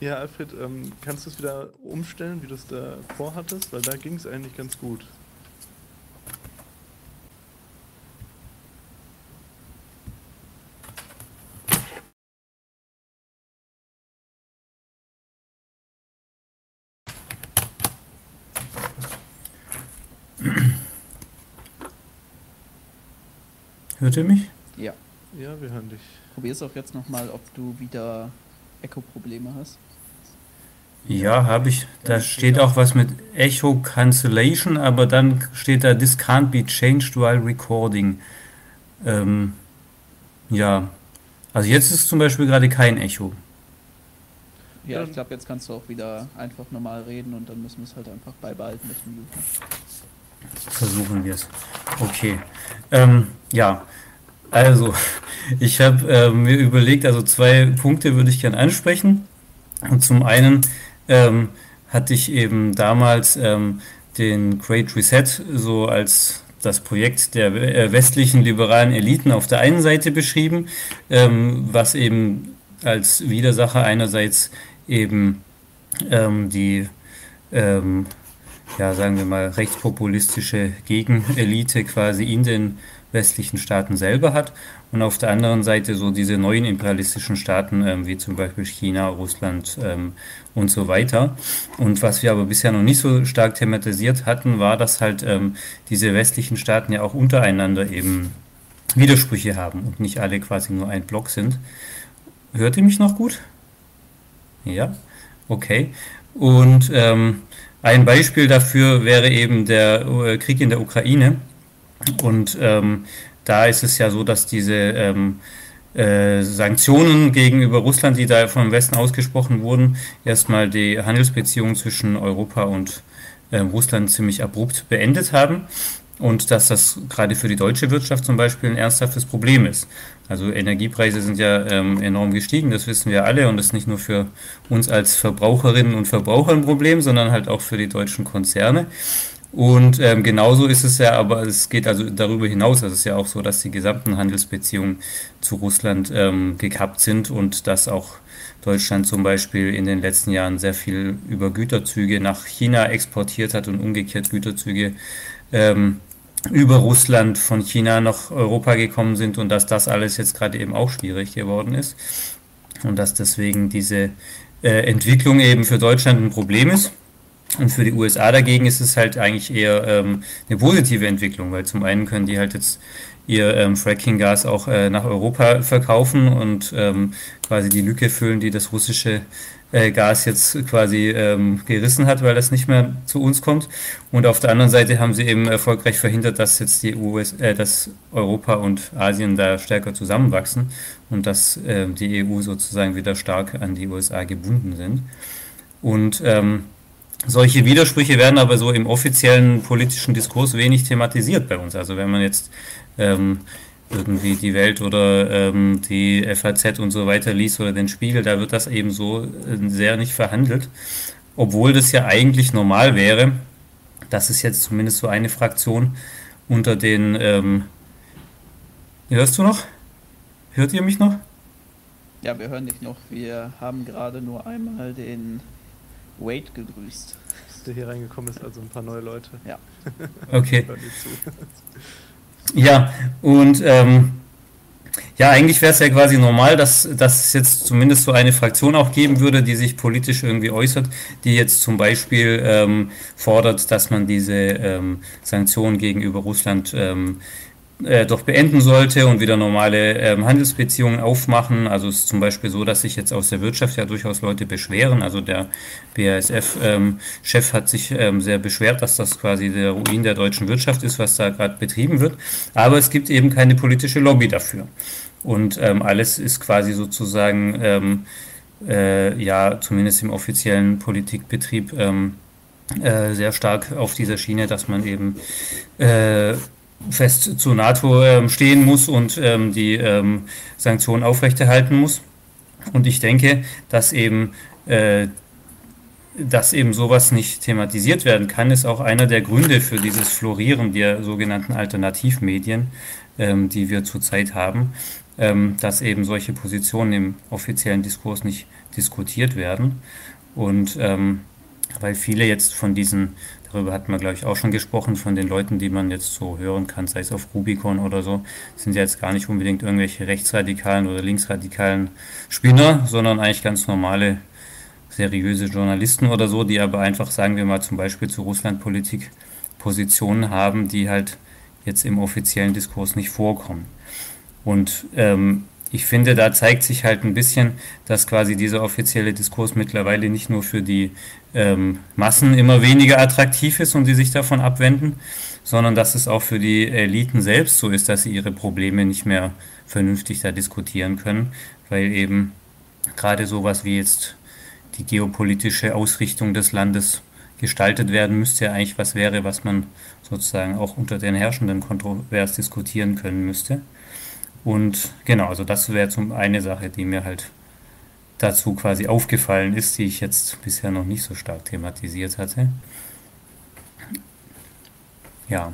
Ja, Alfred, ähm, kannst du es wieder umstellen, wie du es da vorhattest? Weil da ging es eigentlich ganz gut. Hört ihr mich? Ja. Ja, wir hören dich. Probier es auch jetzt nochmal, ob du wieder Echo-Probleme hast. Ja, habe ich. Da steht auch was mit Echo Cancellation, aber dann steht da This can't be changed while recording. Ähm, ja, also jetzt ist zum Beispiel gerade kein Echo. Ja, ich glaube, jetzt kannst du auch wieder einfach normal reden und dann müssen wir es halt einfach beibehalten mit dem. Versuchen wir es. Okay. Ähm, ja, also ich habe äh, mir überlegt, also zwei Punkte würde ich gerne ansprechen. Und zum einen ähm, hatte ich eben damals ähm, den Great Reset so als das Projekt der äh, westlichen liberalen Eliten auf der einen Seite beschrieben, ähm, was eben als Widersacher einerseits eben ähm, die ähm, ja, sagen wir mal, rechtspopulistische Gegenelite quasi in den westlichen Staaten selber hat und auf der anderen Seite so diese neuen imperialistischen Staaten, ähm, wie zum Beispiel China, Russland ähm, und so weiter. Und was wir aber bisher noch nicht so stark thematisiert hatten, war, dass halt ähm, diese westlichen Staaten ja auch untereinander eben Widersprüche haben und nicht alle quasi nur ein Block sind. Hört ihr mich noch gut? Ja, okay. Und ähm, ein Beispiel dafür wäre eben der äh, Krieg in der Ukraine. Und ähm, da ist es ja so, dass diese ähm, äh, Sanktionen gegenüber Russland, die da vom Westen ausgesprochen wurden, erstmal die Handelsbeziehungen zwischen Europa und äh, Russland ziemlich abrupt beendet haben. Und dass das gerade für die deutsche Wirtschaft zum Beispiel ein ernsthaftes Problem ist. Also Energiepreise sind ja ähm, enorm gestiegen, das wissen wir alle und das ist nicht nur für uns als Verbraucherinnen und Verbraucher ein Problem, sondern halt auch für die deutschen Konzerne. Und ähm, genauso ist es ja, aber es geht also darüber hinaus. Es ist ja auch so, dass die gesamten Handelsbeziehungen zu Russland ähm, gekappt sind und dass auch Deutschland zum Beispiel in den letzten Jahren sehr viel über Güterzüge nach China exportiert hat und umgekehrt Güterzüge ähm, über Russland von China nach Europa gekommen sind und dass das alles jetzt gerade eben auch schwierig geworden ist und dass deswegen diese äh, Entwicklung eben für Deutschland ein Problem ist. Und für die USA dagegen ist es halt eigentlich eher ähm, eine positive Entwicklung, weil zum einen können die halt jetzt ihr ähm, Fracking-Gas auch äh, nach Europa verkaufen und ähm, quasi die Lücke füllen, die das russische Gas jetzt quasi ähm, gerissen hat, weil das nicht mehr zu uns kommt. Und auf der anderen Seite haben sie eben erfolgreich verhindert, dass jetzt die US, äh, dass Europa und Asien da stärker zusammenwachsen und dass äh, die EU sozusagen wieder stark an die USA gebunden sind. Und ähm, solche Widersprüche werden aber so im offiziellen politischen Diskurs wenig thematisiert bei uns. Also wenn man jetzt ähm, irgendwie die Welt oder ähm, die FAZ und so weiter liest oder den Spiegel, da wird das eben so äh, sehr nicht verhandelt. Obwohl das ja eigentlich normal wäre, dass es jetzt zumindest so eine Fraktion unter den... Ähm, hörst du noch? Hört ihr mich noch? Ja, wir hören dich noch. Wir haben gerade nur einmal den Wade gegrüßt. Der hier reingekommen ist, also ein paar neue Leute. Ja. Okay. Ja, und ähm, ja, eigentlich wäre es ja quasi normal, dass, dass es jetzt zumindest so eine Fraktion auch geben würde, die sich politisch irgendwie äußert, die jetzt zum Beispiel ähm, fordert, dass man diese ähm, Sanktionen gegenüber Russland ähm, äh, doch beenden sollte und wieder normale ähm, Handelsbeziehungen aufmachen. Also es ist zum Beispiel so, dass sich jetzt aus der Wirtschaft ja durchaus Leute beschweren. Also der BASF-Chef ähm, hat sich ähm, sehr beschwert, dass das quasi der Ruin der deutschen Wirtschaft ist, was da gerade betrieben wird. Aber es gibt eben keine politische Lobby dafür. Und ähm, alles ist quasi sozusagen, ähm, äh, ja, zumindest im offiziellen Politikbetrieb, ähm, äh, sehr stark auf dieser Schiene, dass man eben äh, fest zur NATO ähm, stehen muss und ähm, die ähm, Sanktionen aufrechterhalten muss. Und ich denke, dass eben, äh, dass eben sowas nicht thematisiert werden kann, ist auch einer der Gründe für dieses Florieren der sogenannten Alternativmedien, ähm, die wir zurzeit haben, ähm, dass eben solche Positionen im offiziellen Diskurs nicht diskutiert werden. Und ähm, weil viele jetzt von diesen darüber hatten wir, glaube ich, auch schon gesprochen, von den Leuten, die man jetzt so hören kann, sei es auf Rubicon oder so, sind ja jetzt gar nicht unbedingt irgendwelche rechtsradikalen oder linksradikalen Spinner, sondern eigentlich ganz normale, seriöse Journalisten oder so, die aber einfach, sagen wir mal, zum Beispiel zu Russlandpolitik Positionen haben, die halt jetzt im offiziellen Diskurs nicht vorkommen. Und ähm, ich finde, da zeigt sich halt ein bisschen, dass quasi dieser offizielle Diskurs mittlerweile nicht nur für die ähm, Massen immer weniger attraktiv ist und sie sich davon abwenden, sondern dass es auch für die Eliten selbst so ist, dass sie ihre Probleme nicht mehr vernünftig da diskutieren können, weil eben gerade sowas wie jetzt die geopolitische Ausrichtung des Landes gestaltet werden müsste, ja eigentlich was wäre, was man sozusagen auch unter den Herrschenden kontrovers diskutieren können müsste. Und genau, also das wäre zum eine Sache, die mir halt dazu quasi aufgefallen ist, die ich jetzt bisher noch nicht so stark thematisiert hatte. Ja.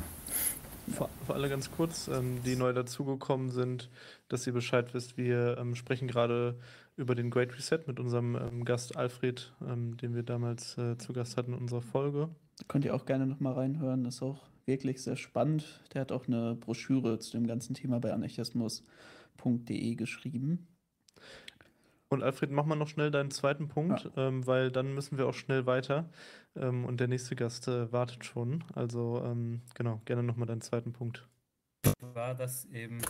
Für, für alle ganz kurz, ähm, die neu dazugekommen sind, dass ihr Bescheid wisst, wir ähm, sprechen gerade über den Great Reset mit unserem ähm, Gast Alfred, ähm, den wir damals äh, zu Gast hatten in unserer Folge. Könnt ihr auch gerne nochmal reinhören, ist auch wirklich sehr spannend. Der hat auch eine Broschüre zu dem ganzen Thema bei anarchismus.de geschrieben. Und Alfred, mach mal noch schnell deinen zweiten Punkt, ja. ähm, weil dann müssen wir auch schnell weiter. Ähm, und der nächste Gast äh, wartet schon. Also ähm, genau, gerne nochmal deinen zweiten Punkt. War das eben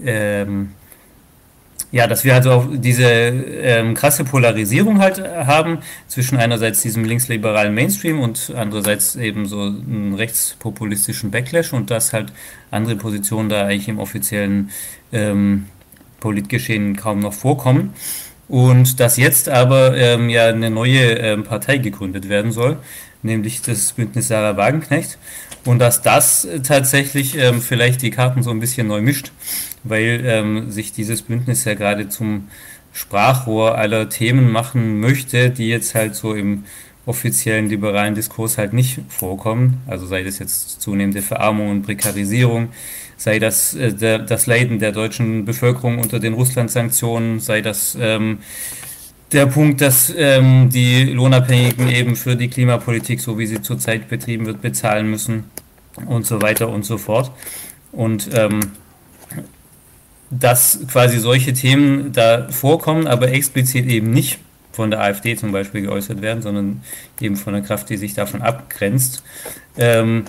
ähm, ja, dass wir also auch diese ähm, krasse Polarisierung halt äh, haben zwischen einerseits diesem linksliberalen Mainstream und andererseits eben so einem rechtspopulistischen Backlash und dass halt andere Positionen da eigentlich im offiziellen ähm, Politgeschehen kaum noch vorkommen. Und dass jetzt aber ähm, ja eine neue ähm, Partei gegründet werden soll, nämlich das Bündnis Sarah Wagenknecht. Und dass das tatsächlich ähm, vielleicht die Karten so ein bisschen neu mischt weil ähm, sich dieses Bündnis ja gerade zum Sprachrohr aller Themen machen möchte, die jetzt halt so im offiziellen liberalen Diskurs halt nicht vorkommen. Also sei das jetzt zunehmende Verarmung und Prekarisierung, sei das äh, der, das Leiden der deutschen Bevölkerung unter den Russland-Sanktionen, sei das ähm, der Punkt, dass ähm, die Lohnabhängigen eben für die Klimapolitik, so wie sie zurzeit betrieben wird, bezahlen müssen und so weiter und so fort. Und ähm, dass quasi solche Themen da vorkommen, aber explizit eben nicht von der AfD zum Beispiel geäußert werden, sondern eben von einer Kraft, die sich davon abgrenzt, ähm,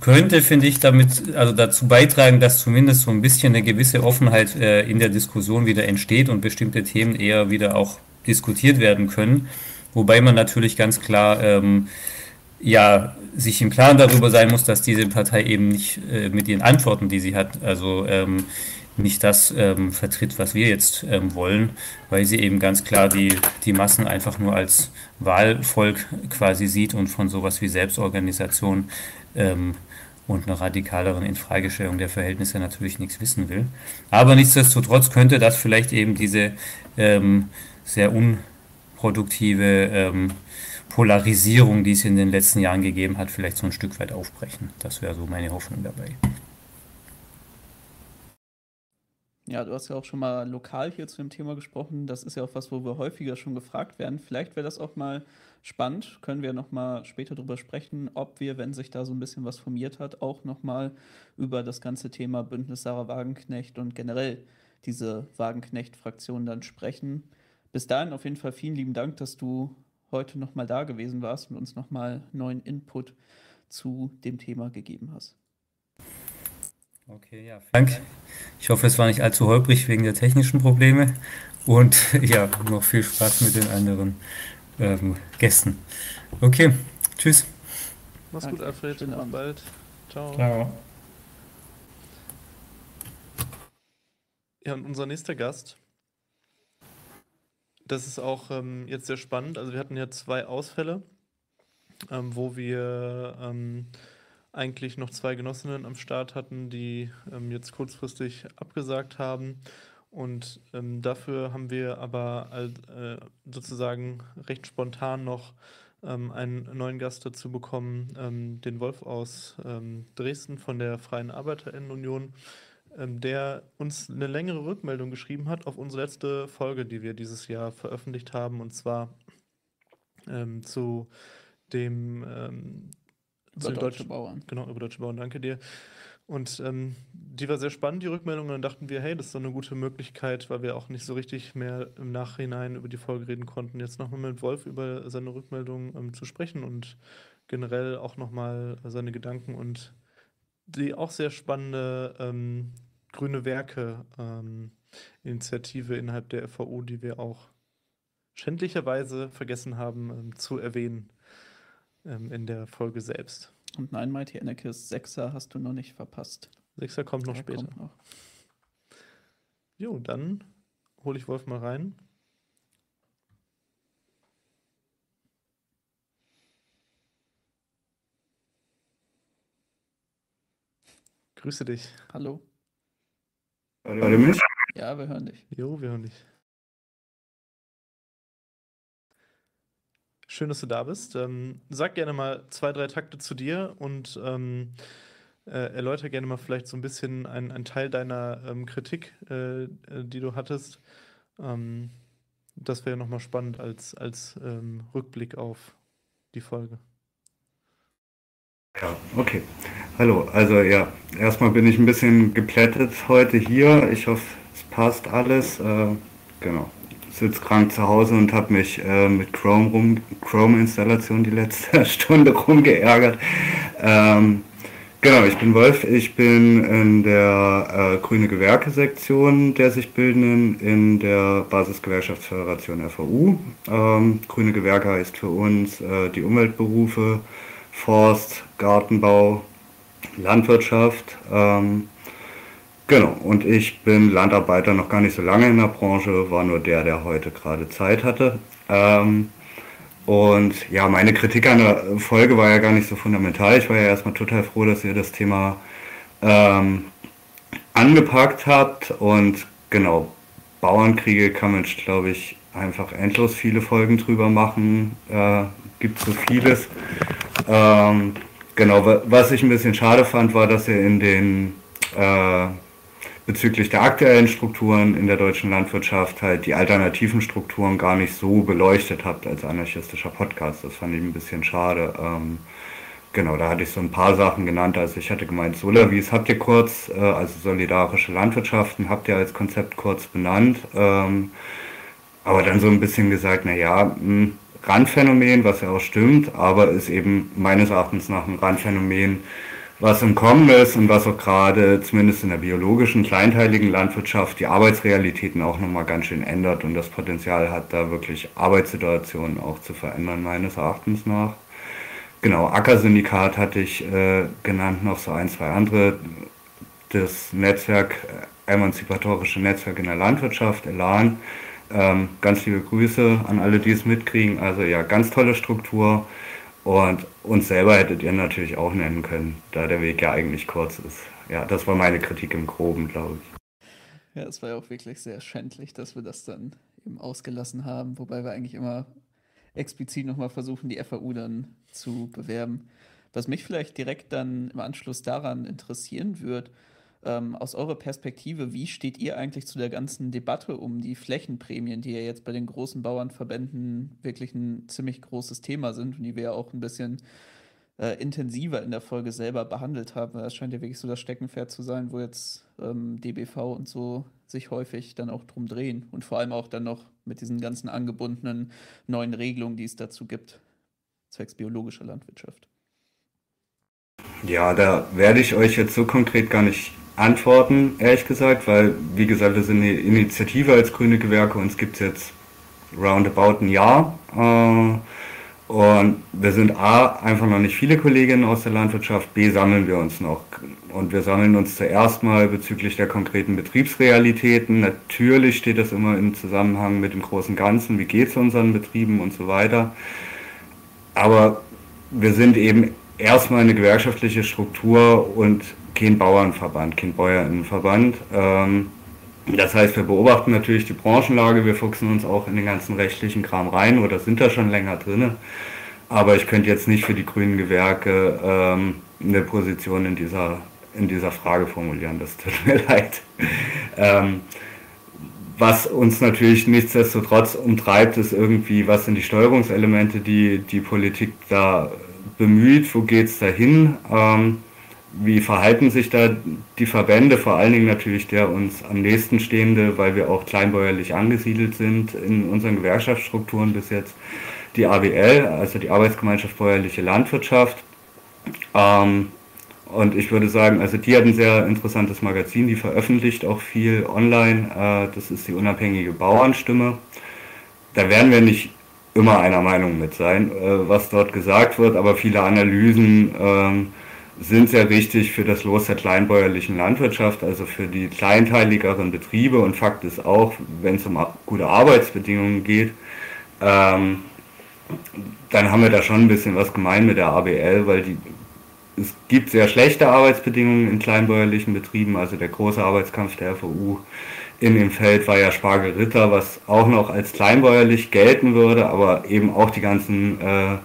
könnte, finde ich, damit also dazu beitragen, dass zumindest so ein bisschen eine gewisse Offenheit äh, in der Diskussion wieder entsteht und bestimmte Themen eher wieder auch diskutiert werden können. Wobei man natürlich ganz klar ähm, ja sich im Klaren darüber sein muss, dass diese Partei eben nicht äh, mit ihren Antworten, die sie hat, also ähm, nicht das ähm, vertritt, was wir jetzt ähm, wollen, weil sie eben ganz klar die, die Massen einfach nur als Wahlvolk quasi sieht und von sowas wie Selbstorganisation ähm, und einer radikaleren Infragestellung der Verhältnisse natürlich nichts wissen will. Aber nichtsdestotrotz könnte das vielleicht eben diese ähm, sehr unproduktive ähm, Polarisierung, die es in den letzten Jahren gegeben hat, vielleicht so ein Stück weit aufbrechen. Das wäre so meine Hoffnung dabei. Ja, du hast ja auch schon mal lokal hier zu dem Thema gesprochen. Das ist ja auch was, wo wir häufiger schon gefragt werden. Vielleicht wäre das auch mal spannend. Können wir noch mal später darüber sprechen, ob wir, wenn sich da so ein bisschen was formiert hat, auch noch mal über das ganze Thema Bündnis Sarah Wagenknecht und generell diese Wagenknecht-Fraktion dann sprechen. Bis dahin auf jeden Fall vielen lieben Dank, dass du heute noch mal da gewesen warst und uns noch mal neuen Input zu dem Thema gegeben hast. Okay, ja. Dank. Ich hoffe, es war nicht allzu holprig wegen der technischen Probleme. Und ja, noch viel Spaß mit den anderen ähm, Gästen. Okay, tschüss. Mach's gut, Alfred. Bis bald. Ciao. Ciao. Ja, und unser nächster Gast, das ist auch ähm, jetzt sehr spannend. Also wir hatten ja zwei Ausfälle, ähm, wo wir ähm, eigentlich noch zwei Genossinnen am Start hatten, die ähm, jetzt kurzfristig abgesagt haben. Und ähm, dafür haben wir aber äh, sozusagen recht spontan noch ähm, einen neuen Gast dazu bekommen, den Wolf aus Dresden von der Freien Arbeiterinnenunion, ähm, der uns eine längere Rückmeldung geschrieben hat auf unsere letzte Folge, die wir dieses Jahr veröffentlicht haben, und zwar ähm, zu dem ähm, Über zu deutsche deutschen Bauern. Genau, über Deutsche Bauern, danke dir. Und ähm, die war sehr spannend, die Rückmeldung. Und dann dachten wir, hey, das ist doch eine gute Möglichkeit, weil wir auch nicht so richtig mehr im Nachhinein über die Folge reden konnten, jetzt nochmal mit Wolf über seine Rückmeldung ähm, zu sprechen und generell auch nochmal seine Gedanken und die auch sehr spannende ähm, Grüne Werke ähm, Initiative innerhalb der FAU, die wir auch schändlicherweise vergessen haben ähm, zu erwähnen ähm, in der Folge selbst. Und nein, Mighty Anarchist 6er hast du noch nicht verpasst. Sechser kommt noch Der später. kommt noch. Jo, dann hole ich Wolf mal rein. Grüße dich. Hallo? Hört ihr mich? Ja, wir hören dich. Jo, wir hören dich. Schön, dass du da bist. Ähm, sag gerne mal zwei, drei Takte zu dir und ähm, äh, erläuter gerne mal vielleicht so ein bisschen einen, einen Teil deiner ähm, Kritik, äh, äh, die du hattest. Ähm, das wäre nochmal spannend als, als ähm, Rückblick auf die Folge. Ja, okay. Hallo, also ja, erstmal bin ich ein bisschen geplättet heute hier. Ich hoffe, es passt alles. Äh, genau. Sitze krank zu Hause und habe mich äh, mit Chrome rum, Chrome-Installation die letzte Stunde rumgeärgert. Ähm, genau, ich bin Wolf. Ich bin in der äh, Grüne Gewerke-Sektion der sich bildenden in der Basisgewerkschaftsföderation FAU. Ähm, Grüne Gewerke heißt für uns äh, die Umweltberufe, Forst, Gartenbau, Landwirtschaft. Ähm, genau, und ich bin Landarbeiter noch gar nicht so lange in der Branche, war nur der, der heute gerade Zeit hatte. Ähm, und ja, meine Kritik an der Folge war ja gar nicht so fundamental. Ich war ja erstmal total froh, dass ihr das Thema ähm, angepackt habt. Und genau, Bauernkriege kann man, glaube ich, einfach endlos viele Folgen drüber machen. Äh, gibt so vieles. Ähm, genau, wa- was ich ein bisschen schade fand, war, dass ihr in den äh, bezüglich der aktuellen Strukturen in der deutschen Landwirtschaft halt die alternativen Strukturen gar nicht so beleuchtet habt als anarchistischer Podcast. Das fand ich ein bisschen schade. Ähm, genau, da hatte ich so ein paar Sachen genannt. Also ich hatte gemeint, Solavis habt ihr kurz, äh, also solidarische Landwirtschaften habt ihr als Konzept kurz benannt. Ähm, aber dann so ein bisschen gesagt, naja, ein Randphänomen, was ja auch stimmt, aber ist eben meines Erachtens nach ein Randphänomen, was im Kommen ist und was auch gerade zumindest in der biologischen, kleinteiligen Landwirtschaft die Arbeitsrealitäten auch nochmal ganz schön ändert und das Potenzial hat, da wirklich Arbeitssituationen auch zu verändern, meines Erachtens nach. Genau, Ackersyndikat hatte ich äh, genannt, noch so ein, zwei andere. Das Netzwerk, äh, emanzipatorische Netzwerk in der Landwirtschaft, ELAN. Ähm, ganz liebe Grüße an alle, die es mitkriegen. Also ja, ganz tolle Struktur. Und uns selber hättet ihr natürlich auch nennen können, da der Weg ja eigentlich kurz ist. Ja, das war meine Kritik im Groben, glaube ich. Ja, es war ja auch wirklich sehr schändlich, dass wir das dann eben ausgelassen haben, wobei wir eigentlich immer explizit nochmal versuchen, die FAU dann zu bewerben. Was mich vielleicht direkt dann im Anschluss daran interessieren wird, Ähm, aus eurer Perspektive, wie steht ihr eigentlich zu der ganzen Debatte um die Flächenprämien, die ja jetzt bei den großen Bauernverbänden wirklich ein ziemlich großes Thema sind und die wir ja auch ein bisschen äh, intensiver in der Folge selber behandelt haben? Das scheint ja wirklich so das Steckenpferd zu sein, wo jetzt ähm, DBV und so sich häufig dann auch drum drehen und vor allem auch dann noch mit diesen ganzen angebundenen neuen Regelungen, die es dazu gibt, zwecks biologischer Landwirtschaft. Ja, da werde ich euch jetzt so konkret gar nicht antworten, ehrlich gesagt, weil, wie gesagt, wir sind eine Initiative als grüne Gewerke, uns gibt es jetzt roundabout ein Jahr. Äh, und wir sind A, einfach noch nicht viele Kolleginnen aus der Landwirtschaft, B, sammeln wir uns noch. Und wir sammeln uns zuerst mal bezüglich der konkreten Betriebsrealitäten. Natürlich steht das immer im Zusammenhang mit dem großen Ganzen, wie geht es unseren Betrieben und so weiter. Aber wir sind eben erstmal eine gewerkschaftliche Struktur und kein Bauernverband, kein Bäuerinnenverband. Ähm, das heißt, wir beobachten natürlich die Branchenlage, wir fuchsen uns auch in den ganzen rechtlichen Kram rein oder sind da schon länger drin. Aber ich könnte jetzt nicht für die grünen Gewerke ähm, eine Position in dieser, in dieser Frage formulieren. Das tut mir leid. Ähm, was uns natürlich nichtsdestotrotz umtreibt, ist irgendwie, was sind die Steuerungselemente, die die Politik da bemüht, wo geht es dahin? Ähm, wie verhalten sich da die Verbände, vor allen Dingen natürlich der uns am nächsten stehende, weil wir auch kleinbäuerlich angesiedelt sind in unseren Gewerkschaftsstrukturen bis jetzt, die ABL, also die Arbeitsgemeinschaft Bäuerliche Landwirtschaft. Ähm, und ich würde sagen, also die hat ein sehr interessantes Magazin, die veröffentlicht auch viel online. Äh, das ist die unabhängige Bauernstimme. Da werden wir nicht immer einer Meinung mit sein, äh, was dort gesagt wird, aber viele Analysen ähm, sind sehr wichtig für das Los der kleinbäuerlichen Landwirtschaft, also für die kleinteiligeren Betriebe. Und Fakt ist auch, wenn es um gute Arbeitsbedingungen geht, ähm, dann haben wir da schon ein bisschen was gemein mit der ABL, weil die, es gibt sehr schlechte Arbeitsbedingungen in kleinbäuerlichen Betrieben. Also der große Arbeitskampf der FOU in dem Feld war ja Spargel Ritter, was auch noch als kleinbäuerlich gelten würde, aber eben auch die ganzen äh,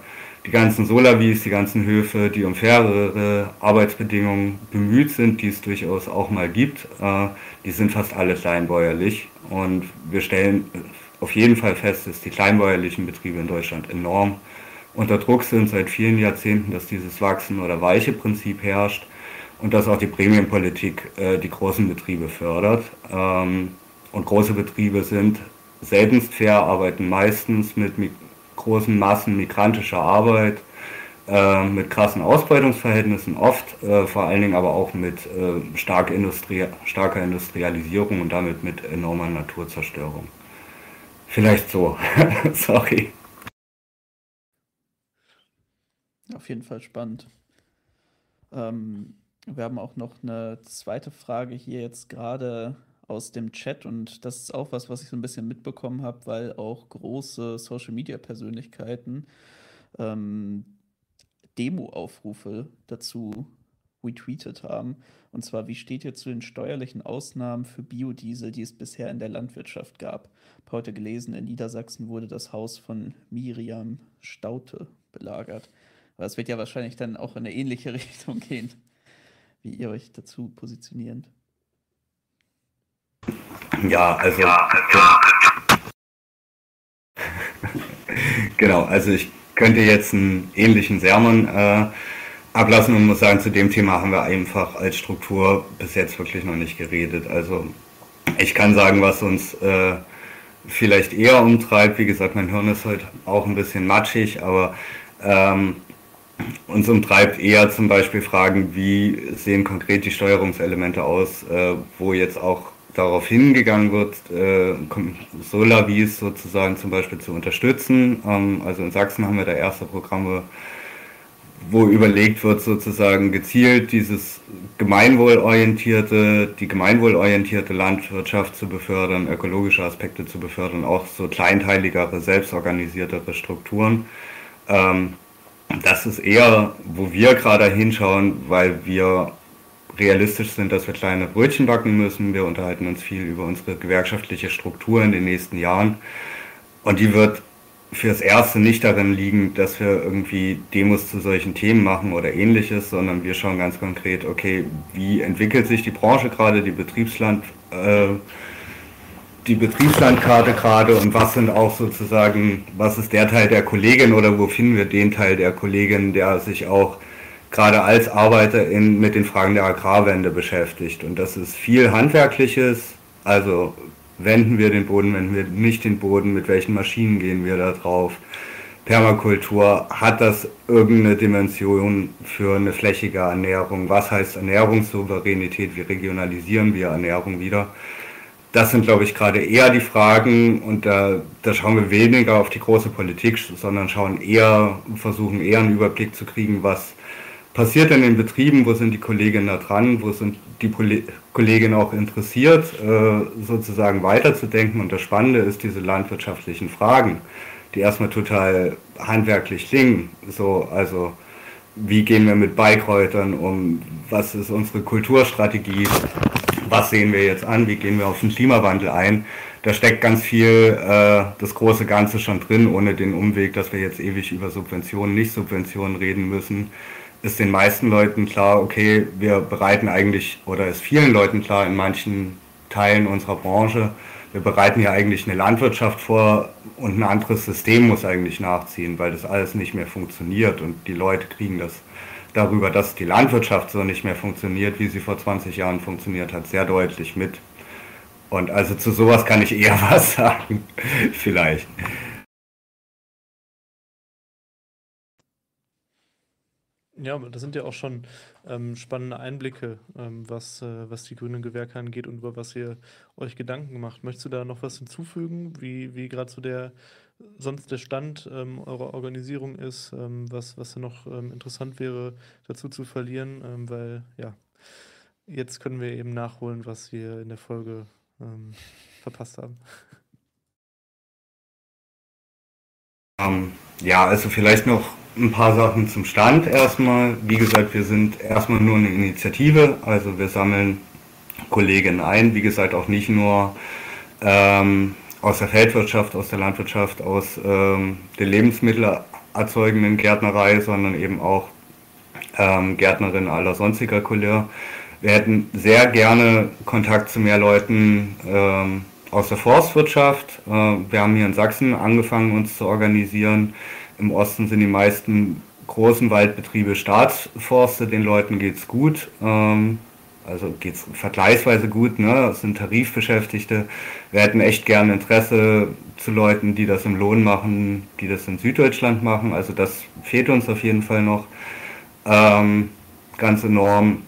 die ganzen Solavis, die ganzen Höfe, die um fairere Arbeitsbedingungen bemüht sind, die es durchaus auch mal gibt, äh, die sind fast alle kleinbäuerlich. Und wir stellen auf jeden Fall fest, dass die kleinbäuerlichen Betriebe in Deutschland enorm unter Druck sind seit vielen Jahrzehnten, dass dieses Wachsen oder weiche Prinzip herrscht und dass auch die Prämienpolitik äh, die großen Betriebe fördert. Ähm, und große Betriebe sind seltenst fair, arbeiten meistens mit großen Massen migrantischer Arbeit, äh, mit krassen Ausbeutungsverhältnissen oft, äh, vor allen Dingen aber auch mit äh, stark Industrie, starker Industrialisierung und damit mit enormer Naturzerstörung. Vielleicht so. Sorry. Auf jeden Fall spannend. Ähm, wir haben auch noch eine zweite Frage hier jetzt gerade aus dem Chat und das ist auch was, was ich so ein bisschen mitbekommen habe, weil auch große Social-Media-Persönlichkeiten ähm, Demo-Aufrufe dazu retweetet haben. Und zwar, wie steht ihr zu den steuerlichen Ausnahmen für Biodiesel, die es bisher in der Landwirtschaft gab? Ich heute gelesen, in Niedersachsen wurde das Haus von Miriam Staute belagert. Aber es wird ja wahrscheinlich dann auch in eine ähnliche Richtung gehen, wie ihr euch dazu positioniert. Ja, also. genau, also ich könnte jetzt einen ähnlichen Sermon äh, ablassen und muss sagen, zu dem Thema haben wir einfach als Struktur bis jetzt wirklich noch nicht geredet. Also ich kann sagen, was uns äh, vielleicht eher umtreibt. Wie gesagt, mein Hirn ist heute auch ein bisschen matschig, aber ähm, uns umtreibt eher zum Beispiel Fragen, wie sehen konkret die Steuerungselemente aus, äh, wo jetzt auch darauf hingegangen wird, äh, Solavis sozusagen zum Beispiel zu unterstützen. Ähm, also in Sachsen haben wir da erste Programme, wo überlegt wird, sozusagen gezielt dieses gemeinwohlorientierte, die gemeinwohlorientierte Landwirtschaft zu befördern, ökologische Aspekte zu befördern, auch so kleinteiligere, selbstorganisiertere Strukturen. Ähm, das ist eher, wo wir gerade hinschauen, weil wir realistisch sind, dass wir kleine Brötchen backen müssen. Wir unterhalten uns viel über unsere gewerkschaftliche Struktur in den nächsten Jahren. Und die wird fürs Erste nicht darin liegen, dass wir irgendwie Demos zu solchen Themen machen oder ähnliches, sondern wir schauen ganz konkret, okay, wie entwickelt sich die Branche gerade, die Betriebsland, äh, die Betriebslandkarte gerade und was sind auch sozusagen, was ist der Teil der Kollegin oder wo finden wir den Teil der Kollegin, der sich auch gerade als Arbeiter in, mit den Fragen der Agrarwende beschäftigt. Und das ist viel Handwerkliches, also wenden wir den Boden, wenden wir nicht den Boden, mit welchen Maschinen gehen wir da drauf. Permakultur, hat das irgendeine Dimension für eine flächige Ernährung? Was heißt Ernährungssouveränität? Wie regionalisieren wir Ernährung wieder? Das sind, glaube ich, gerade eher die Fragen und da, da schauen wir weniger auf die große Politik, sondern schauen eher, versuchen eher einen Überblick zu kriegen, was passiert in den Betrieben, wo sind die Kolleginnen da dran, wo sind die Kolleginnen auch interessiert, äh, sozusagen weiterzudenken. Und das Spannende ist diese landwirtschaftlichen Fragen, die erstmal total handwerklich klingen. So, also wie gehen wir mit Beikräutern um, was ist unsere Kulturstrategie, was sehen wir jetzt an, wie gehen wir auf den Klimawandel ein. Da steckt ganz viel äh, das große Ganze schon drin, ohne den Umweg, dass wir jetzt ewig über Subventionen, Nicht-Subventionen reden müssen ist den meisten Leuten klar, okay, wir bereiten eigentlich, oder ist vielen Leuten klar in manchen Teilen unserer Branche, wir bereiten hier eigentlich eine Landwirtschaft vor und ein anderes System muss eigentlich nachziehen, weil das alles nicht mehr funktioniert und die Leute kriegen das darüber, dass die Landwirtschaft so nicht mehr funktioniert, wie sie vor 20 Jahren funktioniert hat, sehr deutlich mit. Und also zu sowas kann ich eher was sagen, vielleicht. Ja, das sind ja auch schon ähm, spannende Einblicke, ähm, was, äh, was die grünen Gewerke angeht und über was ihr euch Gedanken macht. Möchtest du da noch was hinzufügen, wie, wie gerade so der sonst der Stand ähm, eurer Organisierung ist, ähm, was, was noch ähm, interessant wäre, dazu zu verlieren, ähm, weil ja, jetzt können wir eben nachholen, was wir in der Folge verpasst haben. Ja, also vielleicht noch ein paar Sachen zum Stand erstmal. Wie gesagt, wir sind erstmal nur eine Initiative, also wir sammeln Kolleginnen ein, wie gesagt auch nicht nur ähm, aus der Feldwirtschaft, aus der Landwirtschaft, aus ähm, der lebensmittelerzeugenden Gärtnerei, sondern eben auch ähm, Gärtnerinnen aller sonstiger Couleur. Wir hätten sehr gerne Kontakt zu mehr Leuten ähm, aus der Forstwirtschaft. Äh, wir haben hier in Sachsen angefangen, uns zu organisieren. Im Osten sind die meisten großen Waldbetriebe Staatsforste, den Leuten geht es gut. Ähm, also geht es vergleichsweise gut, ne? Das sind Tarifbeschäftigte. Wir hätten echt gerne Interesse zu Leuten, die das im Lohn machen, die das in Süddeutschland machen. Also das fehlt uns auf jeden Fall noch ähm, ganz enorm.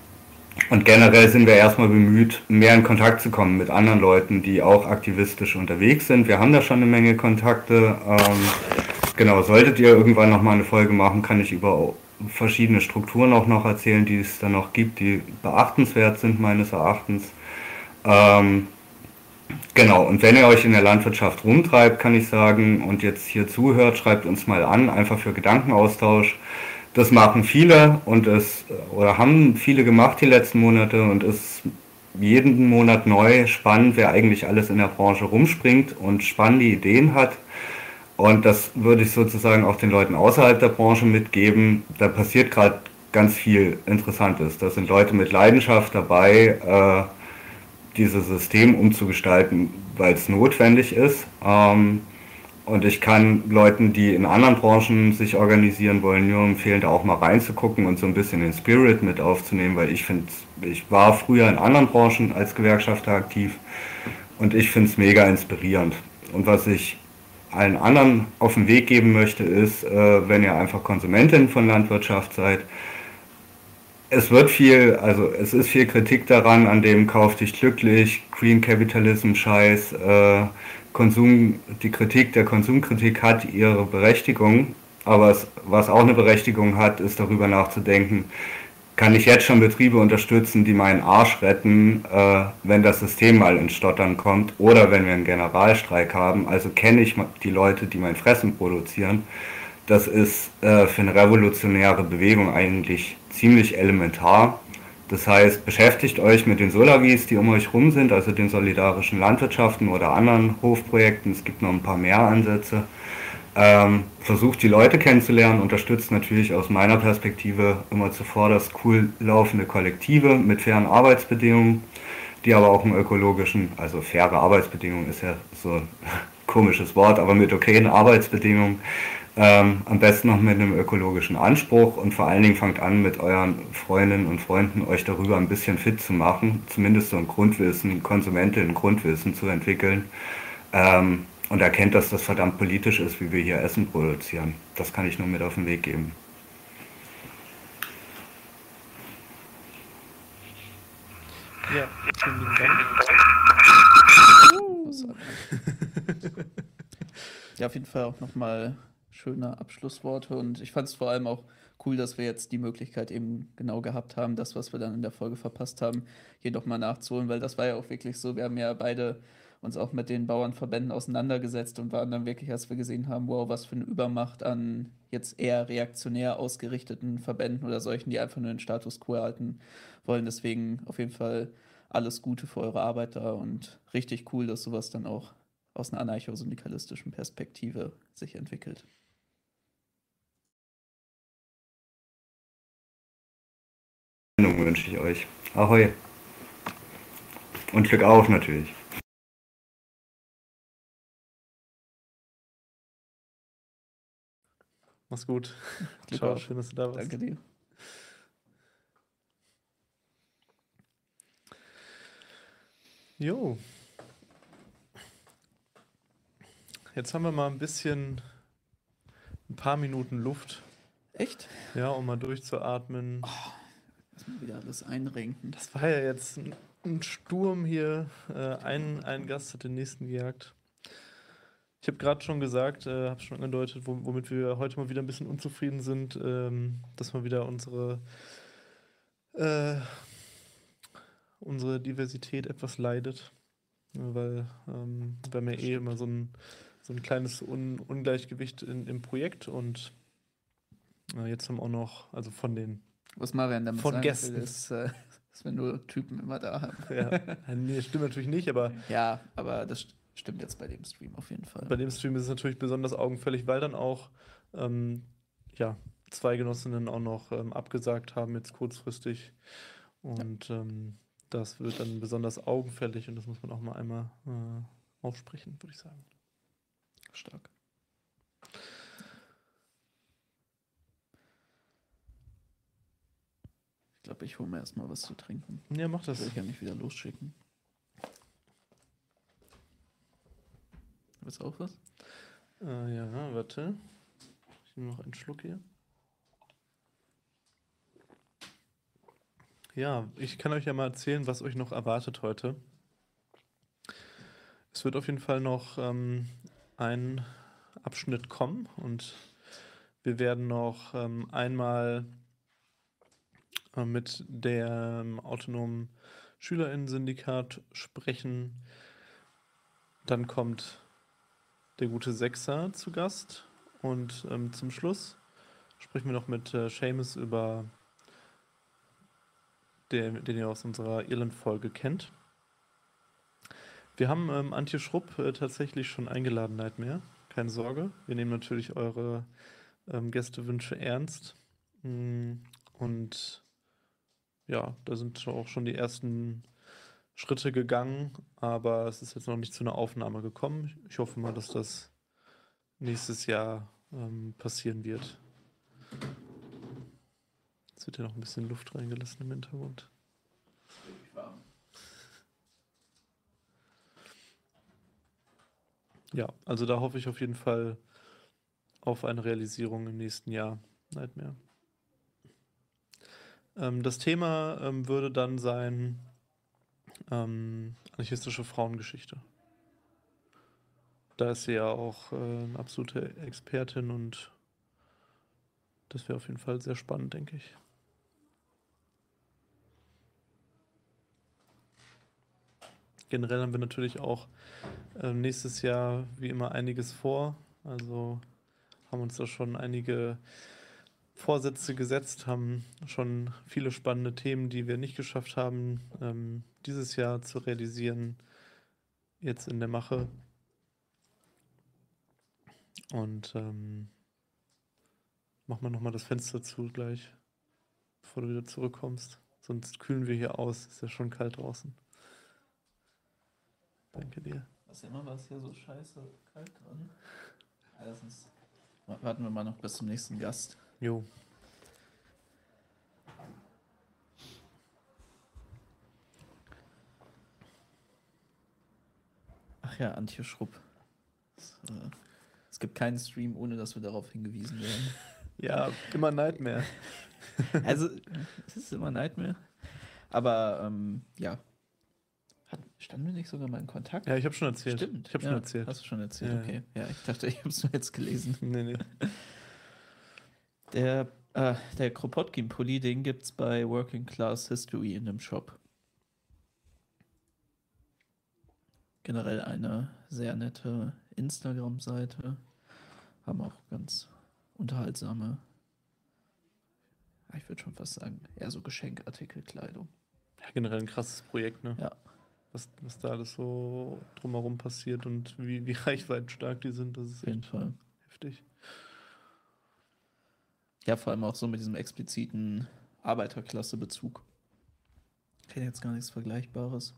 Und generell sind wir erstmal bemüht, mehr in Kontakt zu kommen mit anderen Leuten, die auch aktivistisch unterwegs sind. Wir haben da schon eine Menge Kontakte. Ähm, Genau, solltet ihr irgendwann nochmal eine Folge machen, kann ich über verschiedene Strukturen auch noch erzählen, die es dann noch gibt, die beachtenswert sind meines Erachtens. Ähm, genau, und wenn ihr euch in der Landwirtschaft rumtreibt, kann ich sagen, und jetzt hier zuhört, schreibt uns mal an, einfach für Gedankenaustausch. Das machen viele und es, oder haben viele gemacht die letzten Monate und ist jeden Monat neu spannend, wer eigentlich alles in der Branche rumspringt und spannende Ideen hat. Und das würde ich sozusagen auch den Leuten außerhalb der Branche mitgeben. Da passiert gerade ganz viel Interessantes. Da sind Leute mit Leidenschaft dabei, äh, dieses System umzugestalten, weil es notwendig ist. Ähm, und ich kann Leuten, die in anderen Branchen sich organisieren wollen, nur empfehlen, da auch mal reinzugucken und so ein bisschen den Spirit mit aufzunehmen, weil ich finde, ich war früher in anderen Branchen als Gewerkschafter aktiv und ich finde es mega inspirierend. Und was ich allen anderen auf den Weg geben möchte, ist, äh, wenn ihr einfach Konsumentin von Landwirtschaft seid, es wird viel, also es ist viel Kritik daran, an dem Kauf dich glücklich, Green Capitalism Scheiß, äh, Konsum, die Kritik der Konsumkritik hat ihre Berechtigung, aber es, was auch eine Berechtigung hat, ist darüber nachzudenken, kann ich jetzt schon Betriebe unterstützen, die meinen Arsch retten, äh, wenn das System mal ins Stottern kommt oder wenn wir einen Generalstreik haben. Also kenne ich die Leute, die mein Fressen produzieren. Das ist äh, für eine revolutionäre Bewegung eigentlich ziemlich elementar. Das heißt, beschäftigt euch mit den Solavis, die um euch rum sind, also den solidarischen Landwirtschaften oder anderen Hofprojekten. Es gibt noch ein paar mehr Ansätze. Ähm, versucht die Leute kennenzulernen, unterstützt natürlich aus meiner Perspektive immer zuvorderst cool laufende Kollektive mit fairen Arbeitsbedingungen, die aber auch einen ökologischen, also faire Arbeitsbedingungen ist ja so ein komisches Wort, aber mit okayen Arbeitsbedingungen, ähm, am besten noch mit einem ökologischen Anspruch und vor allen Dingen fangt an, mit euren Freundinnen und Freunden euch darüber ein bisschen fit zu machen, zumindest so ein Grundwissen, Konsumentinnen Grundwissen zu entwickeln. Ähm, und erkennt, dass das verdammt politisch ist, wie wir hier Essen produzieren. Das kann ich nur mit auf den Weg geben. Ja, vielen lieben Dank. Ja, auf jeden Fall auch nochmal schöne Abschlussworte und ich fand es vor allem auch cool, dass wir jetzt die Möglichkeit eben genau gehabt haben, das, was wir dann in der Folge verpasst haben, hier nochmal nachzuholen, weil das war ja auch wirklich so, wir haben ja beide uns auch mit den Bauernverbänden auseinandergesetzt und waren dann wirklich, als wir gesehen haben, wow, was für eine Übermacht an jetzt eher reaktionär ausgerichteten Verbänden oder solchen, die einfach nur den Status quo erhalten wollen. Deswegen auf jeden Fall alles Gute für eure Arbeit da und richtig cool, dass sowas dann auch aus einer anarcho-syndikalistischen Perspektive sich entwickelt. Wünsche ich euch. Ahoi. Und Glück auf natürlich. Mach's gut. Glück Ciao, auf. schön, dass du da warst. Danke dir. Jo. Jetzt haben wir mal ein bisschen, ein paar Minuten Luft. Echt? Ja, um mal durchzuatmen. Lass mal wieder alles einrenken. Das war ja jetzt ein, ein Sturm hier. Äh, ein, ein Gast hat den nächsten gejagt. Ich habe gerade schon gesagt, äh, habe schon angedeutet, wo, womit wir heute mal wieder ein bisschen unzufrieden sind, ähm, dass mal wieder unsere, äh, unsere Diversität etwas leidet. Weil ähm, wir haben ja eh immer so ein, so ein kleines Un Ungleichgewicht in, im Projekt und äh, jetzt haben wir auch noch, also von den Was Marian damit Von sagen Gästen. will, ist, äh, dass wir nur Typen immer da haben. Ja, nee, stimmt natürlich nicht, aber ja, aber das st- stimmt jetzt bei dem Stream auf jeden Fall. bei dem Stream ist es natürlich besonders augenfällig, weil dann auch ähm, ja, zwei Genossinnen auch noch ähm, abgesagt haben, jetzt kurzfristig. Und ähm, das wird dann besonders augenfällig und das muss man auch mal einmal äh, aufsprechen, würde ich sagen. Stark. Glaube, ich hole mir erstmal was zu trinken. Ja, mach das. Will ich ja nicht wieder losschicken. Willst du auch was? Äh, ja, warte. Ich nehme noch einen Schluck hier. Ja, ich kann euch ja mal erzählen, was euch noch erwartet heute. Es wird auf jeden Fall noch ähm, ein Abschnitt kommen und wir werden noch ähm, einmal mit dem autonomen Schülerinnen-Syndikat sprechen. Dann kommt der gute Sechser zu Gast. Und ähm, zum Schluss sprechen wir noch mit äh, Seamus über den, den ihr aus unserer Irland-Folge kennt. Wir haben ähm, Antje Schrupp äh, tatsächlich schon eingeladen, Nightmare. Keine Sorge. Wir nehmen natürlich eure ähm, Gästewünsche ernst. Mm, Und ja, da sind auch schon die ersten Schritte gegangen, aber es ist jetzt noch nicht zu einer Aufnahme gekommen. Ich hoffe mal, dass das nächstes Jahr ähm, passieren wird. Jetzt wird ja noch ein bisschen Luft reingelassen im Hintergrund. Ja, also da hoffe ich auf jeden Fall auf eine Realisierung im nächsten Jahr. Nightmare. Ähm, das Thema ähm, würde dann sein ähm, anarchistische Frauengeschichte. Da ist sie ja auch äh, eine absolute Expertin und das wäre auf jeden Fall sehr spannend, denke ich. Generell haben wir natürlich auch äh, nächstes Jahr wie immer einiges vor. Also haben uns da schon einige Vorsätze gesetzt, haben schon viele spannende Themen, die wir nicht geschafft haben, ähm, dieses Jahr zu realisieren, jetzt in der Mache. Und ähm, mach mal nochmal das Fenster zu gleich, bevor du wieder zurückkommst. Sonst kühlen wir hier aus. Ist ja schon kalt draußen. Danke dir. Was immer war es hier so scheiße kalt dran? Erstens. Warten wir mal noch bis zum nächsten Gast. Jo. Ach ja, Antje Schrupp. Es, äh, es gibt keinen Stream, ohne dass wir darauf hingewiesen werden. Ja, immer Nightmare. Also, es ist immer Nightmare. Aber ähm, ja. Hat, standen wir nicht sogar mal in Kontakt? Ja, ich habe schon erzählt. Stimmt. Ich habe ja, schon erzählt. Hast du schon erzählt, Ja. okay. Ja, ich dachte, ich habe es nur jetzt gelesen. Nee, nee. Der, äh, der Kropotkin-Pulli, den gibt es bei Working Class History in dem Shop. Generell eine sehr nette Instagram-Seite. Haben auch ganz unterhaltsame, ich würde schon fast sagen, eher so Geschenkartikelkleidung. Ja, generell ein krasses Projekt, ne? Ja. Was, was da alles so drumherum passiert und wie, wie reichweitenstark die sind, das ist Auf jeden Fall. heftig. Ja, vor allem auch so mit diesem expliziten Arbeiterklasse-Bezug. Ich kenne jetzt gar nichts Vergleichbares.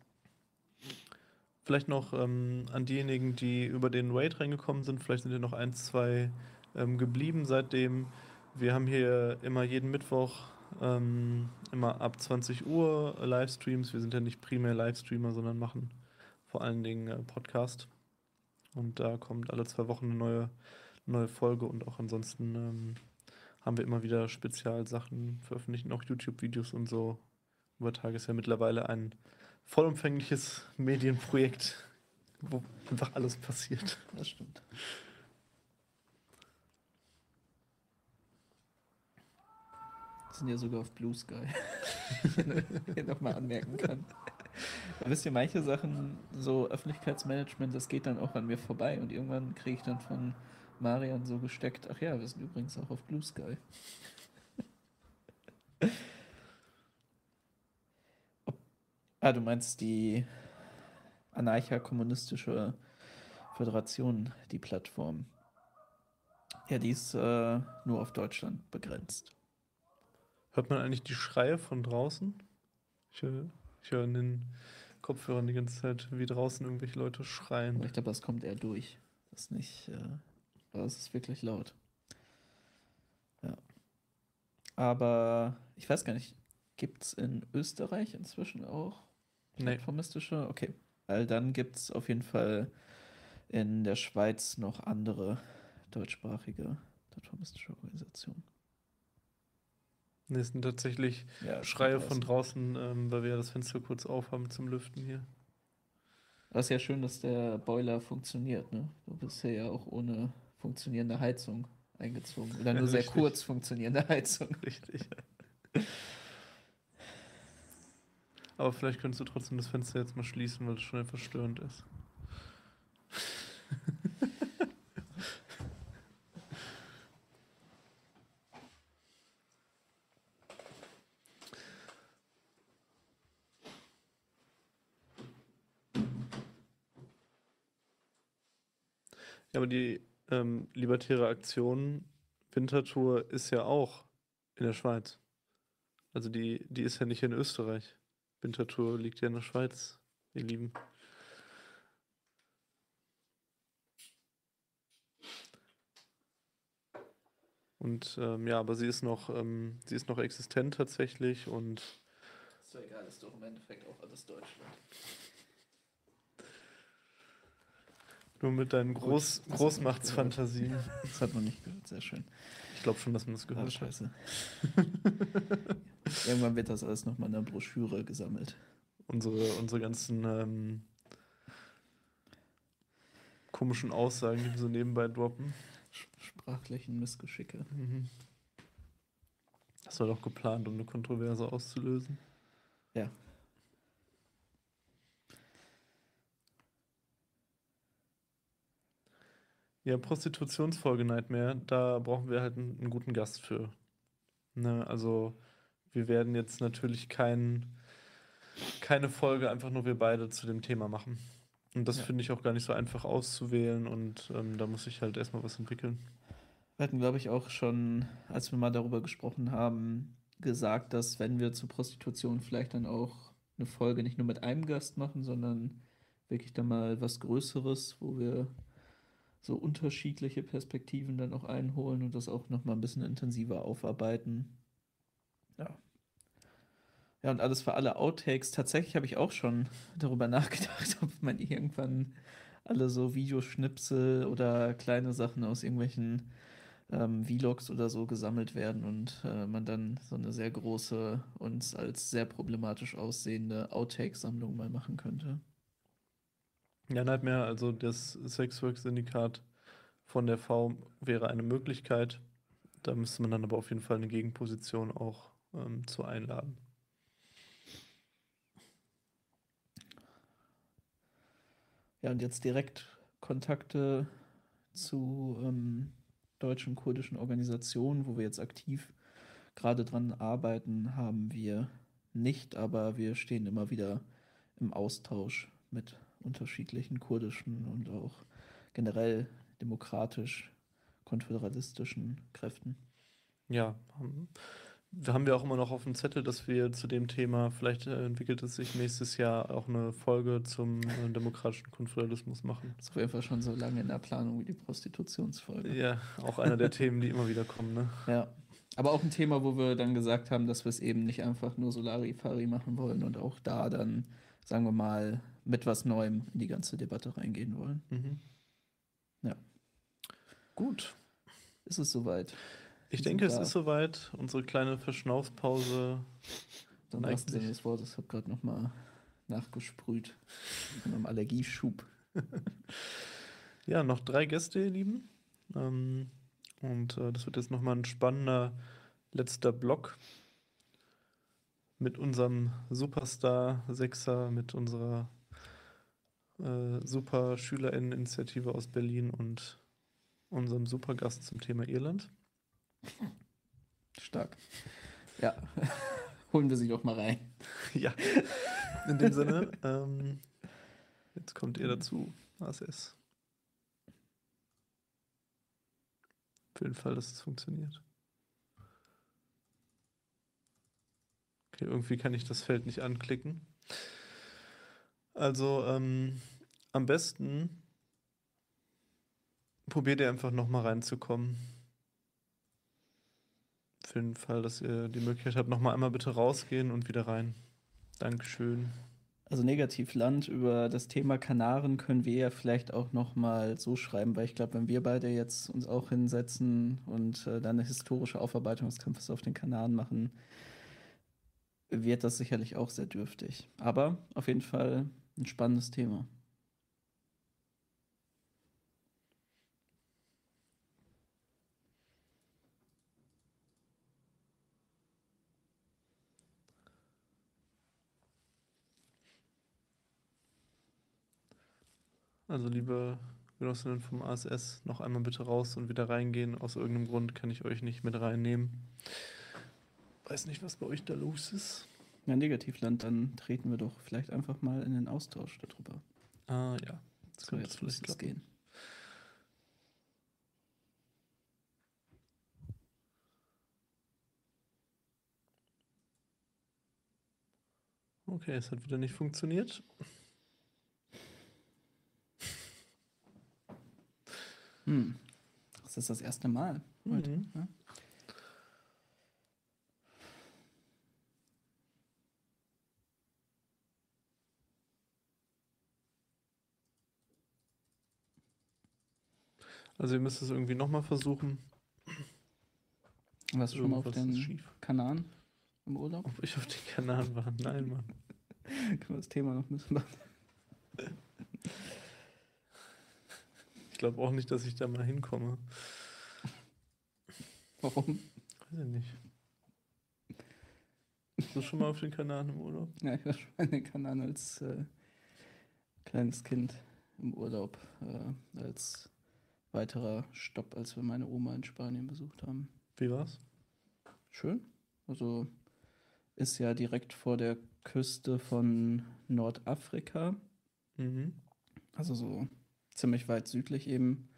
Vielleicht noch ähm, an diejenigen, die über den Raid reingekommen sind, vielleicht sind ja noch ein, zwei ähm, geblieben seitdem. Wir haben hier immer jeden Mittwoch, ähm, immer ab 20 Uhr Livestreams. Wir sind ja nicht primär Livestreamer, sondern machen vor allen Dingen äh, Podcast. Und da kommt alle zwei Wochen eine neue, neue Folge und auch ansonsten ähm, haben wir immer wieder Spezialsachen, veröffentlichen auch YouTube-Videos und so. Übertag ist ja mittlerweile ein vollumfängliches Medienprojekt, wo einfach alles passiert. Das stimmt. sind ja sogar auf Blue Sky. Hier nochmal anmerken kann. Wisst ihr, manche Sachen, so Öffentlichkeitsmanagement, das geht dann auch an mir vorbei und irgendwann kriege ich dann von Marian so gesteckt, ach ja, wir sind übrigens auch auf Blue Sky. Ah, du meinst die Anarcha-Kommunistische Föderation, die Plattform. Ja, die ist äh, nur auf Deutschland begrenzt. Hört man eigentlich die Schreie von draußen? Ich höre, ich höre in den Kopfhörern die ganze Zeit, wie draußen irgendwelche Leute schreien. ich glaube, das kommt eher durch. Das ist nicht, äh, es ist wirklich laut. Ja. Aber ich weiß gar nicht, gibt es in Österreich inzwischen auch Nee. plattformistische? Okay. Weil dann gibt es auf jeden Fall in der Schweiz noch andere deutschsprachige plattformistische Organisationen. Nee, es sind tatsächlich Ja, Schreie von von draußen, ähm, weil wir ja das Fenster kurz aufhaben zum Lüften hier. Das ist ja schön, dass der Boiler funktioniert, ne? Du bist ja, ja auch ohne funktionierende Heizung eingezogen. Oder nur Ja, sehr richtig. kurz funktionierende Heizung. Richtig. Aber vielleicht könntest du trotzdem das Fenster jetzt mal schließen, weil es schon einfach störend ist. Ja, aber die ähm, Libertäre Aktion Wintertour ist ja auch in der Schweiz. Also die, die ist ja nicht in Österreich. Wintertour liegt ja in der Schweiz, ihr Lieben. Und ähm, ja, aber sie ist noch, ähm, sie ist noch existent tatsächlich und Ist doch egal, ist doch im Endeffekt auch alles Deutschland. Nur mit deinen Groß, das hat man nicht Großmachtsfantasien. Das hat man nicht gehört, sehr schön. Ich glaube schon, dass man das Ah, gehört hat. scheiße. Irgendwann wird das alles nochmal in einer Broschüre gesammelt. Unsere, unsere ganzen ähm, komischen Aussagen, die wir so nebenbei droppen. Sprachlichen Missgeschicke. Mhm. Das war doch geplant, um eine Kontroverse auszulösen. Ja. Ja, Prostitutionsfolge Nightmare, da brauchen wir halt einen, einen guten Gast für. Ne, also wir werden jetzt natürlich kein, keine Folge einfach nur wir beide zu dem Thema machen. Und das Ja. finde ich auch gar nicht so einfach auszuwählen und ähm, da muss ich halt erstmal was entwickeln. Wir hatten, glaube ich, auch schon, als wir mal darüber gesprochen haben, gesagt, dass wenn wir zur Prostitution vielleicht dann auch eine Folge nicht nur mit einem Gast machen, sondern wirklich dann mal was Größeres, wo wir so unterschiedliche Perspektiven dann auch einholen und das auch noch mal ein bisschen intensiver aufarbeiten. Ja. Ja, und alles für alle Outtakes. Tatsächlich habe ich auch schon darüber nachgedacht, ob man irgendwann alle so Videoschnipsel oder kleine Sachen aus irgendwelchen ähm, Vlogs oder so gesammelt werden und äh, man dann so eine sehr große und als sehr problematisch aussehende Outtake-Sammlung mal machen könnte. Ja, Nightmare, also das Sexwork-Syndikat von der V wäre eine Möglichkeit. Da müsste man dann aber auf jeden Fall eine Gegenposition auch ähm, zu einladen. Ja, und jetzt direkt Kontakte zu ähm, deutschen kurdischen Organisationen, wo wir jetzt aktiv gerade dran arbeiten, haben wir nicht, aber wir stehen immer wieder im Austausch mit unterschiedlichen kurdischen und auch generell demokratisch konföderalistischen Kräften. Ja, haben, wir haben wir auch immer noch auf dem Zettel, dass wir zu dem Thema, vielleicht äh, entwickelt es sich nächstes Jahr auch eine Folge zum äh, demokratischen Konföderalismus machen. Das ist auf jeden Fall schon so lange in der Planung wie die Prostitutionsfolge. Ja, auch einer der Themen, die immer wieder kommen, ne? Ja. Aber auch ein Thema, wo wir dann gesagt haben, dass wir es eben nicht einfach nur Solari-Fari machen wollen und auch da dann, sagen wir mal, mit was Neuem in die ganze Debatte reingehen wollen. Mhm. Ja. Gut. Ist es soweit? Ich denke, es ist soweit. Unsere kleine Verschnaufspause. Im wahrsten Sinne Eigentlich. des Wortes, ich habe gerade nochmal nachgesprüht. Von einem Allergieschub. Ja, noch drei Gäste, ihr Lieben. Ähm, und äh, das wird jetzt nochmal ein spannender letzter Block mit unserem Superstar Sechser, mit unserer äh, Super SchülerInnen-Initiative aus Berlin und unserem Supergast zum Thema Irland. Stark. Ja. Holen wir sie doch mal rein. Ja, in dem Sinne, ähm, jetzt kommt ihr dazu, ASS. Für den Fall, dass es funktioniert. Okay, irgendwie kann ich das Feld nicht anklicken. Also, ähm, am besten probiert ihr einfach nochmal reinzukommen. Für den Fall, dass ihr die Möglichkeit habt, nochmal einmal bitte rausgehen und wieder rein. Dankeschön. Also Negativland über das Thema Kanaren können wir ja vielleicht auch noch mal so schreiben, weil ich glaube, wenn wir beide jetzt uns auch hinsetzen und äh, dann eine historische Aufarbeitung des Kampfes auf den Kanaren machen, wird das sicherlich auch sehr dürftig. Aber auf jeden Fall ein spannendes Thema. Also, liebe Genossinnen vom ASS, noch einmal bitte raus und wieder reingehen. Aus irgendeinem Grund kann ich euch nicht mit reinnehmen. Weiß nicht, was bei euch da los ist. Ja, Negativland, dann treten wir doch vielleicht einfach mal in den Austausch darüber. Ah, ja. Das So, jetzt vielleicht es gehen. Okay, es hat wieder nicht funktioniert. Hm. Das ist das erste Mal heute. Mhm. Ja? Also, ihr müsst es irgendwie nochmal versuchen. Warst du schon mal auf den. Kanaren im Urlaub? Ob ich auf den Kanal war? Nein, Mann. Können wir das Thema noch ein bisschen machen? Ich glaube auch nicht, dass ich da mal hinkomme. Warum? Weiß ich nicht. Bist du schon mal auf den Kanal im Urlaub? Ja, ich war schon in den Kanaren als äh, kleines Kind im Urlaub, äh, als weiterer Stopp, als wir meine Oma in Spanien besucht haben. Wie war's? Schön. Also ist ja direkt vor der Küste von Nordafrika. Mhm. Also so ziemlich weit südlich eben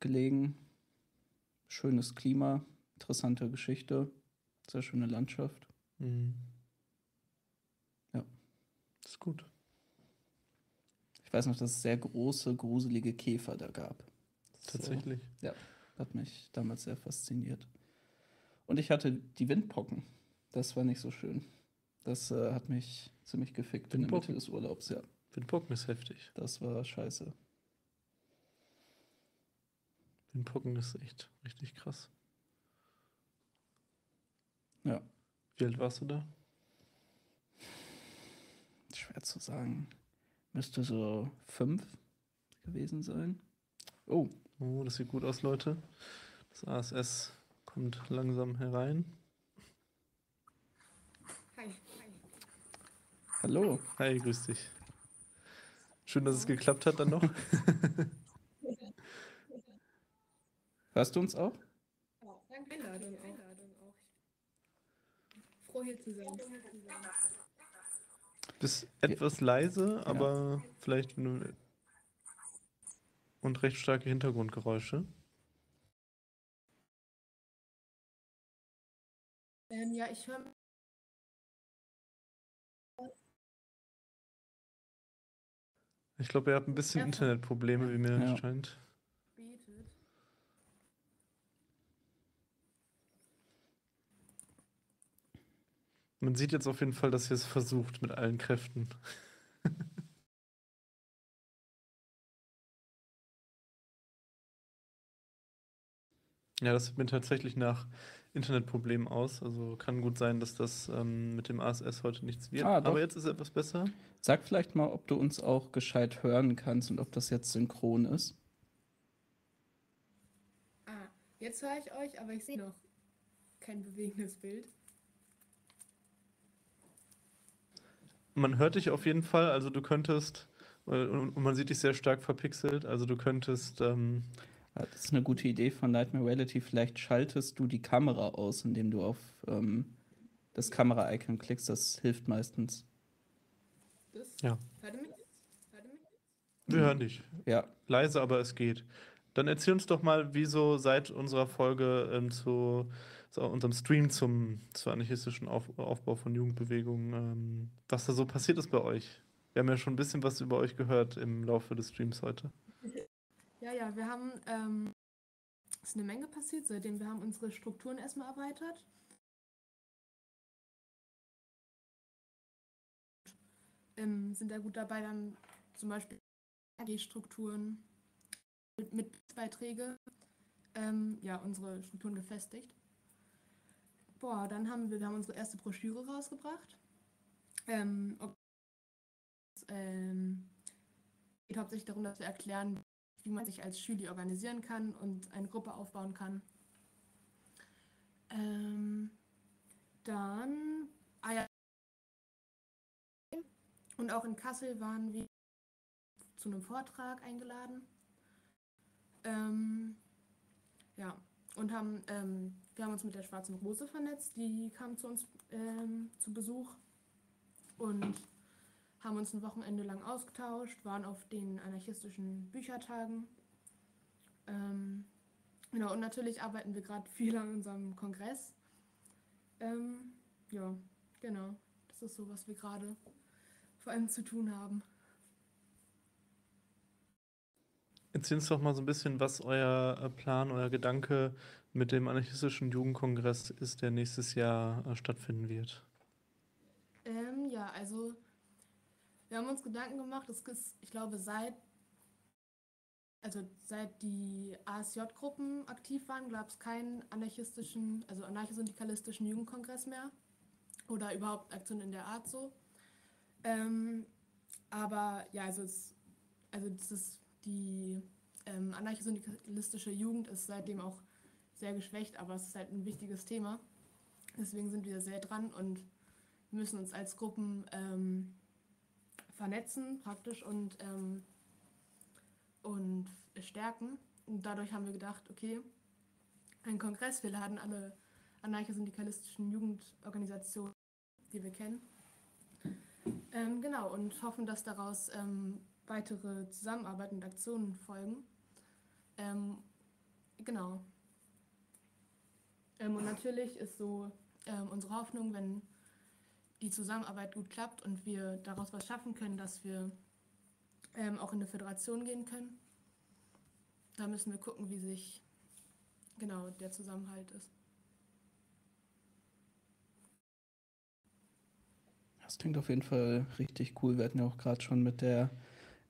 gelegen. Schönes Klima, interessante Geschichte, sehr schöne Landschaft. Mhm. Ja. Das ist gut. Ich weiß noch, dass es sehr große, gruselige Käfer da gab. Tatsächlich. So, ja, hat mich damals sehr fasziniert. Und ich hatte die Windpocken. Das war nicht so schön. Das äh, hat mich ziemlich gefickt in der Mitte Windpocken? des Urlaubs, ja. Windpocken ist heftig. Das war scheiße. Windpocken ist echt richtig krass. Ja, Wie alt warst du da? schwer zu sagen. Müsste so fünf gewesen sein. Oh, Oh, das sieht gut aus, Leute. Das ASS kommt langsam herein. Hi. hallo. Hi, grüß dich. Schön, dass es geklappt hat dann noch. Hörst du uns auch? Danke Einladung auch. Froh hier zu sein. Bist etwas leise, aber vielleicht wenn du und recht starke Hintergrundgeräusche. Ähm, ja, ich höre Ich glaube, ihr habt ein bisschen Ja. Internetprobleme, wie mir Ja. scheint. Man sieht jetzt auf jeden Fall, dass ihr es versucht mit allen Kräften. Ja, das sieht mir tatsächlich nach Internetproblemen aus. Also kann gut sein, dass das ähm, mit dem ASS heute nichts wird. Ah. Aber jetzt ist etwas besser. Sag vielleicht mal, ob du uns auch gescheit hören kannst und ob das jetzt synchron ist. Ah, jetzt höre ich euch, aber ich sehe noch kein bewegendes Bild. Man hört dich auf jeden Fall, also du könntest, äh, und und man sieht dich sehr stark verpixelt, also du könntest, ähm, Ah, Das ist eine gute Idee von Nightmare Reality. Vielleicht schaltest du die Kamera aus, indem du auf ähm, das Kamera-Icon klickst. Das hilft meistens. Das? Ja. Hört ihr mich jetzt? Hört ihr mich jetzt? wir hören dich. Ja, Leise, aber es geht. Dann erzähl uns doch mal, wieso seit unserer Folge ähm, zu, zu unserem Stream zum, zu anarchistischen Auf, Aufbau von Jugendbewegungen, ähm, was da so passiert ist bei euch. Wir haben ja schon ein bisschen was über euch gehört im Laufe des Streams heute. Ja, ja, wir haben, ähm, ist eine Menge passiert, seitdem wir haben unsere Strukturen erstmal erweitert. Ähm, sind da gut dabei, dann zum Beispiel AG-Strukturen mit, mit Beiträge, ähm, ja, unsere Strukturen gefestigt. Boah, dann haben wir, wir haben unsere erste Broschüre rausgebracht. Ähm, ob- ähm, geht hauptsächlich darum, dass wir erklären, wie man sich als Schüler organisieren kann und eine Gruppe aufbauen kann. Ähm, dann, ah ja, und auch in Kassel waren wir zu einem Vortrag eingeladen. Ähm, ja, und haben, ähm, wir haben uns mit der Schwarzen Rose vernetzt, die kam zu uns ähm, zu Besuch und haben uns ein Wochenende lang ausgetauscht, waren auf den anarchistischen Büchertagen. Ähm, genau, und natürlich arbeiten wir gerade viel an unserem Kongress. Ähm, ja, genau. Das ist so, was wir gerade vor allem zu tun haben. Erzähl uns doch mal so ein bisschen, was euer äh, Plan, euer Gedanke mit dem anarchistischen Jugendkongress ist, der nächstes Jahr äh, stattfinden wird. Ähm, ja, also wir haben uns Gedanken gemacht, es ist, ich glaube, seit, also seit die ASJ-Gruppen aktiv waren, gab es keinen anarchistischen, also anarchosyndikalistischen Jugendkongress mehr. Oder überhaupt Aktionen in der Art so. Ähm, aber ja, also, es, also das ist die ähm, anarchosyndikalistische Jugend ist seitdem auch sehr geschwächt, aber es ist halt ein wichtiges Thema. Deswegen sind wir sehr dran und müssen uns als Gruppen ähm, vernetzen praktisch und, ähm, und stärken. Und dadurch haben wir gedacht, okay, ein Kongress, wir laden alle anarchosyndikalistischen Jugendorganisationen, die wir kennen. Ähm, genau, und hoffen, dass daraus ähm, weitere Zusammenarbeit und Aktionen folgen. Ähm, genau. Ähm, und natürlich ist so ähm, unsere Hoffnung, wenn die Zusammenarbeit gut klappt und wir daraus was schaffen können, dass wir ähm, auch in eine Föderation gehen können. Da müssen wir gucken, wie sich genau der Zusammenhalt ist. Das klingt auf jeden Fall richtig cool. Wir hatten ja auch gerade schon mit der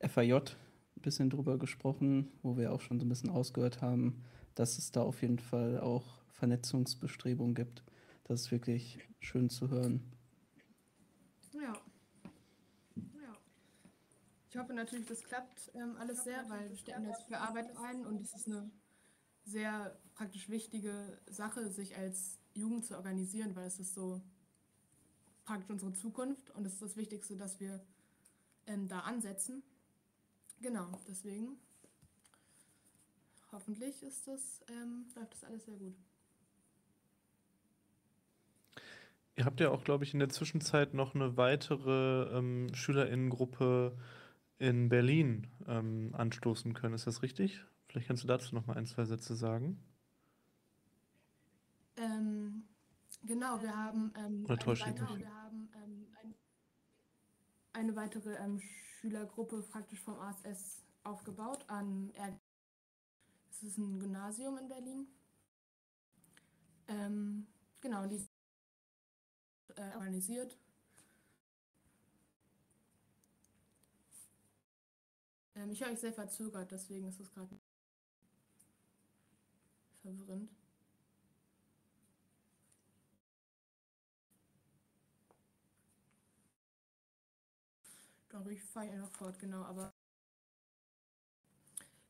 FAJ ein bisschen drüber gesprochen, wo wir auch schon so ein bisschen ausgehört haben, dass es da auf jeden Fall auch Vernetzungsbestrebungen gibt. Das ist wirklich schön zu hören. Ja. ja. Ich hoffe natürlich, das klappt ähm, alles sehr, weil wir stecken jetzt für Arbeit ein und es ist eine sehr praktisch wichtige Sache, sich als Jugend zu organisieren, weil es ist so praktisch unsere Zukunft und es ist das Wichtigste, dass wir ähm, da ansetzen. Genau, deswegen hoffentlich ist das, ähm, läuft das alles sehr gut. Ihr habt ja auch, glaube ich, in der Zwischenzeit noch eine weitere ähm, Schülerinnengruppe in Berlin ähm, anstoßen können. Ist das richtig? Vielleicht kannst du dazu noch mal ein, zwei Sätze sagen. Ähm, genau, wir haben, ähm, eine weitere, wir haben ähm, ein, eine weitere ähm, Schülergruppe praktisch vom ASS aufgebaut an R es ist ein Gymnasium in Berlin. Ähm, genau, die äh, organisiert. Ähm, ich höre euch sehr verzögert, deswegen ist es gerade verwirrend. Ich fahre ja noch fort, genau, aber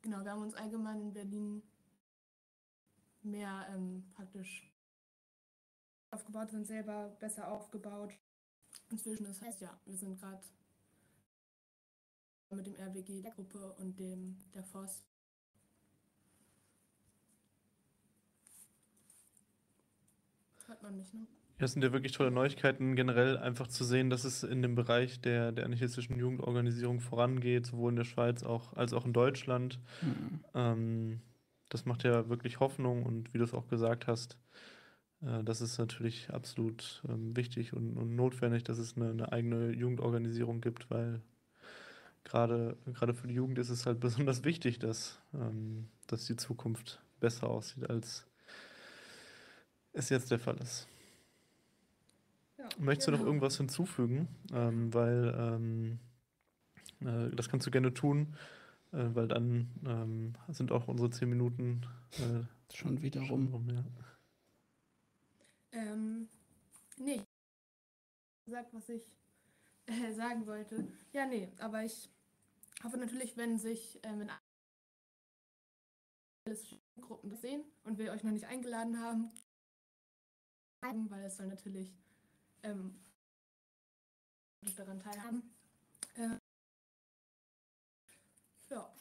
genau, wir haben uns allgemein in Berlin mehr ähm, praktisch aufgebaut, sind selber besser aufgebaut. Inzwischen das heißt ja, wir sind gerade mit dem RWG der Gruppe und dem der FOS. Hört man mich, ne? Das sind ja wirklich tolle Neuigkeiten, generell einfach zu sehen, dass es in dem Bereich der, der anarchistischen Jugendorganisierung vorangeht, sowohl in der Schweiz auch, als auch in Deutschland. Mhm. Ähm, das macht ja wirklich Hoffnung und wie du es auch gesagt hast, äh, das ist natürlich absolut ähm, wichtig und, und notwendig, dass es eine, eine eigene Jugendorganisierung gibt, weil gerade gerade für die Jugend ist es halt besonders wichtig, dass, ähm, dass die Zukunft besser aussieht, als es jetzt der Fall ist. Ja, Möchtest du noch irgendwas hinzufügen? Ähm, weil ähm, äh, das kannst du gerne tun, äh, weil dann ähm, sind auch unsere zehn Minuten äh, Schon wieder schon rum. rum. Ja. Ähm, nee. Gesagt, was ich äh, sagen wollte. Ja, nee, aber ich hoffe natürlich, wenn sich, ähm, wenn Gruppen das sehen und wir euch noch nicht eingeladen haben, weil es soll natürlich ähm, daran teilhaben. Äh, ja.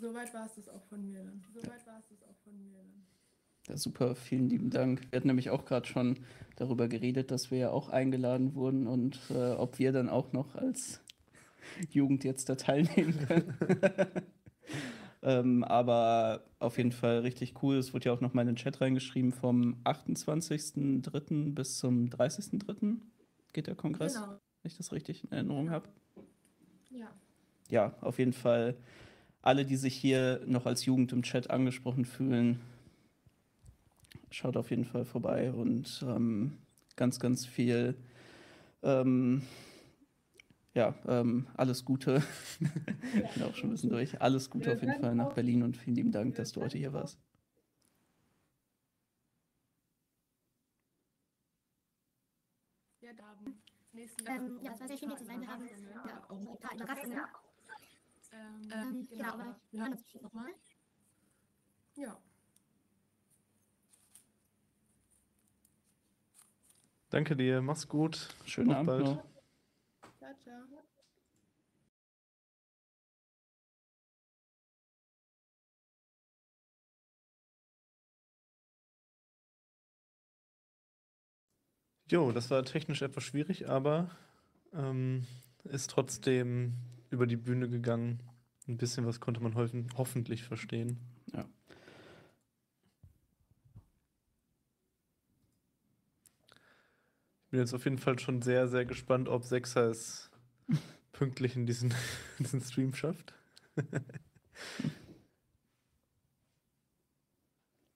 Soweit war es das auch von mir dann. Soweit war es das auch von mir dann. Ja, super, vielen lieben Dank. Wir hatten nämlich auch gerade schon darüber geredet, dass wir ja auch eingeladen wurden und äh, ob wir dann auch noch als Jugend jetzt da teilnehmen können. ähm, aber auf jeden Fall richtig cool. Es wurde ja auch noch mal in den Chat reingeschrieben, vom 28.03. bis zum 30.03. geht der Kongress, Genau. wenn ich das richtig in Erinnerung habe. Ja. ja, auf jeden Fall alle, die sich hier noch als Jugend im Chat angesprochen fühlen, schaut auf jeden Fall vorbei und ähm, ganz, ganz viel, ähm, ja, ähm, alles Gute. Ich bin auch schon ein bisschen durch. Alles Gute auf jeden Fall nach Berlin und vielen lieben Dank, dass du heute hier warst. Ja, da haben nächsten Ähm, ja, es war sehr schön, hier zu sein. Wir haben ja, auch ein paar Überraschungen. Ähm, genau, aber wir hören uns bestimmt nochmal. Ja. Danke dir, mach's gut. Schönen Auf Abend bald. noch. Ciao. Jo, das war technisch etwas schwierig, aber ähm, ist trotzdem über die Bühne gegangen. Ein bisschen was konnte man hoffen, hoffentlich verstehen. Ja. Ich bin jetzt auf jeden Fall schon sehr, sehr gespannt, ob Sechser es pünktlich in diesen, diesen Stream schafft.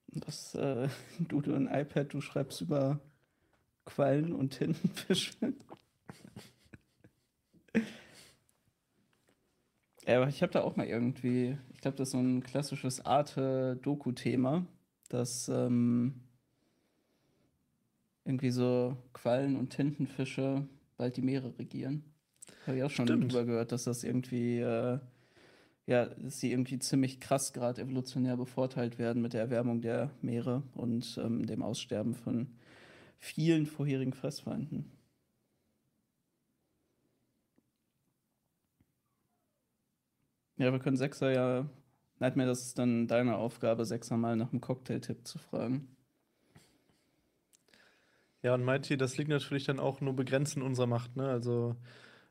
Das, äh, du, du ein iPad, du schreibst über Quallen und Tintenfische. Ja, aber ich habe da auch mal irgendwie, ich glaube, das ist so ein klassisches Arte-Doku-Thema, dass ähm, irgendwie so Quallen und Tintenfische bald die Meere regieren. Habe ich auch schon Stimmt. drüber gehört, dass das irgendwie, äh, ja, dass sie irgendwie ziemlich krass gerade evolutionär bevorteilt werden mit der Erwärmung der Meere und ähm, dem Aussterben von vielen vorherigen Fressfeinden. Ja, wir können Sechser ja. Nightmare, das ist dann deine Aufgabe, Sechser mal nach einem Cocktailtipp zu fragen. Ja, und Mighty, das liegt natürlich dann auch nur begrenzt in unserer Macht. Ne? Also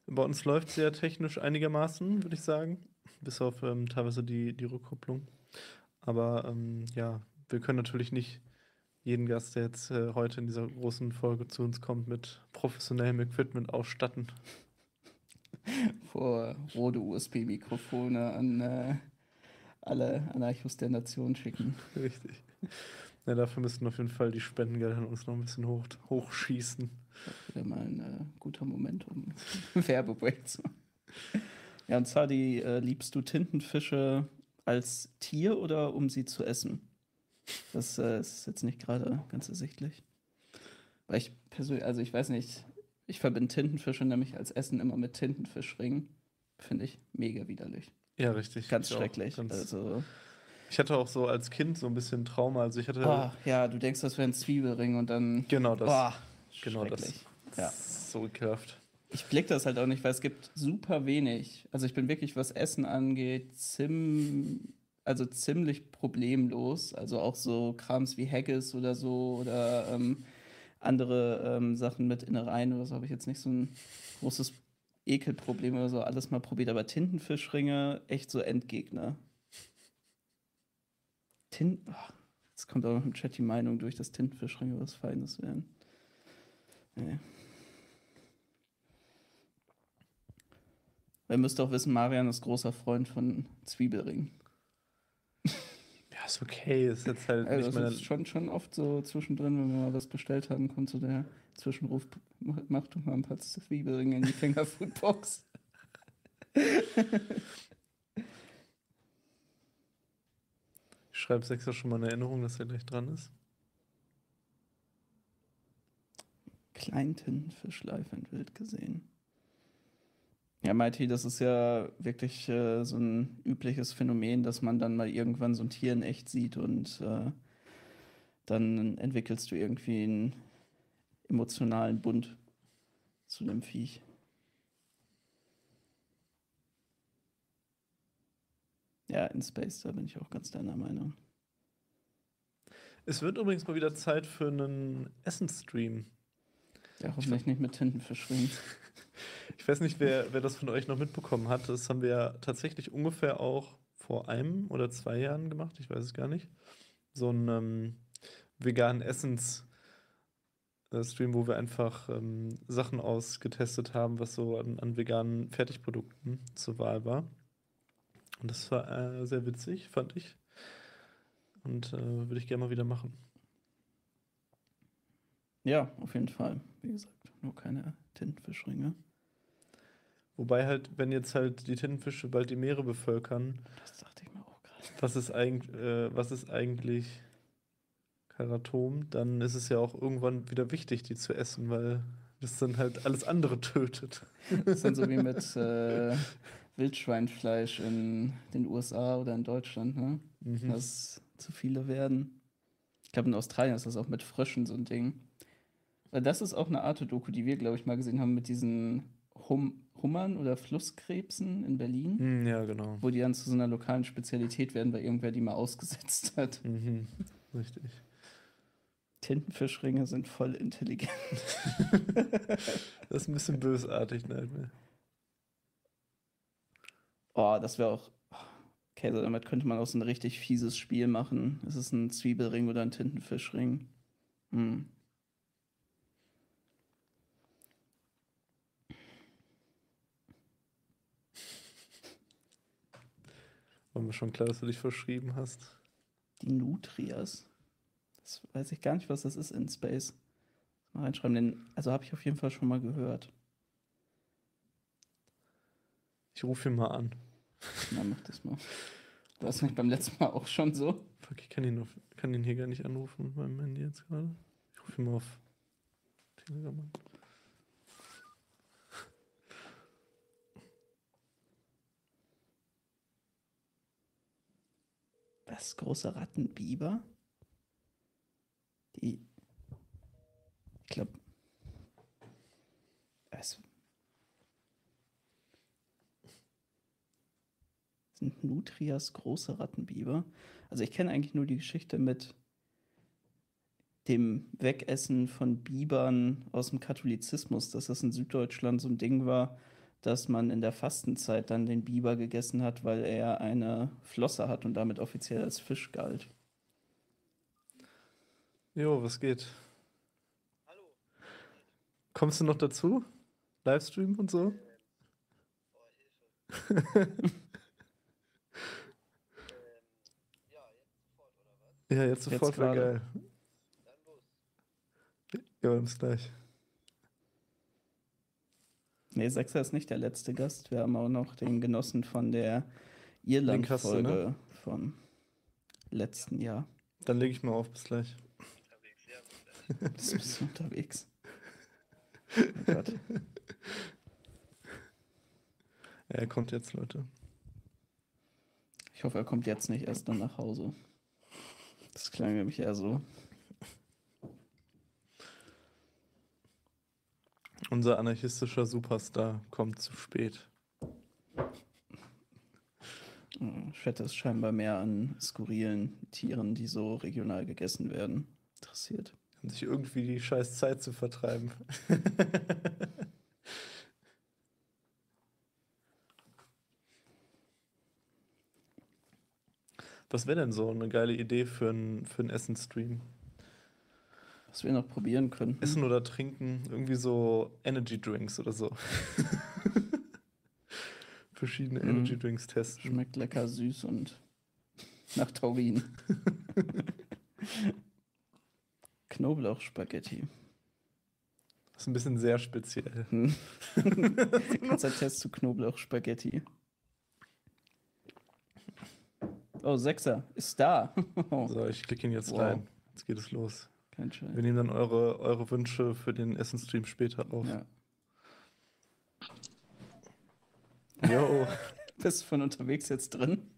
bei uns läuft es ja technisch einigermaßen, würde ich sagen. Bis auf ähm, teilweise die, die Rückkopplung. Aber ähm, ja, wir können natürlich nicht jeden Gast, der jetzt äh, heute in dieser großen Folge zu uns kommt, mit professionellem Equipment ausstatten. Vor rote USB-Mikrofone an äh, alle Anarchos der Nation schicken. Richtig. Ja, dafür müssten auf jeden Fall die Spendengelder an uns noch ein bisschen hoch, hochschießen. Wäre mal ein äh, guter Moment, um Werbebreak zu machen. Ja, und Sadi, äh, liebst du Tintenfische als Tier oder um sie zu essen? Das äh, ist jetzt nicht gerade ganz ersichtlich. Weil ich persönlich, also ich weiß nicht, ich verbinde Tintenfische nämlich als Essen immer mit Tintenfischringen. Finde ich mega widerlich. Ja, richtig. Ganz Ich schrecklich. Ganz- Also, Ich hatte auch so als Kind so ein bisschen Trauma. Also ich hatte. ah, ja, du denkst, das wäre ein Zwiebelring und dann. Genau das. Ah, genau das. Ja. So ekelhaft. Ich blick das halt auch nicht, weil es gibt super wenig. Also ich bin wirklich, was Essen angeht, zim, also ziemlich problemlos. Also auch so Krams wie Haggis oder so oder ähm, andere ähm, Sachen mit Innereien oder so habe ich jetzt nicht so ein großes Ekelproblem oder so. Alles mal probiert. Aber Tintenfischringe, echt so Endgegner. Tin Ach, jetzt kommt auch noch im Chat die Meinung durch, dass Tintenfischringe was Feines wären. Nee. Ihr müsst auch wissen, Marian ist großer Freund von Zwiebelringen. Ja, ist okay. Ist jetzt halt Also nicht das ist schon, schon oft so zwischendrin, wenn wir mal was bestellt haben, kommt so der Zwischenruf, mach doch mal ein paar Zwiebelringe in die Fingerfoodbox. Ich schreibe Sechser schon mal eine Erinnerung, dass er gleich dran ist. Kleintintenfisch live in Wild gesehen. Ja, Mighty, das ist ja wirklich äh, so ein übliches Phänomen, dass man dann mal irgendwann so ein Tier in echt sieht und äh, dann entwickelst du irgendwie einen emotionalen Bund zu dem Viech. Ja, in Space, da bin ich auch ganz deiner Meinung. Es wird übrigens mal wieder Zeit für einen Essensstream. Ja, hoffentlich nicht mit Tintenfischringen. Ich weiß nicht, wer, wer das von euch noch mitbekommen hat. Das haben wir ja tatsächlich ungefähr auch vor einem oder zwei Jahren gemacht. Ich weiß es gar nicht. So einen ähm, veganen Essens-Stream, wo wir einfach ähm, Sachen ausgetestet haben, was so an, an veganen Fertigprodukten zur Wahl war. Und das war äh, sehr witzig, fand ich. Und äh, würde ich gerne mal wieder machen. Ja, auf jeden Fall. Wie gesagt, nur keine Tintenfischringe. Wobei halt, wenn jetzt halt die Tintenfische bald die Meere bevölkern, Das dachte ich mir auch gerade. was ist eigentlich, äh, was ist eigentlich Keratom, dann ist es ja auch irgendwann wieder wichtig, die zu essen, weil das dann halt alles andere tötet. Das ist dann so wie mit äh, Wildschweinfleisch in den USA oder in Deutschland, ne? Mhm. Dass zu viele werden. Ich glaube, in Australien ist das auch mit Fröschen so ein Ding. Weil das ist auch eine Art Doku, die wir, glaube ich, mal gesehen haben mit diesen hum Hummern oder Flusskrebsen in Berlin, Hm, ja, genau. wo die dann zu so einer lokalen Spezialität werden, weil irgendwer die mal ausgesetzt hat. Mhm. Richtig. Tintenfischringe sind voll intelligent. Das ist ein bisschen bösartig, ne? Oh, das wäre auch. Okay, also damit könnte man auch so ein richtig fieses Spiel machen. Ist es ein Zwiebelring oder ein Tintenfischring? Hm. War mir schon klar, dass du dich verschrieben hast. Die Nutrias. Das weiß ich gar nicht, was das ist in Space. Mal reinschreiben. Den, also habe ich auf jeden Fall schon mal gehört. Ich rufe ihn mal an. Na, mach das mal. Du hast mich beim letzten Mal auch schon so. Fuck, ich kann ihn, auf, kann ihn hier gar nicht anrufen mit meinem Handy jetzt gerade. Ich rufe ihn mal auf Telegram an. Was? Große Rattenbiber? Die. Ich glaube. Es sind Nutrias große Rattenbiber. Also ich kenne eigentlich nur die Geschichte mit dem Wegessen von Bibern aus dem Katholizismus, dass das in Süddeutschland so ein Ding war, dass man in der Fastenzeit dann den Biber gegessen hat, weil er eine Flosse hat und damit offiziell als Fisch galt. Jo, was geht? Hallo. Kommst du noch dazu? Livestream und so? ja, jetzt sofort wäre gerade. geil. Ja, bis gleich. Nee, Sechser ist nicht der letzte Gast. Wir haben auch noch den Genossen von der Irland-Folge ne? vom letzten Jahr. Dann lege ich mal auf, bis gleich. Das bist du unterwegs. Oh Gott. Ja, er kommt jetzt, Leute. Ich hoffe, er kommt jetzt nicht erst dann nach Hause. Das klang nämlich eher so. Unser anarchistischer Superstar kommt zu spät. Äh, Chat ist scheinbar mehr an skurrilen Tieren, die so regional gegessen werden, interessiert. Um sich irgendwie die scheiß Zeit zu vertreiben. Was wäre denn so eine geile Idee für einen für einen Essensstream? Was wir noch probieren könnten. Essen oder trinken, irgendwie so Energy Drinks oder so. Verschiedene Mhm. Energy Drinks testen. Schmeckt lecker süß und nach Taurin. Knoblauchspaghetti. Das ist ein bisschen sehr speziell. Kurzer Test zu Knoblauchspaghetti. Oh, Sechser ist da. So, ich klicke ihn jetzt Wow. rein. Jetzt geht es los. Kein Scheiß. Wir nehmen dann eure, eure Wünsche für den Essensstream später auf. Ja. Jo. Bist du von unterwegs jetzt drin?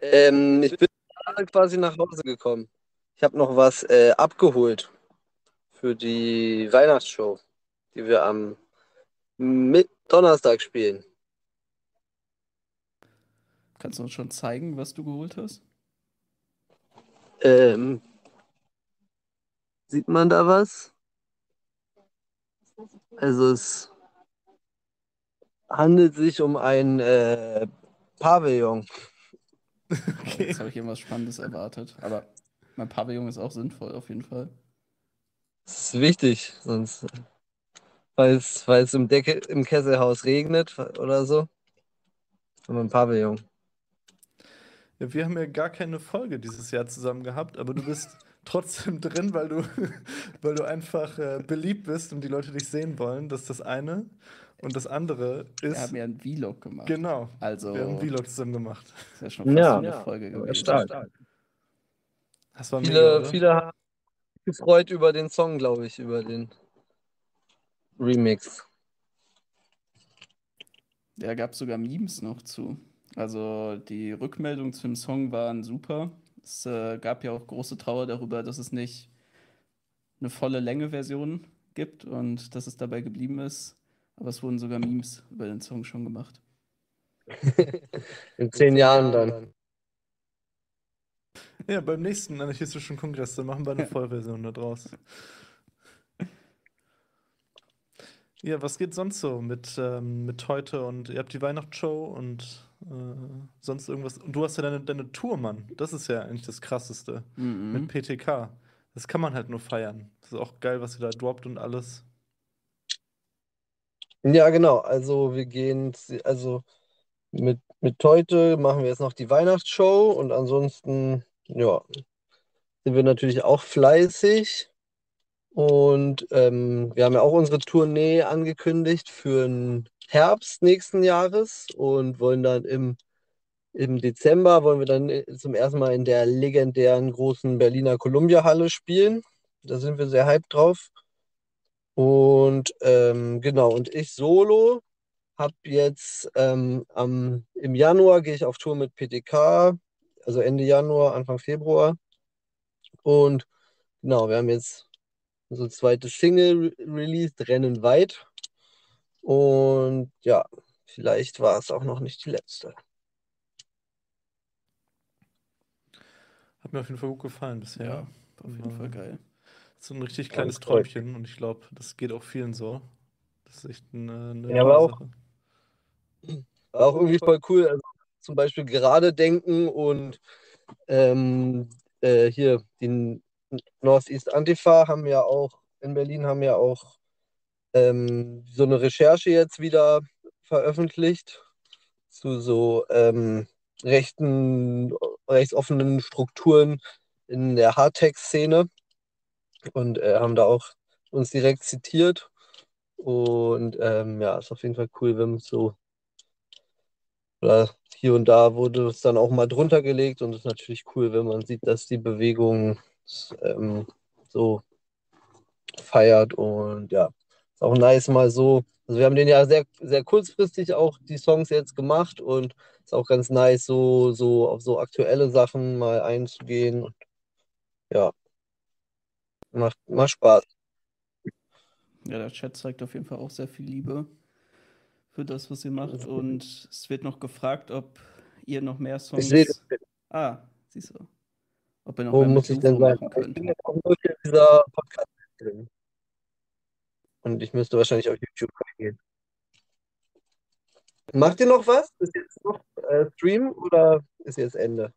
Ähm, ich bin gerade quasi nach Hause gekommen. Ich habe noch was äh, abgeholt für die Weihnachtsshow, die wir am mit Donnerstag spielen. Kannst du uns schon zeigen, was du geholt hast? Ähm, sieht man da was? Also es handelt sich um ein äh, Pavillon. Jetzt habe ich irgendwas Spannendes erwartet. Aber mein Pavillon ist auch sinnvoll, auf jeden Fall. Das ist wichtig, sonst, falls, falls im Decke, im Kesselhaus regnet oder so, haben wir ein Pavillon. Ja, wir haben ja gar keine Folge dieses Jahr zusammen gehabt, aber du bist trotzdem drin, weil du, weil du einfach äh, beliebt bist und die Leute dich sehen wollen. Das ist das eine. Und das andere ist. Wir haben ja einen Vlog gemacht. Genau. Also, Wir haben einen Vlog zusammen gemacht. ist ja schon fast Ja, eine ja, Folge gewesen. stark. Das war mega, Viele, oder? viele haben sich gefreut über den Song, glaube ich, über den Remix. Da gab es sogar Memes noch zu. Also die Rückmeldungen zum Song waren super. Es äh, gab ja auch große Trauer darüber, dass es nicht eine volle Länge-Version gibt und dass es dabei geblieben ist. Aber es wurden sogar Memes über den Song schon gemacht. In zehn Jahren dann. Ja, beim nächsten anarchistischen Kongress, dann machen wir eine Vollversion da draus. Ja, was geht sonst so mit, ähm, mit heute und ihr habt die Weihnachtsshow und äh, sonst irgendwas. Und du hast ja deine, deine Tour, Mann. Das ist ja eigentlich das Krasseste. Mhm. Mit PTK. Das kann man halt nur feiern. Das ist auch geil, was ihr da droppt und alles. Ja, genau. Also wir gehen, also mit, mit heute machen wir jetzt noch die Weihnachtsshow und ansonsten, ja, sind wir natürlich auch fleißig. Und ähm, wir haben ja auch unsere Tournee angekündigt für den Herbst nächsten Jahres und wollen dann im, im Dezember wollen wir dann äh, zum ersten Mal in der legendären großen Berliner Columbia Halle spielen. Da sind wir sehr hyped drauf. Und ähm, genau, und ich solo habe jetzt ähm, am, im Januar gehe ich auf Tour mit PTK, also Ende Januar, Anfang Februar. Und genau, wir haben jetzt unsere zweite Single re released, Rennen weit. Und ja, vielleicht war es auch noch nicht die letzte. Hat mir auf jeden Fall gut gefallen bisher. Ja, auf jeden Fall geil. So ein richtig kleines freut Träumchen und ich glaube, das geht auch vielen so. Das ist echt eine, eine Ja, aber auch, Sache. war auch irgendwie voll cool. Also zum Beispiel gerade denken und ähm, äh, hier die Northeast Antifa haben ja auch in Berlin haben ja auch ähm, so eine Recherche jetzt wieder veröffentlicht zu so ähm, rechten, rechtsoffenen Strukturen in der Hardtext-Szene und äh, haben da auch uns direkt zitiert. Und ähm, ja, ist auf jeden Fall cool, wenn so oder hier und da wurde es dann auch mal drunter gelegt und es ist natürlich cool, wenn man sieht, dass die Bewegung ähm, so feiert und ja, ist auch nice mal so. Also wir haben den ja sehr, sehr kurzfristig auch die Songs jetzt gemacht und ist auch ganz nice, so, so auf so aktuelle Sachen mal einzugehen. Und ja, macht, macht Spaß. Ja, der Chat zeigt auf jeden Fall auch sehr viel Liebe für das, was ihr macht. Und es wird noch gefragt, ob ihr noch mehr Songs. Ich sehe. Ah, siehst du. Ob ihr noch Wo mehr muss ich denn sein? machen Ich bin jetzt auch nur in dieser Podcast drin. Und ich müsste wahrscheinlich auf YouTube reingehen. Macht ihr noch was? Ist jetzt noch äh, Stream oder ist jetzt Ende?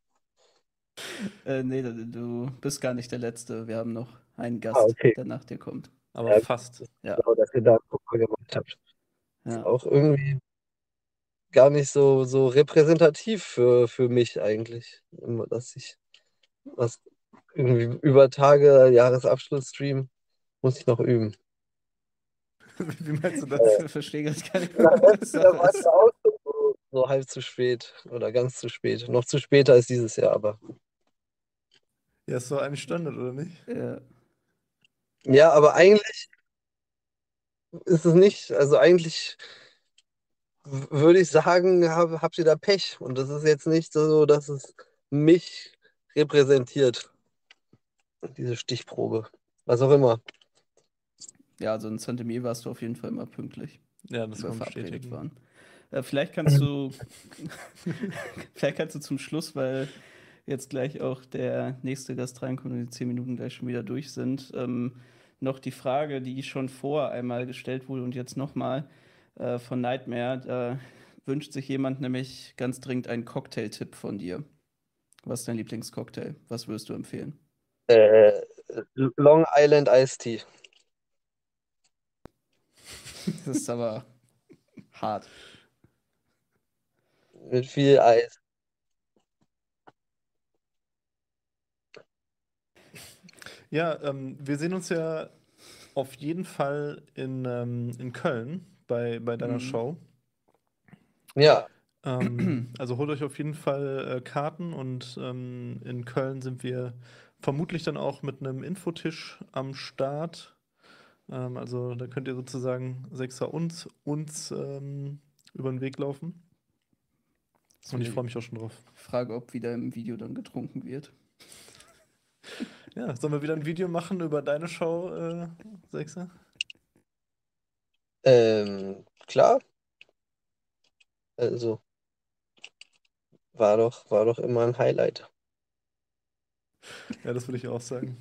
Äh, nee, du- du bist gar nicht der Letzte. Wir haben noch einen Ah, Gast, okay. der nach dir kommt. Aber Ja, fast. Ja. Genau, dass ihr da einen gemacht habt. Ist Ja. auch irgendwie gar nicht so, so repräsentativ für, für mich eigentlich. Dass ich was irgendwie über Tage, Jahresabschluss-Stream, muss ich noch üben. Wie meinst du das? Äh, Ich verstehe gar nicht, das da war auch so, so halb zu spät oder ganz zu spät. Noch zu später als dieses Jahr, aber. Ja, ist doch eigentlich Standard, oder nicht? Ja. Ja, aber eigentlich ist es nicht. Also eigentlich würde ich sagen, hab, habt ihr da Pech. Und das ist jetzt nicht so, dass es mich repräsentiert, diese Stichprobe. Was auch immer. Ja, also in Saint-Denis warst du auf jeden Fall immer pünktlich, Ja, das man verabredet waren. Äh, vielleicht kannst du, vielleicht kannst du zum Schluss, weil jetzt gleich auch der nächste Gast reinkommt und die zehn Minuten gleich schon wieder durch sind, ähm, noch die Frage, die schon vor einmal gestellt wurde und jetzt nochmal äh, von Nightmare. Da wünscht sich jemand nämlich ganz dringend einen Cocktailtipp von dir. Was ist dein Lieblingscocktail? Was würdest du empfehlen? Äh, Long Island Iced Tea. Das ist aber hart. Mit viel Eis. Ja, ähm, wir sehen uns ja auf jeden Fall in, ähm, in Köln bei, bei deiner Mhm. Show. Ja. Ähm, also holt euch auf jeden Fall äh, Karten und ähm, in Köln sind wir vermutlich dann auch mit einem Infotisch am Start. Ähm, also da könnt ihr sozusagen Sechser uns, uns ähm, über den Weg laufen. So Und ich freue mich auch schon drauf. Frage, ob wieder im Video dann getrunken wird. Ja, sollen wir wieder ein Video machen über deine Show, äh, Sechser? Ähm, klar. Also, war doch, war doch immer ein Highlight. Ja, das würde ich auch sagen.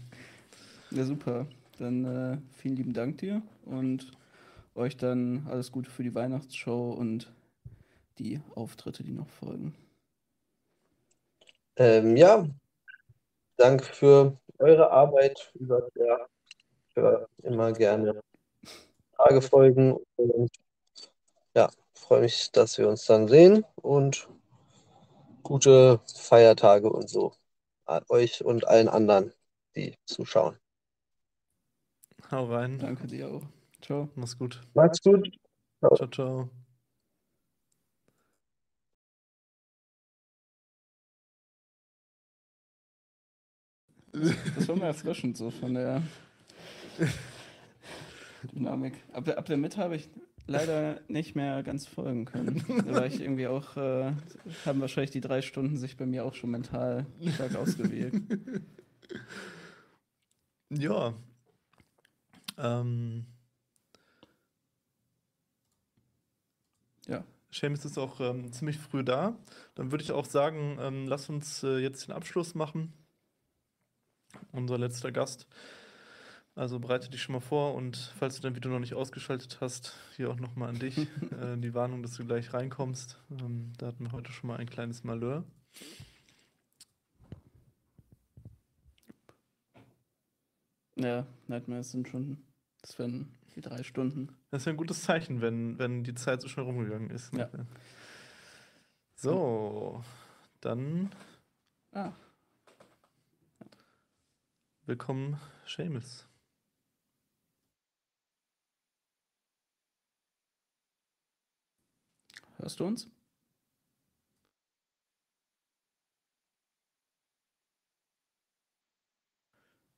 Ja, super. Dann äh, vielen lieben Dank dir und euch dann alles Gute für die Weihnachtsshow und die Auftritte, die noch folgen. Ähm, ja, Dank für eure Arbeit über. Ich höre immer gerne Tagefolgen und ja, freue mich, dass wir uns dann sehen und gute Feiertage und so. An euch und allen anderen, die zuschauen. Hau rein. Danke dir auch. Ciao. Mach's gut. Macht's gut. Ciao. Ciao, ciao. Das war mal erfrischend so von der Dynamik. Ab der, ab der Mitte habe ich leider nicht mehr ganz folgen können. Da war ich irgendwie auch, äh, haben wahrscheinlich die drei Stunden sich bei mir auch schon mental stark ausgewählt. Ja. Ähm. Ja. Seamus ist auch ähm, ziemlich früh da. Dann würde ich auch sagen, ähm, lass uns äh, jetzt den Abschluss machen. Unser letzter Gast. Also bereite dich schon mal vor und falls du dein Video noch nicht ausgeschaltet hast, hier auch nochmal an dich. äh, die Warnung, dass du gleich reinkommst. Ähm, da hatten wir heute schon mal ein kleines Malheur. Ja, Nightmares sind schon, das wären die drei Stunden. Das ist ja ein gutes Zeichen, wenn, wenn die Zeit so schnell rumgegangen ist. ne? Ja. So, dann Ah, willkommen, Seamus. Hörst du uns?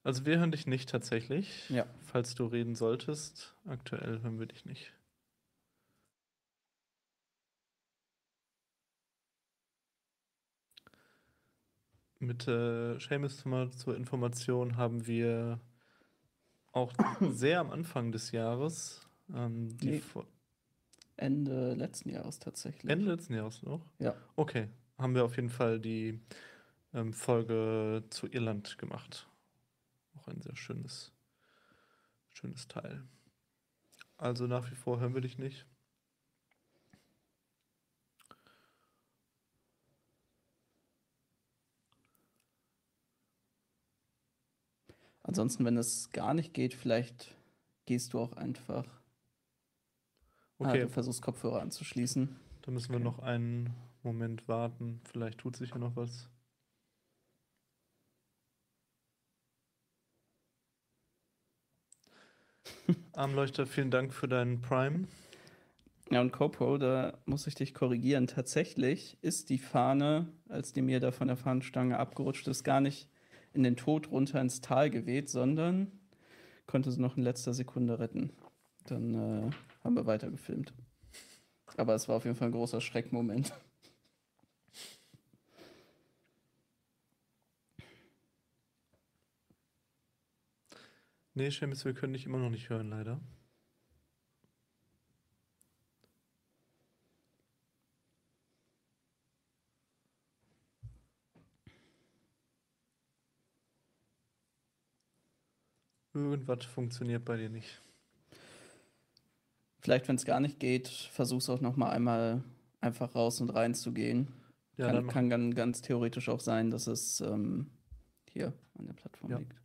Also wir hören dich nicht tatsächlich. Ja. Falls du reden solltest, aktuell hören wir dich nicht. Mit äh, Seamus zur Information haben wir auch sehr am Anfang des Jahres ähm, die Nee. Ende letzten Jahres tatsächlich. Ende letzten Jahres noch? Ja. Okay, haben wir auf jeden Fall die ähm, Folge zu Irland gemacht. Auch ein sehr schönes, schönes Teil. Also nach wie vor hören wir dich nicht. Ansonsten, wenn es gar nicht geht, vielleicht gehst du auch einfach. Ah, Okay. du versuchst Kopfhörer anzuschließen. Da müssen wir Okay. noch einen Moment warten. Vielleicht tut sich ja noch was. Armleuchter, vielen Dank für deinen Prime. Ja, und CoPro, da muss ich dich korrigieren. Tatsächlich ist die Fahne, als die mir da von der Fahnenstange abgerutscht ist, gar nicht in den Tod runter ins Tal geweht, sondern konnte sie noch in letzter Sekunde retten. Dann äh, haben wir weiter gefilmt. Aber es war auf jeden Fall ein großer Schreckmoment. Nee, Schemis, wir können dich immer noch nicht hören, leider. Irgendwas funktioniert bei dir nicht. Vielleicht, wenn es gar nicht geht, versuch's auch noch mal einmal einfach raus und rein zu gehen. Ja, kann, kann dann ganz theoretisch auch sein, dass es ähm, hier an der Plattform Ja. liegt.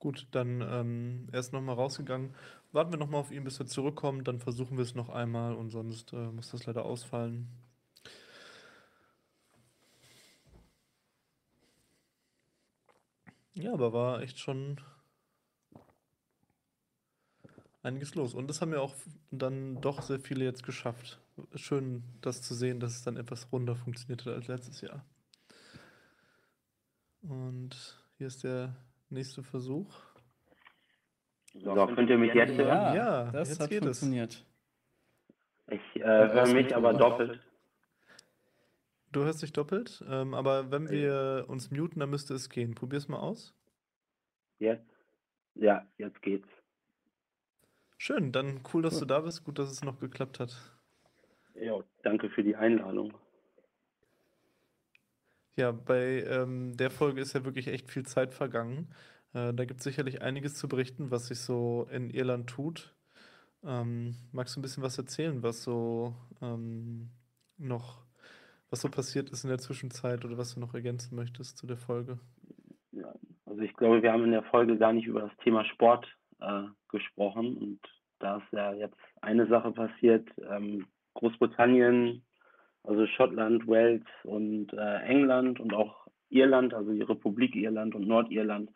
Gut, dann ähm, er ist nochmal rausgegangen. Warten wir nochmal auf ihn, bis er zurückkommt. Dann versuchen wir es noch einmal und sonst äh, muss das leider ausfallen. Ja, aber war echt schon einiges los. Und das haben ja auch dann doch sehr viele jetzt geschafft. Schön, das zu sehen, dass es dann etwas runder funktioniert hat als letztes Jahr. Und hier ist der nächste Versuch. So, könnt ihr mich jetzt hören? Ja, das jetzt hat geht es. funktioniert. Ich äh, höre mich aber doppelt. Du hörst dich doppelt, ähm, aber wenn wir uns muten, dann müsste es gehen. Probier's mal aus. Jetzt? Ja, jetzt geht's. Schön, dann cool, dass du da bist. Gut, dass es noch geklappt hat. Ja, danke für die Einladung. Ja, bei ähm, der Folge ist ja wirklich echt viel Zeit vergangen. Äh, da gibt es sicherlich einiges zu berichten, was sich so in Irland tut. Ähm, magst du ein bisschen was erzählen, was so ähm, noch, was so passiert ist in der Zwischenzeit oder was du noch ergänzen möchtest zu der Folge? Ja, also ich glaube, wir haben in der Folge gar nicht über das Thema Sport äh, gesprochen und da ist ja jetzt eine Sache passiert. Ähm, Großbritannien, also Schottland, Wales und äh, England und auch Irland, also die Republik Irland und Nordirland,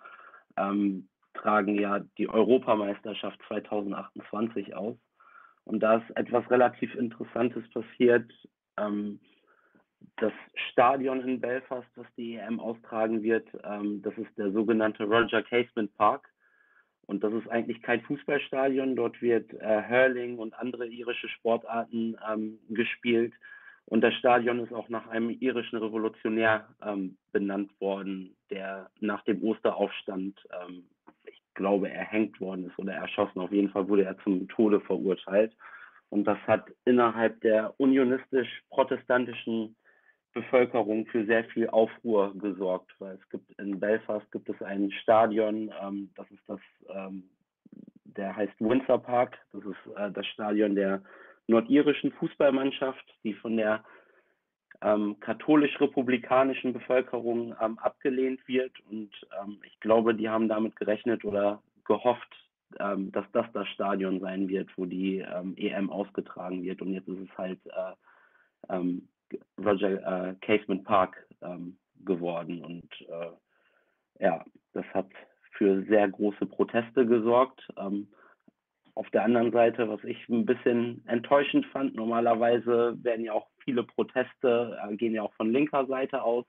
ähm, tragen ja die Europameisterschaft 2028 aus. Und da ist etwas relativ Interessantes passiert. Ähm, das Stadion in Belfast, das die EM austragen wird, ähm, das ist der sogenannte Roger Casement Park. Und das ist eigentlich kein Fußballstadion. Dort wird äh, Hurling und andere irische Sportarten ähm, gespielt. Und das Stadion ist auch nach einem irischen Revolutionär ähm, benannt worden, der nach dem Osteraufstand, ähm, ich glaube, erhängt worden ist oder erschossen. Auf jeden Fall wurde er zum Tode verurteilt. Und das hat innerhalb der unionistisch-protestantischen Bevölkerung für sehr viel Aufruhr gesorgt, weil es gibt in Belfast gibt es ein Stadion, ähm, das ist das, ähm, der heißt Windsor Park. Das ist äh, das Stadion der nordirischen Fußballmannschaft, die von der ähm, katholisch-republikanischen Bevölkerung ähm, abgelehnt wird. Und ähm, ich glaube, die haben damit gerechnet oder gehofft, ähm, dass das das Stadion sein wird, wo die EM ähm, ausgetragen wird. Und jetzt ist es halt äh, ähm, Roger äh, Casement Park geworden. Und äh, ja, das hat für sehr große Proteste gesorgt. Ähm, auf der anderen Seite, was ich ein bisschen enttäuschend fand, normalerweise werden ja auch viele Proteste, äh, gehen ja auch von linker Seite aus.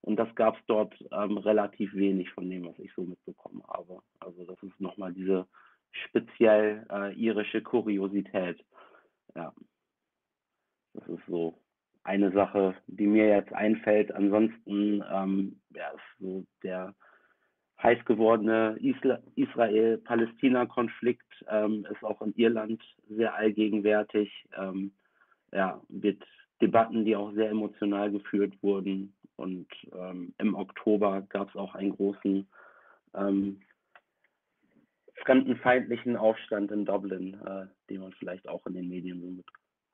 Und das gab es dort ähm, relativ wenig von dem, was ich so mitbekommen habe. Also das ist nochmal diese speziell äh, irische Kuriosität. Ja, das ist so eine Sache, die mir jetzt einfällt. Ansonsten ähm, ja, ist so der heiß gewordene Israel-Palästina-Konflikt ähm, ist auch in Irland sehr allgegenwärtig. Ähm, ja, wird Debatten, die auch sehr emotional geführt wurden. Und ähm, im Oktober gab es auch einen großen ähm, fremdenfeindlichen Aufstand in Dublin, äh, den man vielleicht auch in den Medien so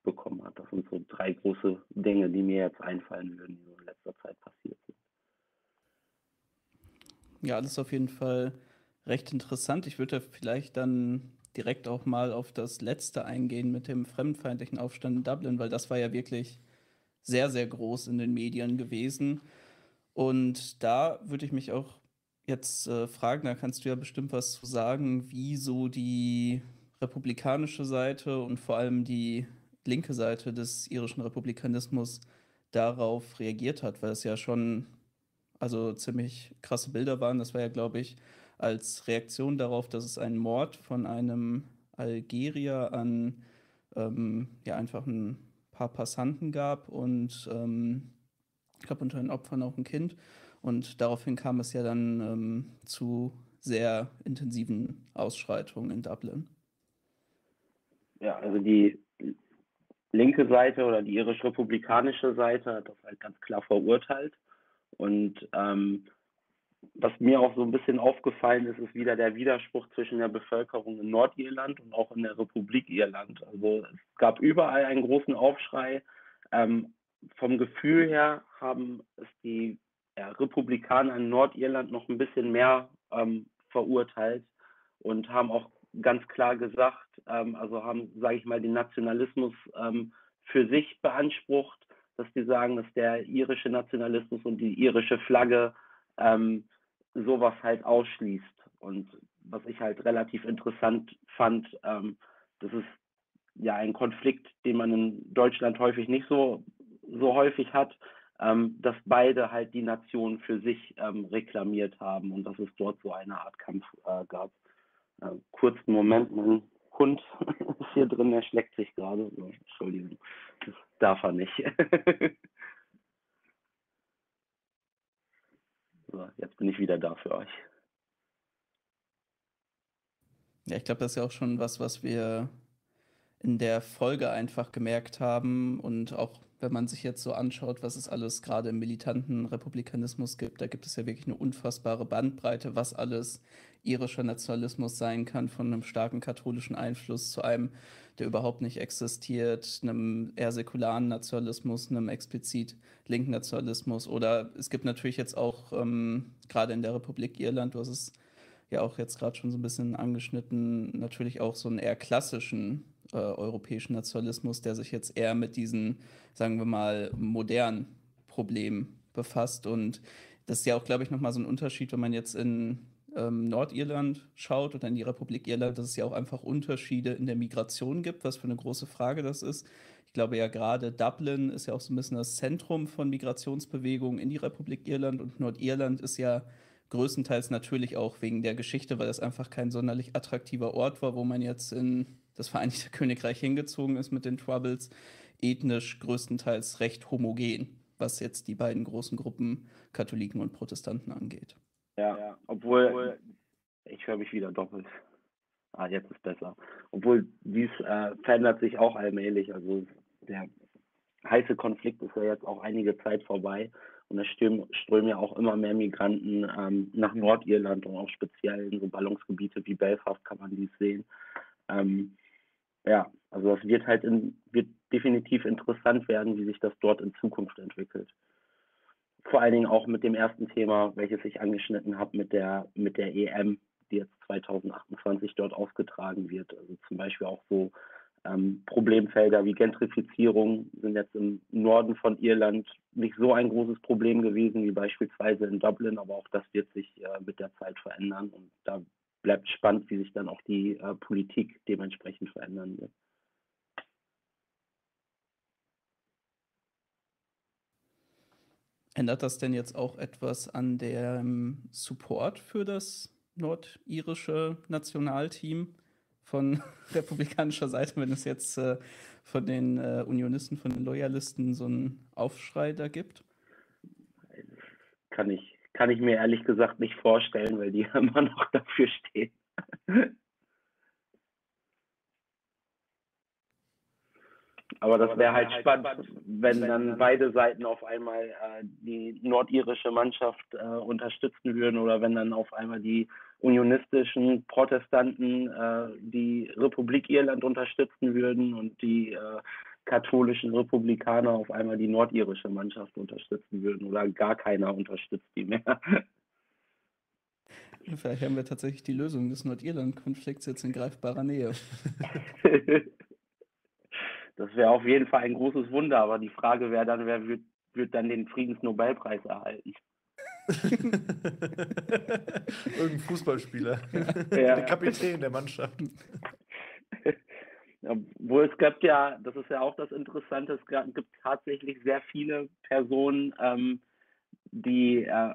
mitbekommen hat. Das sind so drei große Dinge, die mir jetzt einfallen würden, die so in letzter Zeit passiert sind. Ja, das ist auf jeden Fall recht interessant. Ich würde vielleicht dann direkt auch mal auf das letzte eingehen mit dem fremdenfeindlichen Aufstand in Dublin, weil das war ja wirklich sehr, sehr groß in den Medien gewesen. Und da würde ich mich auch jetzt äh, fragen, da kannst du ja bestimmt was zu sagen, wie so die republikanische Seite und vor allem die linke Seite des irischen Republikanismus darauf reagiert hat, weil es ja schon also ziemlich krasse Bilder waren. Das war ja, glaube ich, als Reaktion darauf, dass es einen Mord von einem Algerier an ähm, ja einfach ein paar Passanten gab und ähm, ich glaube unter den Opfern auch ein Kind. Und daraufhin kam es ja dann ähm, zu sehr intensiven Ausschreitungen in Dublin. Ja, also die linke Seite oder die irisch-republikanische Seite hat das halt ganz klar verurteilt. Und ähm, was mir auch so ein bisschen aufgefallen ist, ist wieder der Widerspruch zwischen der Bevölkerung in Nordirland und auch in der Republik Irland. Also es gab überall einen großen Aufschrei. Ähm, vom Gefühl her haben es die ja, Republikaner in Nordirland noch ein bisschen mehr ähm, verurteilt und haben auch ganz klar gesagt, ähm, also haben, sage ich mal, den Nationalismus ähm, für sich beansprucht dass die sagen, dass der irische Nationalismus und die irische Flagge ähm, sowas halt ausschließt. Und was ich halt relativ interessant fand, ähm, das ist ja ein Konflikt, den man in Deutschland häufig nicht so, so häufig hat, ähm, dass beide halt die Nation für sich ähm, reklamiert haben und dass es dort so eine Art Kampf äh, gab. Äh, kurzen Moment, mein Hund ist hier drin, der schlägt sich gerade. So, Entschuldigung, das darf er nicht. so, jetzt bin ich wieder da für euch. Ja, ich glaube, das ist ja auch schon was, was wir in der Folge einfach gemerkt haben und auch wenn man sich jetzt so anschaut, was es alles gerade im militanten Republikanismus gibt, da gibt es ja wirklich eine unfassbare Bandbreite, was alles irischer Nationalismus sein kann, von einem starken katholischen Einfluss zu einem, der überhaupt nicht existiert, einem eher säkularen Nationalismus, einem explizit linken Nationalismus. Oder es gibt natürlich jetzt auch ähm, gerade in der Republik Irland, du hast es ja auch jetzt gerade schon so ein bisschen angeschnitten, natürlich auch so einen eher klassischen äh, europäischen Nationalismus, der sich jetzt eher mit diesen, sagen wir mal, modernen Problemen befasst. Und das ist ja auch, glaube ich, nochmal so ein Unterschied, wenn man jetzt in ähm, Nordirland schaut oder in die Republik Irland, dass es ja auch einfach Unterschiede in der Migration gibt, was für eine große Frage das ist. Ich glaube ja gerade Dublin ist ja auch so ein bisschen das Zentrum von Migrationsbewegungen in die Republik Irland und Nordirland ist ja größtenteils natürlich auch wegen der Geschichte, weil es einfach kein sonderlich attraktiver Ort war, wo man jetzt in das Vereinigte Königreich hingezogen ist mit den Troubles, ethnisch größtenteils recht homogen, was jetzt die beiden großen Gruppen Katholiken und Protestanten angeht. Ja, obwohl, ich höre mich wieder doppelt. Ah, jetzt ist besser. Obwohl dies äh, verändert sich auch allmählich. Also der heiße Konflikt ist ja jetzt auch einige Zeit vorbei und es strömen, strömen ja auch immer mehr Migranten ähm, nach Nordirland und auch speziell in so Ballungsgebiete wie Belfast kann man dies sehen. Ähm, ja, also das wird halt in, wird definitiv interessant werden, wie sich das dort in Zukunft entwickelt. Vor allen Dingen auch mit dem ersten Thema, welches ich angeschnitten habe, mit der, mit der EM, die jetzt 2028 dort ausgetragen wird. Also zum Beispiel auch so ähm, Problemfelder wie Gentrifizierung sind jetzt im Norden von Irland nicht so ein großes Problem gewesen wie beispielsweise in Dublin, aber auch das wird sich äh, mit der Zeit verändern und da bleibt spannend, wie sich dann auch die äh, Politik dementsprechend verändern wird. Ändert das denn jetzt auch etwas an dem Support für das nordirische Nationalteam von republikanischer Seite, wenn es jetzt äh, von den äh, Unionisten, von den Loyalisten so einen Aufschrei da gibt? Kann ich, kann ich mir ehrlich gesagt nicht vorstellen, weil die immer noch dafür stehen. Aber das wäre halt spannend, wenn dann beide Seiten auf einmal äh, die nordirische Mannschaft äh, unterstützen würden oder wenn dann auf einmal die unionistischen Protestanten äh, die Republik Irland unterstützen würden und die äh, katholischen Republikaner auf einmal die nordirische Mannschaft unterstützen würden oder gar keiner unterstützt die mehr. Vielleicht haben wir tatsächlich die Lösung des Nordirland-Konflikts jetzt in greifbarer Nähe. Das wäre auf jeden Fall ein großes Wunder, aber die Frage wäre dann, wer wird, wird dann den Friedensnobelpreis erhalten? Irgendein Fußballspieler. Ja. Der Kapitän der Mannschaft. Wo es gibt ja, das ist ja auch das Interessante, es gibt tatsächlich sehr viele Personen, ähm, die äh,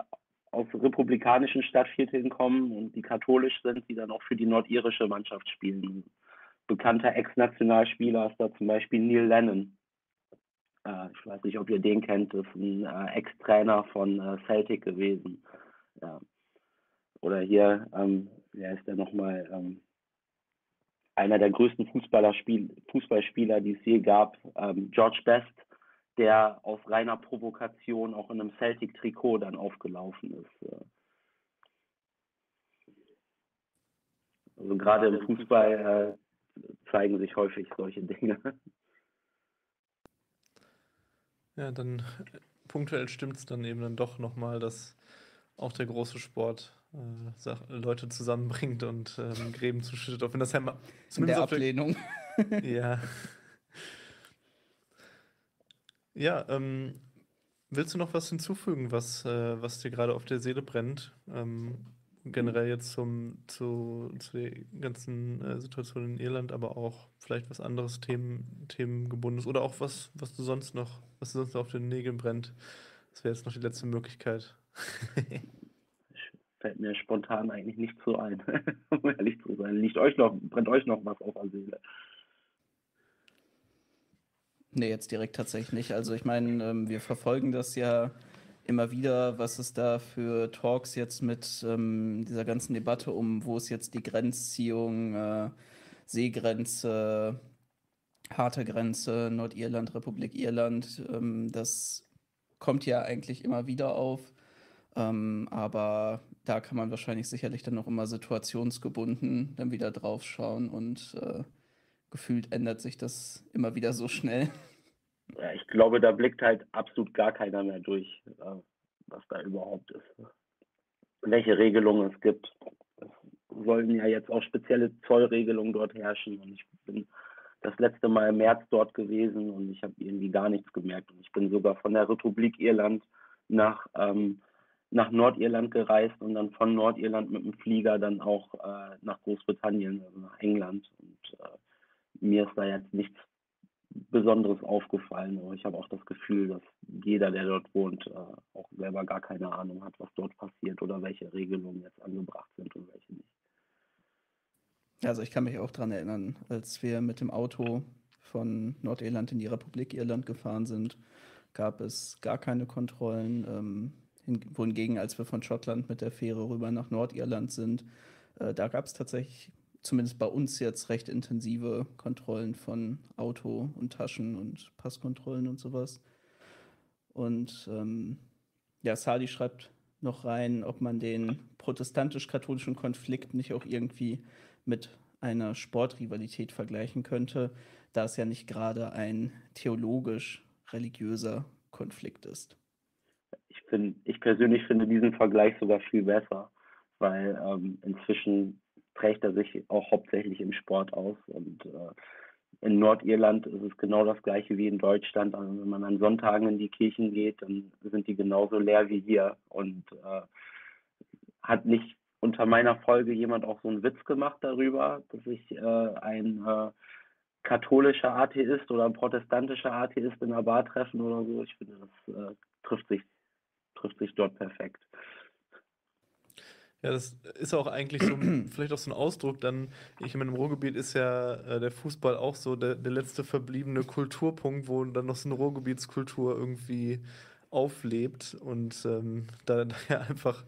aus republikanischen Stadtvierteln kommen und die katholisch sind, die dann auch für die nordirische Mannschaft spielen bekannter Ex-Nationalspieler ist da zum Beispiel Neil Lennon. Äh, ich weiß nicht, ob ihr den kennt, ist ein äh, Ex-Trainer von äh, Celtic gewesen. Ja. Oder hier, ähm, wer ist der nochmal? Ähm, einer der größten Fußballspieler, die es je gab, ähm, George Best, der aus reiner Provokation auch in einem Celtic-Trikot dann aufgelaufen ist. Also gerade im Fußball äh, zeigen sich häufig solche Dinge. Ja, dann äh, punktuell stimmt es dann eben dann doch nochmal, dass auch der große Sport äh, Leute zusammenbringt und ähm, Gräben zuschüttet, auch wenn das ja mal zumindest In der Ablehnung. Der, ja. Ja, ähm, willst du noch was hinzufügen, was, äh, was dir gerade auf der Seele brennt? Ähm, generell jetzt zum, zu, zu der ganzen äh, Situation in Irland, aber auch vielleicht was anderes Themen, Themengebundenes oder auch was, was du sonst noch, was du sonst noch auf den Nägeln brennt. Das wäre jetzt noch die letzte Möglichkeit. Fällt mir spontan eigentlich nicht so ein, um ehrlich zu sein. Liegt euch noch, brennt euch noch was auf der Seele? Nee, jetzt direkt tatsächlich nicht. Also ich meine, ähm, wir verfolgen das ja immer wieder, was es da für Talks jetzt mit ähm, dieser ganzen Debatte um, wo ist jetzt die Grenzziehung, äh, Seegrenze harte Grenze, Nordirland, Republik Irland. Ähm, das kommt ja eigentlich immer wieder auf. Ähm, aber da kann man wahrscheinlich sicherlich dann noch immer situationsgebunden dann wieder drauf schauen und äh, gefühlt ändert sich das immer wieder so schnell. Ja, ich glaube, da blickt halt absolut gar keiner mehr durch, äh, was da überhaupt ist. Welche Regelungen es gibt. Es sollen ja jetzt auch spezielle Zollregelungen dort herrschen und ich bin das letzte Mal im März dort gewesen und ich habe irgendwie gar nichts gemerkt. Und ich bin sogar von der Republik Irland nach, ähm, nach Nordirland gereist und dann von Nordirland mit dem Flieger dann auch äh, nach Großbritannien, also nach England. Und äh, mir ist da jetzt nichts Besonderes aufgefallen, ich habe auch das Gefühl, dass jeder, der dort wohnt, äh, auch selber gar keine Ahnung hat, was dort passiert oder welche Regelungen jetzt angebracht sind und welche nicht. Also ich kann mich auch daran erinnern, als wir mit dem Auto von Nordirland in die Republik Irland gefahren sind, gab es gar keine Kontrollen. Ähm, wohingegen, als wir von Schottland mit der Fähre rüber nach Nordirland sind, äh, da gab es tatsächlich, zumindest bei uns jetzt, recht intensive Kontrollen von Auto und Taschen und Passkontrollen und sowas. Und ähm, ja, Sadi schreibt noch rein, ob man den protestantisch-katholischen Konflikt nicht auch irgendwie mit einer Sportrivalität vergleichen könnte, da es ja nicht gerade ein theologisch-religiöser Konflikt ist. Ich, find, ich persönlich finde diesen Vergleich sogar viel besser, weil ähm, inzwischen trägt er sich auch hauptsächlich im Sport aus und äh, in Nordirland ist es genau das gleiche wie in Deutschland. Also wenn man an Sonntagen in die Kirchen geht, dann sind die genauso leer wie hier und äh, hat nicht unter meiner Folge jemand auch so einen Witz gemacht darüber, dass ich äh, ein äh, katholischer Atheist oder ein protestantischer Atheist in einer Bar treffen oder so. Ich finde, das äh, trifft, sich, trifft sich dort perfekt. Ja, das ist auch eigentlich so, vielleicht auch so ein Ausdruck. Dann, ich meine, im Ruhrgebiet ist ja äh, der Fußball auch so der, der letzte verbliebene Kulturpunkt, wo dann noch so eine Ruhrgebietskultur irgendwie auflebt und ähm, da, da ja einfach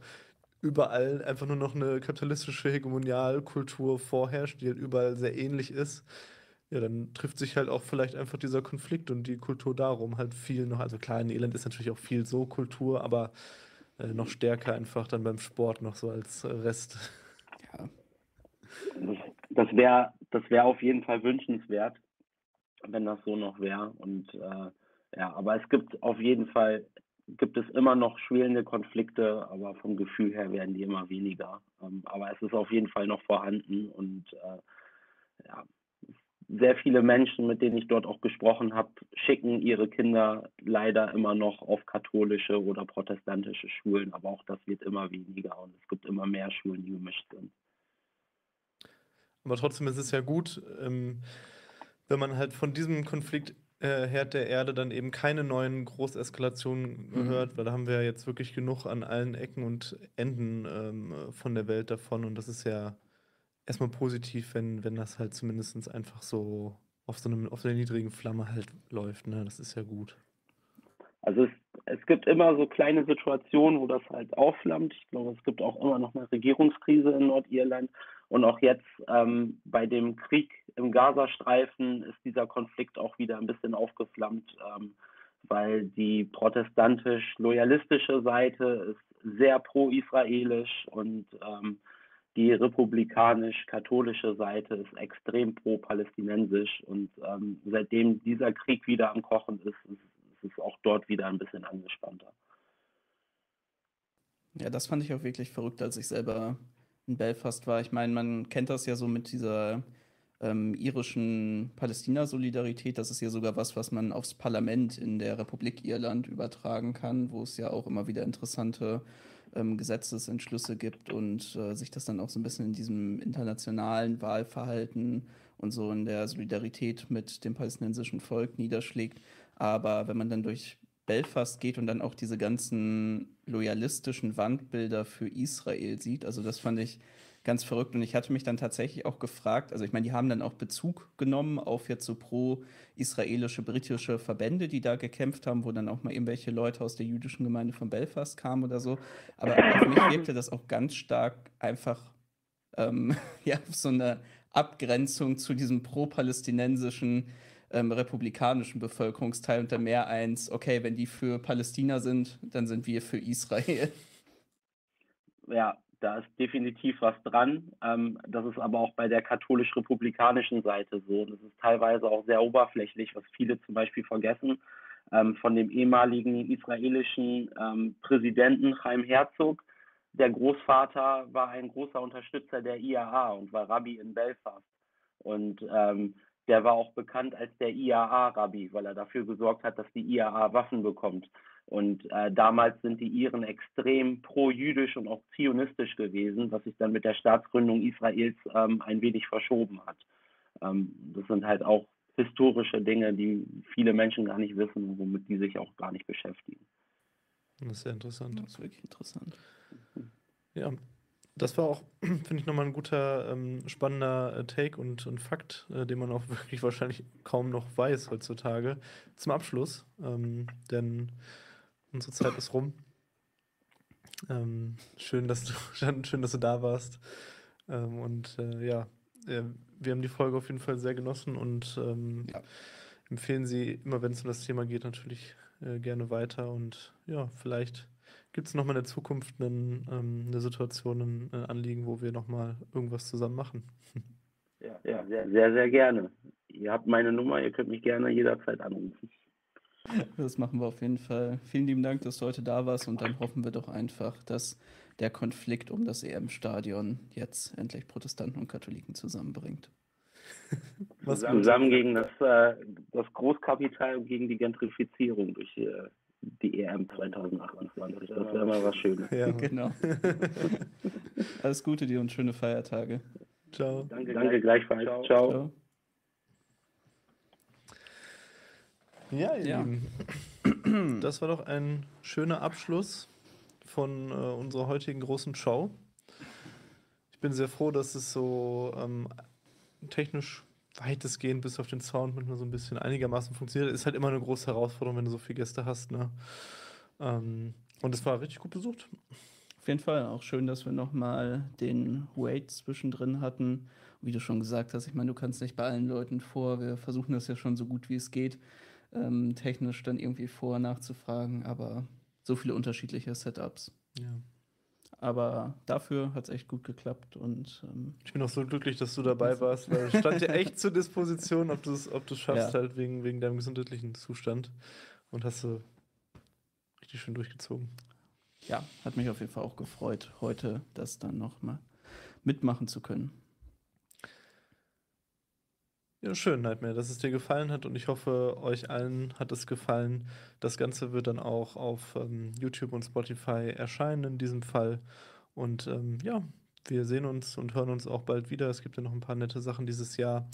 überall einfach nur noch eine kapitalistische Hegemonialkultur vorherrscht, die halt überall sehr ähnlich ist, ja, dann trifft sich halt auch vielleicht einfach dieser Konflikt und die Kultur darum halt viel noch. Also klar, in Elend ist natürlich auch viel so Kultur, aber äh, noch stärker einfach dann beim Sport noch so als Rest. Ja. Das wäre das wär auf jeden Fall wünschenswert, wenn das so noch wäre. Und äh, ja, aber es gibt auf jeden Fall gibt es immer noch schwelende Konflikte, aber vom Gefühl her werden die immer weniger. Ähm, aber es ist auf jeden Fall noch vorhanden und äh, ja, sehr viele Menschen, mit denen ich dort auch gesprochen habe, schicken ihre Kinder leider immer noch auf katholische oder protestantische Schulen, aber auch das wird immer weniger und es gibt immer mehr Schulen, die gemischt sind. Aber trotzdem ist es ja gut, ähm, wenn man halt von diesem Konflikt äh, Herd der Erde dann eben keine neuen Großeskalationen mhm. hört, weil da haben wir ja jetzt wirklich genug an allen Ecken und Enden ähm, von der Welt davon. Und das ist ja erstmal positiv, wenn, wenn das halt zumindest einfach so auf so, einem, auf einer niedrigen Flamme halt läuft. Ne? Das ist ja gut. Also es, es gibt immer so kleine Situationen, wo das halt aufflammt. Ich glaube, es gibt auch immer noch eine Regierungskrise in Nordirland. Und auch jetzt ähm, bei dem Krieg im Gazastreifen ist dieser Konflikt auch wieder ein bisschen aufgeflammt, ähm, weil die protestantisch-loyalistische Seite ist sehr pro-israelisch und ähm, die republikanisch-katholische Seite ist extrem pro-palästinensisch. Und ähm, seitdem dieser Krieg wieder am Kochen ist, ist, ist es auch dort wieder ein bisschen angespannter. Ja, das fand ich auch wirklich verrückt, als ich selber in Belfast war. Ich meine, man kennt das ja so mit dieser ähm, irischen Palästina-Solidarität. Das ist ja sogar was, was man aufs Parlament in der Republik Irland übertragen kann, wo es ja auch immer wieder interessante ähm, Gesetzesentschlüsse gibt und äh, sich das dann auch so ein bisschen in diesem internationalen Wahlverhalten und so in der Solidarität mit dem palästinensischen Volk niederschlägt. Aber wenn man dann durch Belfast geht und dann auch diese ganzen loyalistischen Wandbilder für Israel sieht. Also das fand ich ganz verrückt und ich hatte mich dann tatsächlich auch gefragt, also ich meine, die haben dann auch Bezug genommen auf jetzt so pro-israelische britische Verbände, die da gekämpft haben, wo dann auch mal irgendwelche Leute aus der jüdischen Gemeinde von Belfast kamen oder so. Aber auf mich wirkte das auch ganz stark einfach ähm, ja, so eine Abgrenzung zu diesem pro-palästinensischen ähm, republikanischen Bevölkerungsteil und der mehr eins, okay, wenn die für Palästina sind, dann sind wir für Israel. Ja, da ist definitiv was dran. Ähm, das ist aber auch bei der katholisch-republikanischen Seite so. Das ist teilweise auch sehr oberflächlich, was viele zum Beispiel vergessen. Ähm, von dem ehemaligen israelischen ähm, Präsidenten Chaim Herzog. Der Großvater war ein großer Unterstützer der IAA und war Rabbi in Belfast. Und ähm, der war auch bekannt als der IAA-Rabbi, weil er dafür gesorgt hat, dass die IAA Waffen bekommt. Und äh, damals sind die Iren extrem pro-jüdisch und auch zionistisch gewesen, was sich dann mit der Staatsgründung Israels ähm, ein wenig verschoben hat. Ähm, das sind halt auch historische Dinge, die viele Menschen gar nicht wissen, womit die sich auch gar nicht beschäftigen. Das ist sehr interessant. Das ist wirklich interessant. Ja, das war auch, finde ich, nochmal ein guter, ähm, spannender äh, Take und, und Fakt, äh, den man auch wirklich wahrscheinlich kaum noch weiß heutzutage. Zum Abschluss, ähm, denn unsere Zeit ist rum. Ähm, schön, dass du, schön, dass du da warst. Ähm, und äh, ja, äh, wir haben die Folge auf jeden Fall sehr genossen und ähm, Ja. empfehlen sie immer, wenn es um das Thema geht, natürlich äh, gerne weiter. Und ja, vielleicht gibt es nochmal in der Zukunft einen, ähm, eine Situation, ein, ein Anliegen, wo wir nochmal irgendwas zusammen machen. Ja, ja sehr, sehr, sehr gerne. Ihr habt meine Nummer, ihr könnt mich gerne jederzeit anrufen. Das machen wir auf jeden Fall. Vielen lieben Dank, dass du heute da warst und dann hoffen wir doch einfach, dass der Konflikt um das EM-Stadion jetzt endlich Protestanten und Katholiken zusammenbringt. Was Zusammen, zusammen gegen das, äh, das Großkapital und gegen die Gentrifizierung durch äh, die EM 2028. Das wäre mal was Schönes. Ja. Genau. Alles Gute dir und schöne Feiertage. Ciao. Danke, Danke gleichfalls. Ciao. Ciao. Ja, ihr Ja. Lieben. Das war doch ein schöner Abschluss von äh, unserer heutigen großen Show. Ich bin sehr froh, dass es so ähm, technisch weitestgehend bis auf den Sound manchmal so ein bisschen einigermaßen funktioniert. Ist halt immer eine große Herausforderung, wenn du so viele Gäste hast. Ne? Ähm, und es war richtig gut besucht. Auf jeden Fall auch schön, dass wir nochmal den Wade zwischendrin hatten. Wie du schon gesagt hast, ich meine, du kannst nicht bei allen Leuten vor. Wir versuchen das ja schon so gut wie es geht, ähm, technisch dann irgendwie vor nachzufragen, aber so viele unterschiedliche Setups. Ja. Aber dafür hat es echt gut geklappt und ähm, Ich bin auch so glücklich, dass du dabei warst, weil es stand dir echt zur Disposition, ob du es ob du's schaffst, Ja. halt wegen, wegen deinem gesundheitlichen Zustand. Und hast du richtig schön durchgezogen. ja, hat mich auf jeden Fall auch gefreut, heute das dann nochmal mitmachen zu können. Ja, schön, Nightmare, dass es dir gefallen hat und ich hoffe, euch allen hat es gefallen. Das Ganze wird dann auch auf ähm, YouTube und Spotify erscheinen in diesem Fall. Und ähm, ja, wir sehen uns und hören uns auch bald wieder. Es gibt ja noch ein paar nette Sachen dieses Jahr.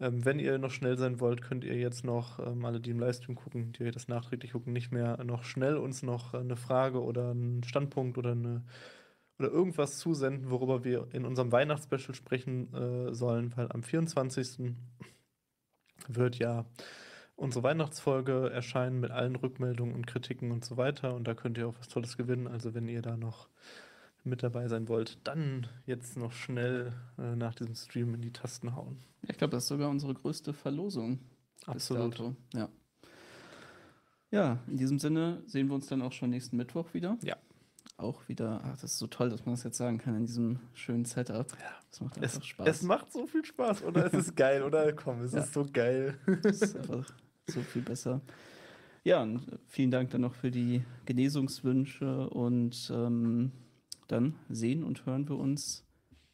Ähm, wenn ihr noch schnell sein wollt, könnt ihr jetzt noch, ähm, alle, die im Livestream gucken, die das nachträglich gucken, nicht mehr noch schnell uns noch äh, eine Frage oder einen Standpunkt oder eine oder irgendwas zusenden, worüber wir in unserem Weihnachtsspecial sprechen äh, sollen, weil am 24. wird ja unsere Weihnachtsfolge erscheinen mit allen Rückmeldungen und Kritiken und so weiter. Und da könnt ihr auch was Tolles gewinnen. Also wenn ihr da noch mit dabei sein wollt, dann jetzt noch schnell äh, nach diesem Stream in die Tasten hauen. Ich glaube, das ist sogar unsere größte Verlosung. Absolut. Ja. Ja, in diesem Sinne sehen wir uns dann auch schon nächsten Mittwoch wieder. Ja. Auch wieder, ach, das ist so toll, dass man das jetzt sagen kann in diesem schönen Setup. Ja, das macht Es, einfach Spaß. es macht so viel Spaß, oder? Es ist geil, oder? Komm, es Ja. ist so geil. Das ist einfach so viel besser. Ja, und vielen Dank dann noch für die Genesungswünsche und ähm, dann sehen und hören wir uns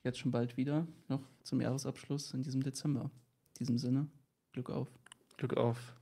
jetzt schon bald wieder noch zum Jahresabschluss in diesem Dezember. In diesem Sinne, Glück auf. Glück auf.